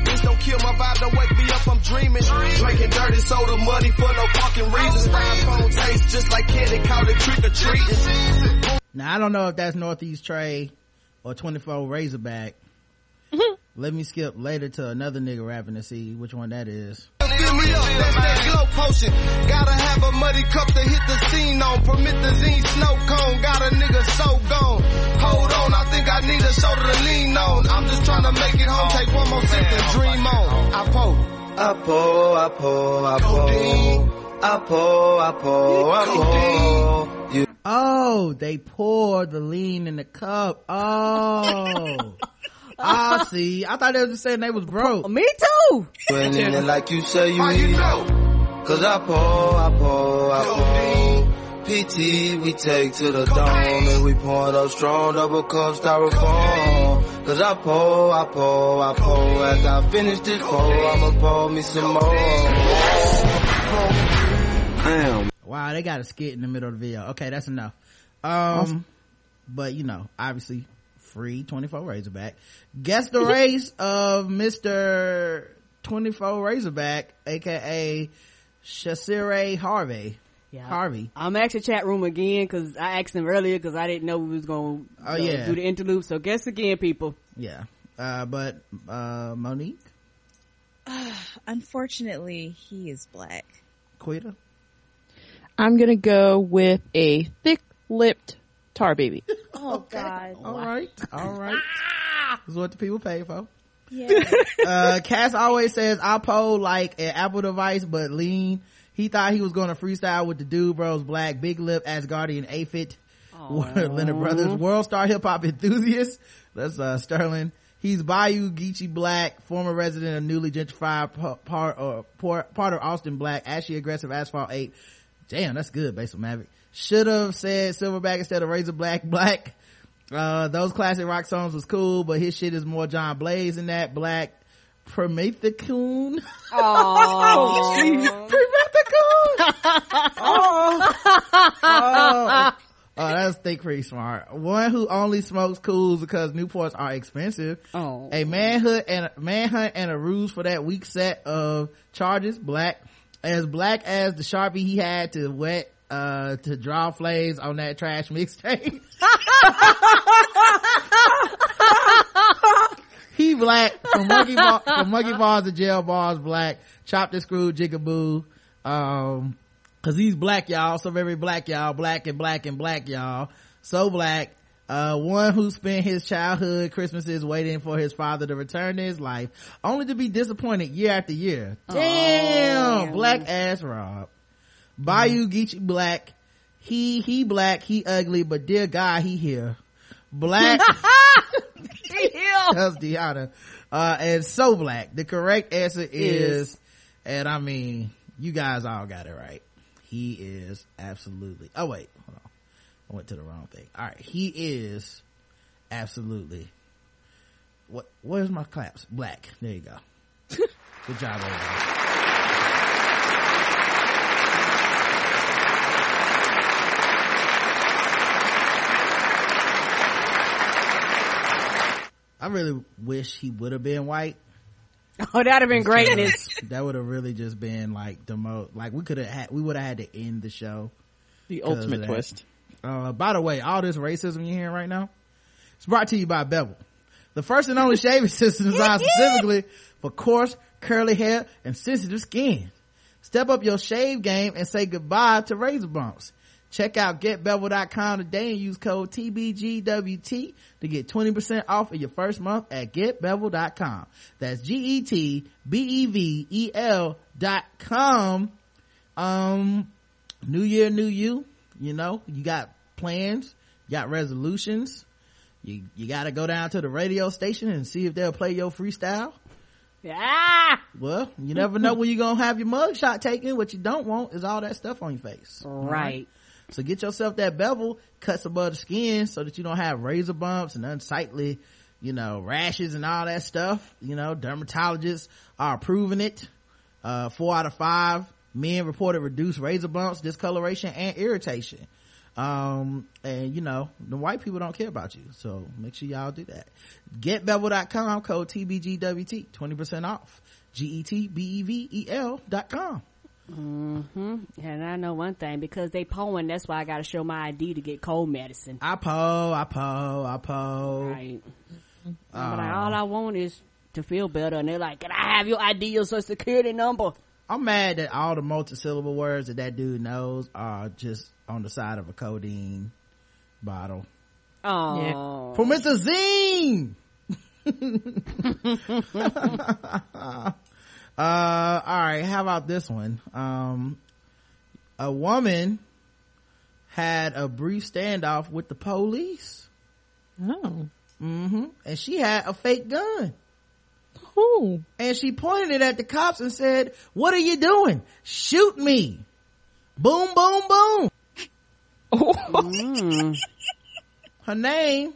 Bitch, don't kill my vibe, don't wake me up, I'm dreaming. Drinking dirty soda money for no fucking reason. Styrofoam taste just like candy, call it trick or treat. Now I don't know if that's Northeast Trey or 24 Razorback. Let me skip later to another nigga rapping to see which one that is. Fill me up, that's that glow potion. Gotta have a muddy cup to hit the scene on. Promethazine snow cone, got a nigga so gone. Hold on, I think I need a shoulder to lean on. I'm just trying to make it home, take one more sip and dream on. I pour. I pour, I pour, I pour. I pour, I pour, I pour. You Oh, they pour the lean in the cup. Oh. I see. I thought they were just saying they was broke. Me too. ain't leaning like you say you How you know? Cause I pour, I pour, I pour. PT we take to the dome and we pouring up strong double cup styrofoam. Cause I pour, I pour, I pour. After I finish this pour, I'ma pour me some more. Damn. Wow, they got a skit in the middle of the video. Okay, that's enough. Um, but you know, obviously, free 24 Razorback. Guess the race of Mr. 24 Razorback, aka Shasire Harvey. Yeah. Harvey. I'm asking chat room again because I asked him earlier because I didn't know we was going to Oh, yeah. do the interlude. So guess again, people. Yeah. Uh, but, uh, Monique, Unfortunately, he is black. Quita. I'm gonna go with a thick-lipped tar baby. Oh God. All right. All right. this is what the people pay for. Yeah. uh cass always says oppo like an apple device but lean he thought he was going to freestyle with the dude bros black big lip asgardian aphid leonard brothers world star hip-hop enthusiast that's uh sterling he's bayou geechee black former resident of newly gentrified part or part, part of austin black ashy aggressive asphalt 8 damn that's good on maverick should have said silverback instead of razor black black uh those classic rock songs was cool but his shit is more john blaze than that black Promethecoon. Oh, oh, oh, that's think pretty smart. One who only smokes cools because Newports are expensive. oh. A manhood and a manhunt and a ruse for that weak set of charges. Black, as black as the sharpie he had to wet uh to draw flames on that trash mixtape. he black. From monkey ball, from monkey balls to jail balls black. Chopped and screwed jigaboo. Um cause he's black y'all. So very black y'all. Black and black and black y'all. So black. Uh one who spent his childhood christmases waiting for his father to return to his life only to be disappointed year after year. Damn. Black ass rob bayou geechee black he he black he ugly but dear god he here black he here. that's Deanna. Uh, and so black. The correct answer is, and I mean, you guys all got it right. He is absolutely, oh wait, hold on. I went to the wrong thing. All right. He is absolutely, what, where's my claps? Black. There you go. Good job, everybody. I really wish he would have been white. Oh, that'd have been greatness. that would have really just been like the most like we could have had we would have had to end the show The ultimate that. twist. uh by the way all this racism you're hearing right now it's brought to you by bevel the first and only shaving system designed specifically for coarse curly hair and sensitive skin step up your shave game and say goodbye to razor bumps check out getbevel.com today and use code tbgwt to get 20% off of your first month at getbevel.com that's G-E-T-B-E-V-E-L dot com. Um new year new you you know you got plans you got resolutions. You you got to go down to the radio station and see if they'll play your freestyle. Yeah. well you never know when you're gonna have your mug shot taken. What you don't want is all that stuff on your face. Right. So get yourself that bevel cuts above the skin so that you don't have razor bumps and unsightly you know rashes and all that stuff. You know dermatologists are approving it. Uh four out of five men reported reduced razor bumps discoloration and irritation. Um and you know the white people don't care about you. So make sure y'all do that. Getbevel.com code tbgwt 20% off. G-e-t-b-e-v-e-l dot com hmm And I know one thing because they pulling. That's why I got to show my ID to get cold medicine. i po i po i po Right. I'm like, all I want is to feel better, and they're like, "Can I have your ID, your social security number?" I'm mad that all the multi-syllable words that that dude knows are just on the side of a codeine bottle. Oh, For Mr. Zine! uh, alright, how about this one? Um, a woman had a brief standoff with the police. Oh. Mm-hmm. And she had a fake gun. Who? and she pointed it at the cops and said, what are you doing? Shoot me. Boom, boom, boom. Mm. Her name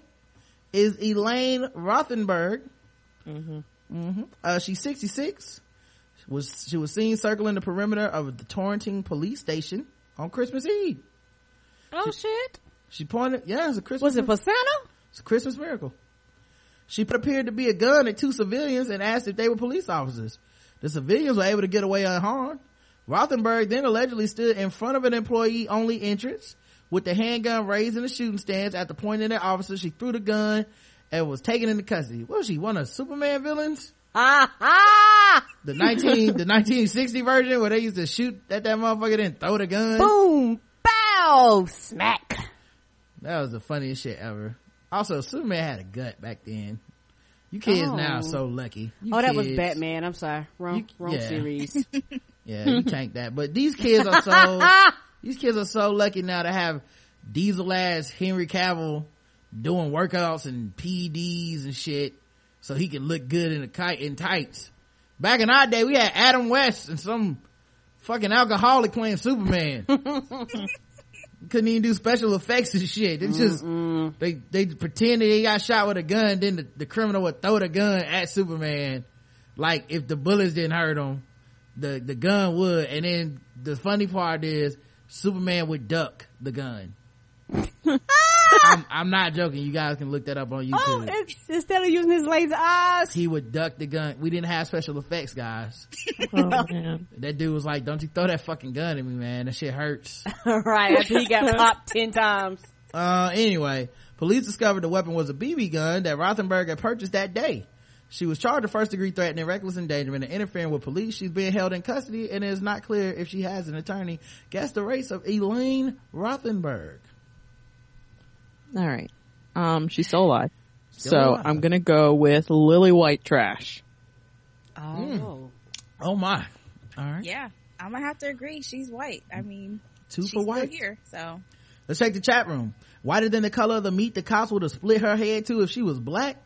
is Elaine Rothenberg. Mm-hmm. Uh, she's 66. Was, she was seen circling the perimeter of the Torrington police station on Christmas Eve. oh shit! She pointed, yeah, it's a Christmas Was it for Santa? It's a Christmas miracle. She appeared to be a gun at two civilians and asked if they were police officers. The civilians were able to get away unharmed. Rothenberg then allegedly stood in front of an employee only entrance with the handgun raised in the shooting stance after pointing at officers. She threw the gun and was taken into custody. What was she? One of Superman villains? Ah ha! The 19, the 1960 version where they used to shoot at that motherfucker then throw the gun? Boom! Bow! Smack! That was the funniest shit ever. Also, Superman had a gut back then. You kids Oh. now are so lucky. You oh, that was Batman. I'm sorry, wrong, You- wrong yeah. series. Yeah, you tank that. But these kids are so, these kids are so lucky now to have diesel ass Henry Cavill doing workouts and PEDs and shit so he can look good in a kite in tights. Back in our day, we had Adam West and some fucking alcoholic playing Superman. Couldn't even do special effects and shit. They just, they, they pretended they got shot with a gun, then the, the criminal would throw the gun at Superman. like if the bullets didn't hurt him the the gun would and then the funny part is superman would duck the gun I'm, I'm not joking you guys can look that up on youtube Oh, it's, instead of using his laser eyes. he would duck the gun we didn't have special effects guys Oh man. that dude was like don't you throw that fucking gun at me man that shit hurts right, after he got popped ten times. Uh, anyway, police discovered the weapon was a BB gun that Rothenberg had purchased that day. She was charged with first degree threatening, reckless endangerment, and interfering with police. She's being held in custody, and it is not clear if she has an attorney. Guess the race of Elaine Rothenberg. All right. Um, she's still alive. Still so alive. I'm gonna go with Lily White Trash. Oh. Oh my! All right, Yeah, I'm gonna have to agree. She's white. I mean, two she's for white. here. So Let's check the chat room. Whiter than the color of the meat the cops would have split her head to if she was black.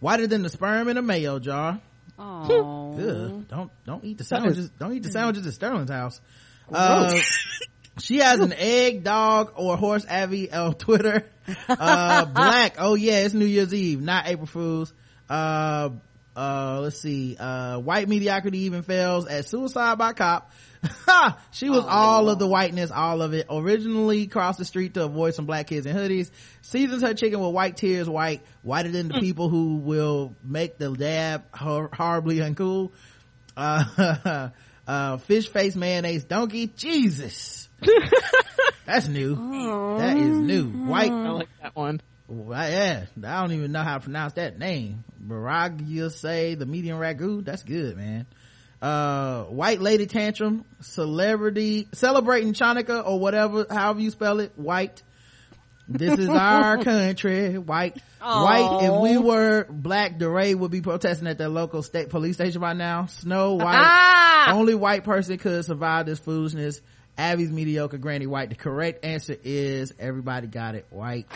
Whiter than the sperm in a mayo jar. Oh. Ugh. Don't don't eat the sandwiches. Don't eat the sandwiches at Sterling's house. Uh, she has an egg, dog, or horse Abby on Twitter. Uh, black. Oh yeah, it's New Year's Eve, not April Fools. Uh, uh, let's see. Uh, white mediocrity even fails at suicide by cop. She was all of the whiteness, all of it. Originally crossed the street to avoid some black kids in hoodies. Seasons her chicken with white tears, white, whiter than the people who will make the dab hor- horribly uncool. Uh, uh, fish face mayonnaise donkey. Jesus. That's new. That is new. White. I like that one. Well, yeah, I don't even know how to pronounce that name. Baragya say the medium ragu. That's good, man. Uh, white lady tantrum, celebrity, celebrating Chanukah or whatever, however you spell it, white. This is our country, white. White, if we were black, DeRay would be protesting at their local state police station right now. Snow white. Ah! Only white person could survive this foolishness. Abby's mediocre granny white. The correct answer is everybody got it white.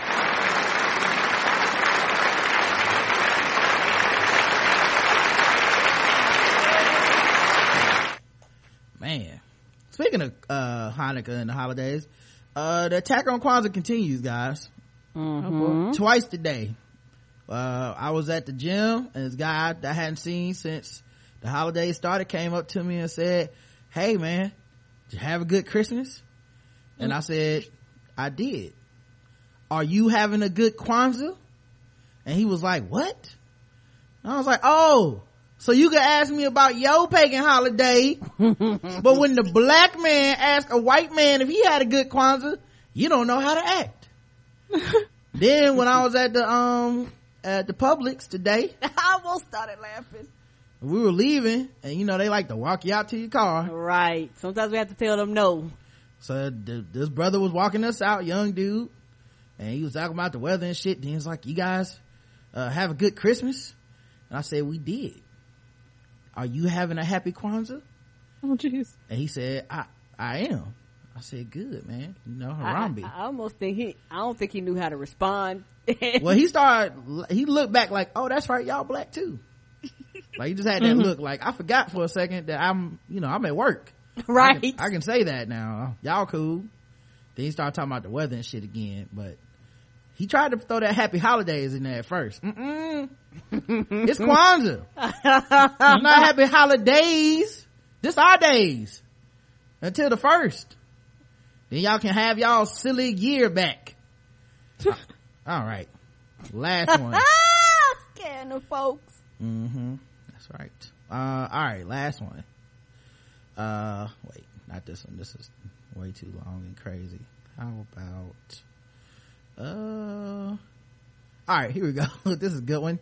Man. Speaking of uh Hanukkah and the holidays, uh the attack on Kwanzaa continues, guys. Mhm. Twice today. Uh I was at the gym and this guy that I hadn't seen since the holidays started came up to me and said, Hey man, you have a good Christmas? And I said, I did. Are you having a good Kwanzaa? And he was like, what? And I was like, oh, so you can ask me about your pagan holiday, but when the black man asks a white man if he had a good Kwanzaa, you don't know how to act. then when I was at the, um, at the Publix today, I almost started laughing. We were leaving and you know, they like to walk you out to your car. Right. Sometimes we have to tell them no. So th- this brother was walking us out, young dude, and he was talking about the weather and shit. Then he was like, "You guys uh, have a good Christmas," and I said, "We did." Are you having a happy Kwanzaa? Oh jeez. And he said, "I I am." I said, "Good man, you know I, Harambe." I, I almost think he, I don't think he knew how to respond. well, he started. He looked back like, "Oh, that's right, y'all black too." like he just had that mm-hmm. look. Like I forgot for a second that I'm, you know, I'm at work. I right. can, I can say that now. Y'all cool. Then he started talking about the weather and shit again, but he tried to throw that happy holidays in there at first. Mm-mm. it's Kwanzaa. not happy holidays. This our days. Until the first. Then y'all can have y'all silly year back. All right. Last one. scaring the folks. Mm-hmm. That's right. Uh, all right. Last one. Uh, wait, not this one. This is way too long and crazy. How about, uh, all right, here we go. this is a good one.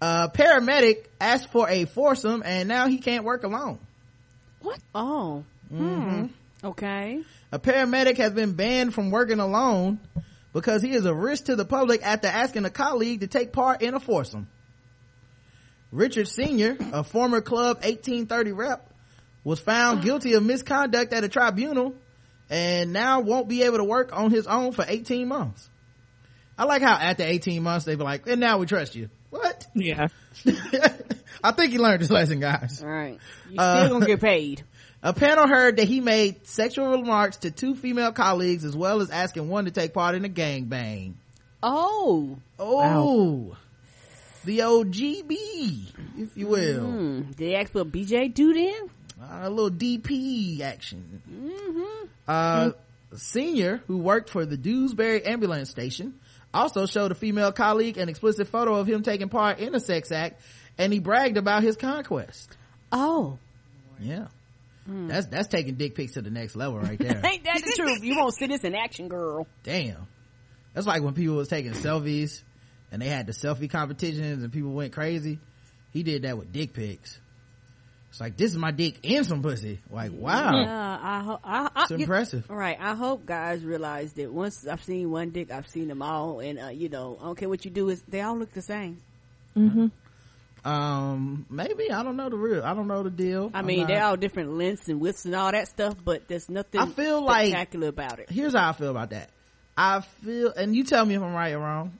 Uh, paramedic asked for a foursome and now he can't work alone. What? Oh. Hmm. Okay. A paramedic has been banned from working alone because he is a risk to the public after asking a colleague to take part in a foursome. Richard Senior, a former Club 1830 rep, was found guilty of misconduct at a tribunal and now won't be able to work on his own for 18 months. I like how after 18 months they be like, and now we trust you. What? Yeah. I think he learned his lesson, guys. All right. You Uh, still gonna get paid. A panel heard that he made sexual remarks to two female colleagues as well as asking one to take part in a gangbang. Oh. Oh. The old GB, if you will. Hmm. Did they ask for BJ do then? Uh, a little DP action. Uh, senior who worked for the Dewsbury ambulance station also showed a female colleague an explicit photo of him taking part in a sex act and he bragged about his conquest. Oh. Yeah. That's, that's taking dick pics to the next level right there. Ain't that the truth? You won't see this in action, girl. Damn. That's like when people was taking selfies and they had the selfie competitions and people went crazy. He did that with dick pics. It's like, this is my dick and some pussy. Like, wow. Yeah, I hope. I, I, It's you- impressive. All right, I hope guys realize that once I've seen one dick, I've seen them all, and uh, you know, I don't care what you do, is they all look the same. Mhm. Um, maybe, I don't know the real, I don't know the deal. I mean, not- they're all different lengths and widths and all that stuff, but there's nothing I feel like- spectacular about it. here's how I feel about that. I feel, and you tell me if I'm right or wrong.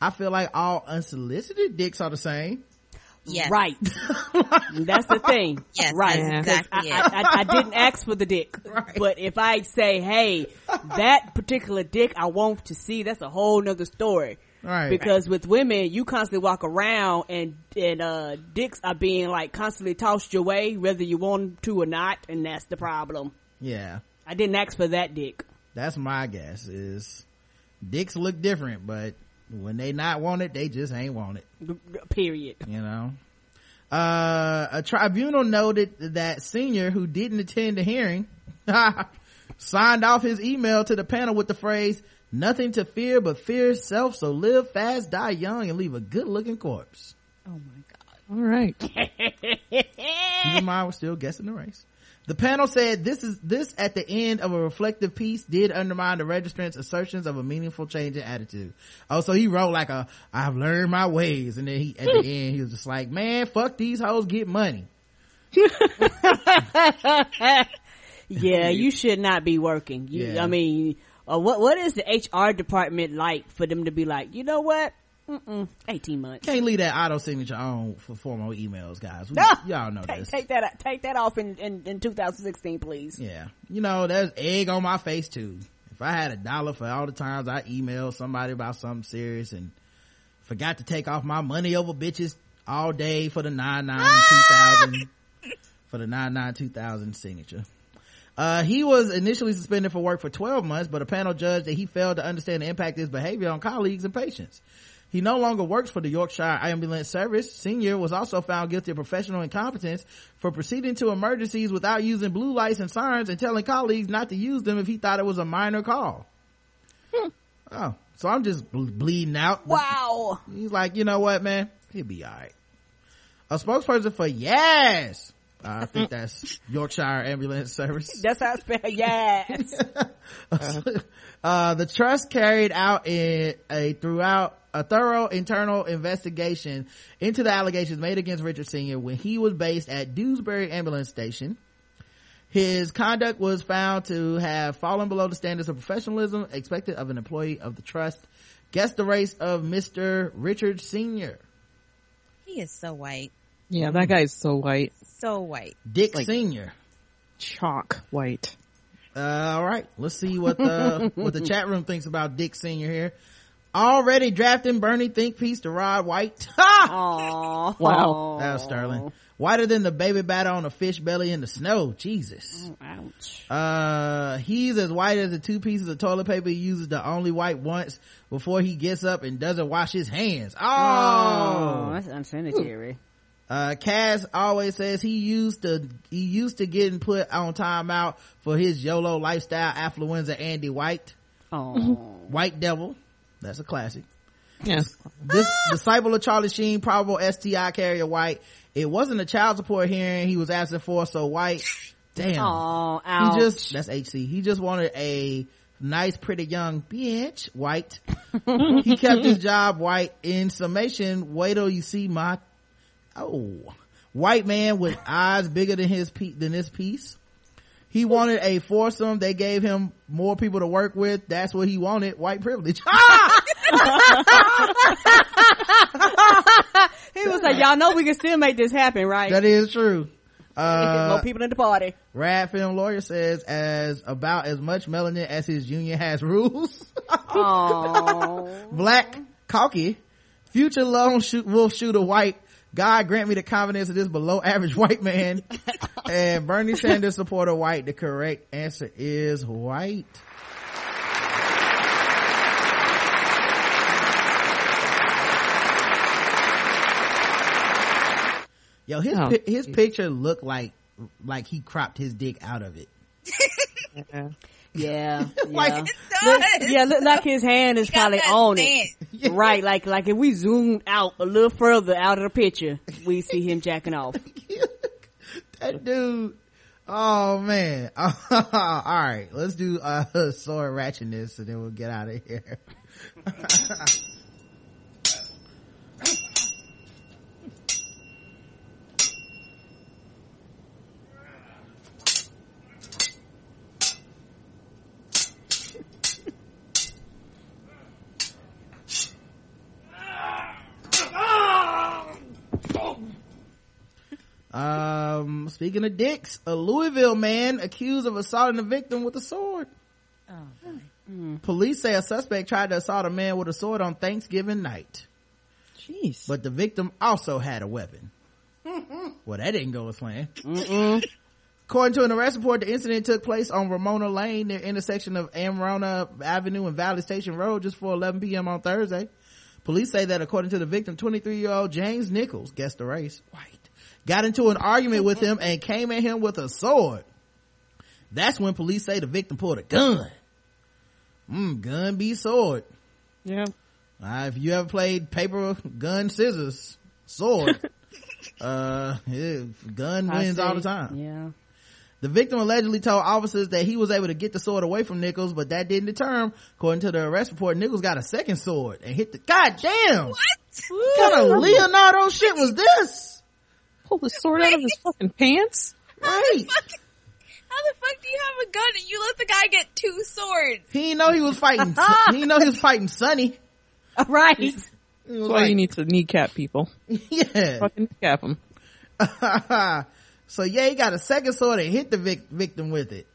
I feel like all unsolicited dicks are the same. Yes. Right. That's the thing. Yes, Right. that's 'Cause exactly I. I, I, I didn't ask for the dick. Right. But if I say, hey, that particular dick I want to see, that's a whole nother story. Right. Because with women, you constantly walk around and, and, uh, dicks are being like constantly tossed your way, whether you want to or not, and that's the problem. Yeah. I didn't ask for that dick. That's my guess is dicks look different, but when they not want it, they just ain't want it. B- b- Period. you know uh a tribunal noted that senior who didn't attend the hearing signed off his email to the panel with the phrase nothing to fear but fear itself so live fast die young and leave a good looking corpse Oh my god. All right. keep in mind we're still guessing the race the panel said this is this at the end of a reflective piece did undermine the registrant's assertions of a meaningful change in attitude. Oh, so he wrote like a I've learned my ways, and then he at the end he was just like, man, fuck these hoes, get money. yeah, you should not be working. You, Yeah. I mean, uh, what what is the HR department like for them to be like, you know what? Mm-mm, Eighteen months. Can't leave that auto signature on for formal emails, guys. We, No! y'all know Take, this. take that take that off in, in, in 2016, please. Yeah. You know, there's egg on my face too. If I had a dollar for all the times I emailed somebody about something serious and forgot to take off my money over bitches all day for the 99 2000 for the 99 2000 signature. Uh, he was initially suspended for work for 12 months, but a panel judged that he failed to understand the impact of his behavior on colleagues and patients. He no longer works for the Yorkshire Ambulance Service. Senior was also found guilty of professional incompetence for proceeding to emergencies without using blue lights and sirens and telling colleagues not to use them if he thought it was a minor call. Oh, so I'm just bleeding out. Wow. He's like, you know what, man? He'll be alright. A spokesperson for Yes! Uh, I think that's Yorkshire Ambulance Service. That's how I spell yes. uh, Uh, the trust carried out in a throughout a thorough internal investigation into the allegations made against Richard Senior when he was based at Dewsbury Ambulance Station. His conduct was found to have fallen below the standards of professionalism expected of an employee of the trust. Guess the race of Mr. Richard Senior. He is so white. Yeah, that guy's so white. So white. Dick Like- Senior. Chalk white. Uh, all right. Let's see what the what the chat room thinks about Dick Senior here. Already drafting Bernie think piece to Rod White. Ha! Aww. Wow. That was Sterling. Whiter than the baby batter on a fish belly in the snow. Jesus. Ouch. Uh, he's as white as the two pieces of toilet paper he uses to only wipe once before he gets up and doesn't wash his hands. Oh, Oh. that's unsanitary. Uh, Cass always says he used to, he used to getting put on timeout for his YOLO lifestyle affluenza Andy White. Oh. White Devil. That's a classic. Yes. This disciple of Charlie Sheen, probable STI carrier White. It wasn't a child support hearing he was asking for, so White, damn. Oh, ouch. He just, that's HC. He just wanted a nice, pretty young bitch, White. he kept his job, White. In summation, wait till you see my, oh, white man with eyes bigger than his, pe- than this piece. He wanted a foursome. They gave him more people to work with. That's what he wanted. White privilege. he was like, y'all know we can still make this happen, right? that is true. Uh, more people in the party. Rad film lawyer says as about as much melanin as his union has rules. Oh. Black cocky Future lone shoot, wolf shooter white. God grant me the confidence of this below average white man. and Bernie Sanders supporter white. The correct answer is white. Yo, his Oh, his picture looked like like he cropped his dick out of it. Yeah. Yeah, Like, yeah. It Look, yeah, look like his hand is probably on it. Right, like like if we zoom out a little further out of the picture, we see him jacking off. that dude. Oh man. All right, let's do uh sword ratchetness and then we'll get out of here. Um, speaking of dicks, a Louisville man accused of assaulting a victim with a sword. Police say a suspect tried to assault a man with a sword on Thanksgiving night, Jeez. but the victim also had a weapon. well, that didn't go as planned. According to an arrest report, the incident took place on Ramona Lane, near intersection of Amrona Avenue and Valley Station Road, just before 11 p.m. on Thursday. Police say that according to the victim, 23-year-old James Nichols, guess the race, white, got into an argument with him and came at him with a sword. That's when police say the victim pulled a gun. Mm, gun be sword. yeah. Uh, if you ever played paper, gun, scissors, sword, uh, yeah, gun I wins all the time. Yeah. The victim allegedly told officers that he was able to get the sword away from Nichols, but that didn't deter him. According to the arrest report, Nichols got a second sword and hit the, god damn! What kind of Leonardo shit was this? Pull the sword out of his fucking pants. Right. How the fuck do you have a gun and you let the guy get two swords? He didn't know he was fighting, he didn't know he was fighting Sunny. Right. He was That's why you need to kneecap people. yeah. Fucking kneecap them. so yeah, he got a second sword and hit the vic- victim with it.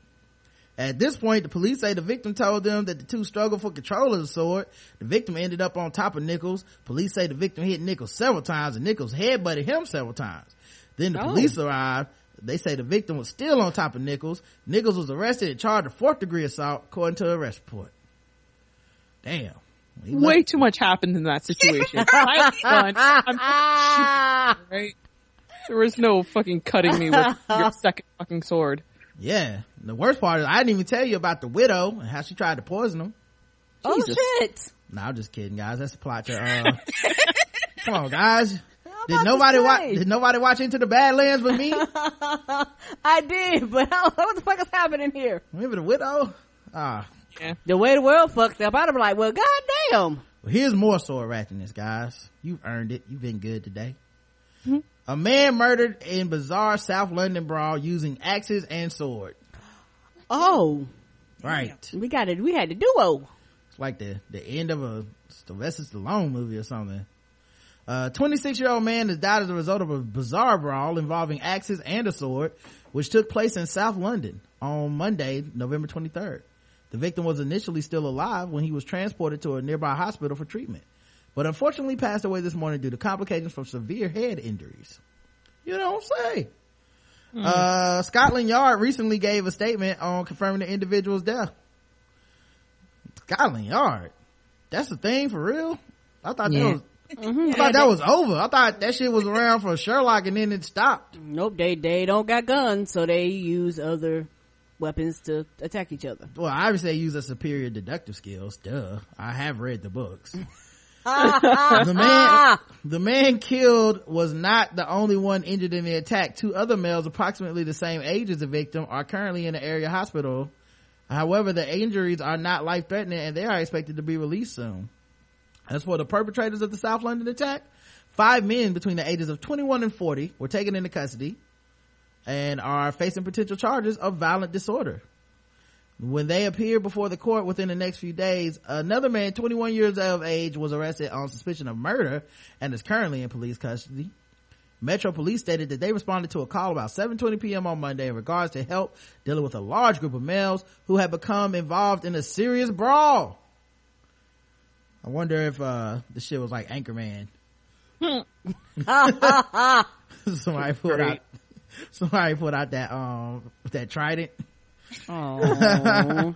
At this point, the police say the victim told them that the two struggled for control of the sword. The victim ended up on top of Nichols. Police say the victim hit Nichols several times and Nichols headbutted him several times. Then the Oh. police arrived. They say the victim was still on top of Nichols. Nichols was arrested and charged with fourth degree assault according to the arrest report. Damn. He Way left- too much happened in that situation. I had fun. I'm right. There was no fucking cutting me with your second fucking sword. yeah. The worst part is I didn't even tell you about the widow and how she tried to poison him. Oh shit. No, I'm just kidding, guys. That's a plot to, uh, come on, guys. About Did nobody watch, did nobody watch Into the Badlands but me? I did, but I don't know what the fuck is happening here. Remember the widow? Ah, The way the world fucked up, I'd be like, well, goddamn. well, here's more sword ratchetness, guys. You've earned it. You've been good today. Mm-hmm. A man murdered in bizarre South London brawl using axes and sword. Oh, Right. we got it. We had the duo. It's like the, the end of a Sylvester Stallone movie or something. A 26 year old man has died as a result of a bizarre brawl involving axes and a sword, which took place in South London on Monday, November 23rd. The victim was initially still alive when he was transported to a nearby hospital for treatment, but unfortunately passed away this morning due to complications from severe head injuries. You don't say. Uh, Scotland Yard recently gave a statement on confirming the individual's death. Scotland Yard. That's the thing for real? I thought Yeah. that was, Mm-hmm. I thought that was over. I thought that shit was around for Sherlock and then it stopped. Nope, they they don't got guns, so they use other weapons to attack each other. Well, obviously they use their superior deductive skills. Duh. I have read the books. the man, the man killed was not the only one injured in the attack. Two other males, approximately the same age as the victim, are currently in the area hospital. However, the injuries are not life threatening and they are expected to be released soon. As for the perpetrators of the South London attack, five men between the ages of 21 and 40 were taken into custody and are facing potential charges of violent disorder. When they appear before the court within the next few days, another man, 21 years of age, was arrested on suspicion of murder and is currently in police custody. Metro Police stated that they responded to a call about 7:20 p.m. on Monday in regards to help dealing with a large group of males who had become involved in a serious brawl. I wonder if uh the shit was like Anchorman. somebody put out somebody put out that um that trident. Oh,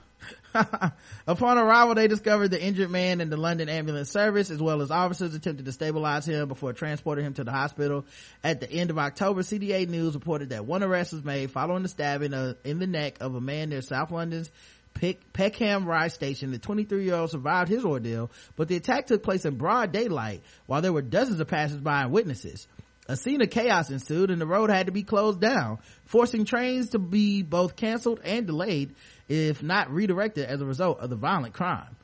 Upon arrival, they discovered the injured man in the London ambulance service, as well as officers attempted to stabilize him before transporting him to the hospital. At the end of October, CDA News reported that one arrest was made following the stabbing uh, in the neck of a man near South London's Pick, Peckham Rye Station. The 23 year old survived his ordeal, but the attack took place in broad daylight while there were dozens of passersby and witnesses. A scene of chaos ensued and the road had to be closed down, forcing trains to be both canceled and delayed, if not redirected as a result of the violent crime.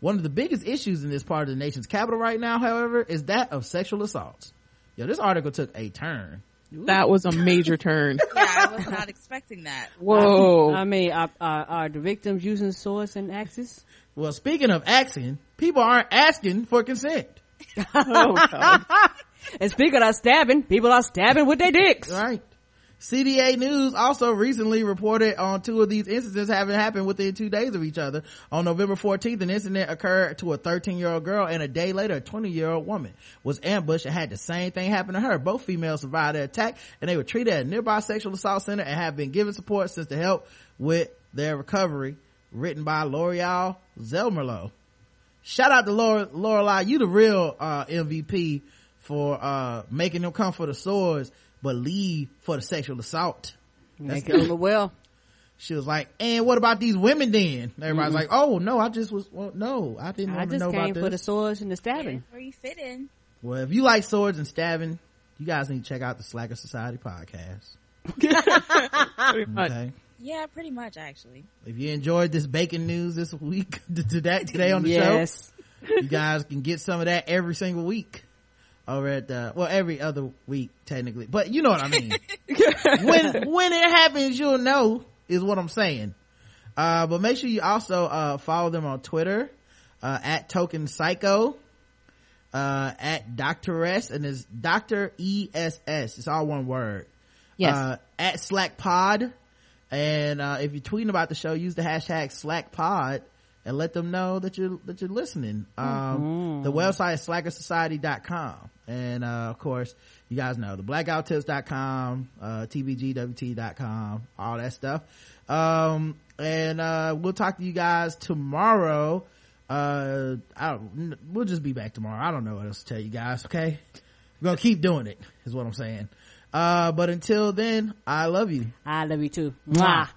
One of the biggest issues in this part of the nation's capital right now, however, is that of sexual assaults. Yo, this article took a turn. That was a major turn. Yeah, I was not expecting that. Whoa. I mean, are, are, are the victims using swords and axes? Well, speaking of asking, people aren't asking for consent. oh, God. And speaking of stabbing, people are stabbing with their dicks. Right. CDA News also recently reported on two of these incidents having happened within two days of each other. On November 14th, an incident occurred to a 13 year old girl and a day later, a 20 year old woman was ambushed and had the same thing happen to her. Both females survived the attack and they were treated at a nearby sexual assault center and have been given support since to help with their recovery. Written by L'Oreal Zelmerlo. Shout out to Laura, Lorelai. You the real, uh, MVP for, uh, making them come for the swords, but leave for the sexual assault. That's Make it well. She was like, and what about these women then? Everybody's mm-hmm. like, oh no, I just was, well, no, I didn't I just know came about for the swords and the stabbing. Where you fit in. Well, if you like swords and stabbing, you guys need to check out the Slacker Society podcast. Okay. Yeah, pretty much actually. If you enjoyed this bacon news this week, today, today on the yes. show, you guys can get some of that every single week over at the, well, every other week technically, but you know what I mean. when, when it happens, you'll know is what I'm saying. Uh, but make sure you also, uh, follow them on Twitter, uh, at Token Psycho, uh, at doctoress and it's Dr. E-S-S. It's all one word. Yes. Uh, at Slack Pod. And, uh, if you're tweeting about the show, use the hashtag Slack Pod and let them know that you're, that you're listening. Um, the website is slackersociety.com. And, uh, of course, you guys know theblackguywhotips.com, uh, tbgwt.com, all that stuff. Um, and, uh, we'll talk to you guys tomorrow. Uh, I don't, we'll just be back tomorrow. I don't know what else to tell you guys. Okay. We're gonna keep doing it is what I'm saying. Uh, but until then, I love you. I love you too. Mwah.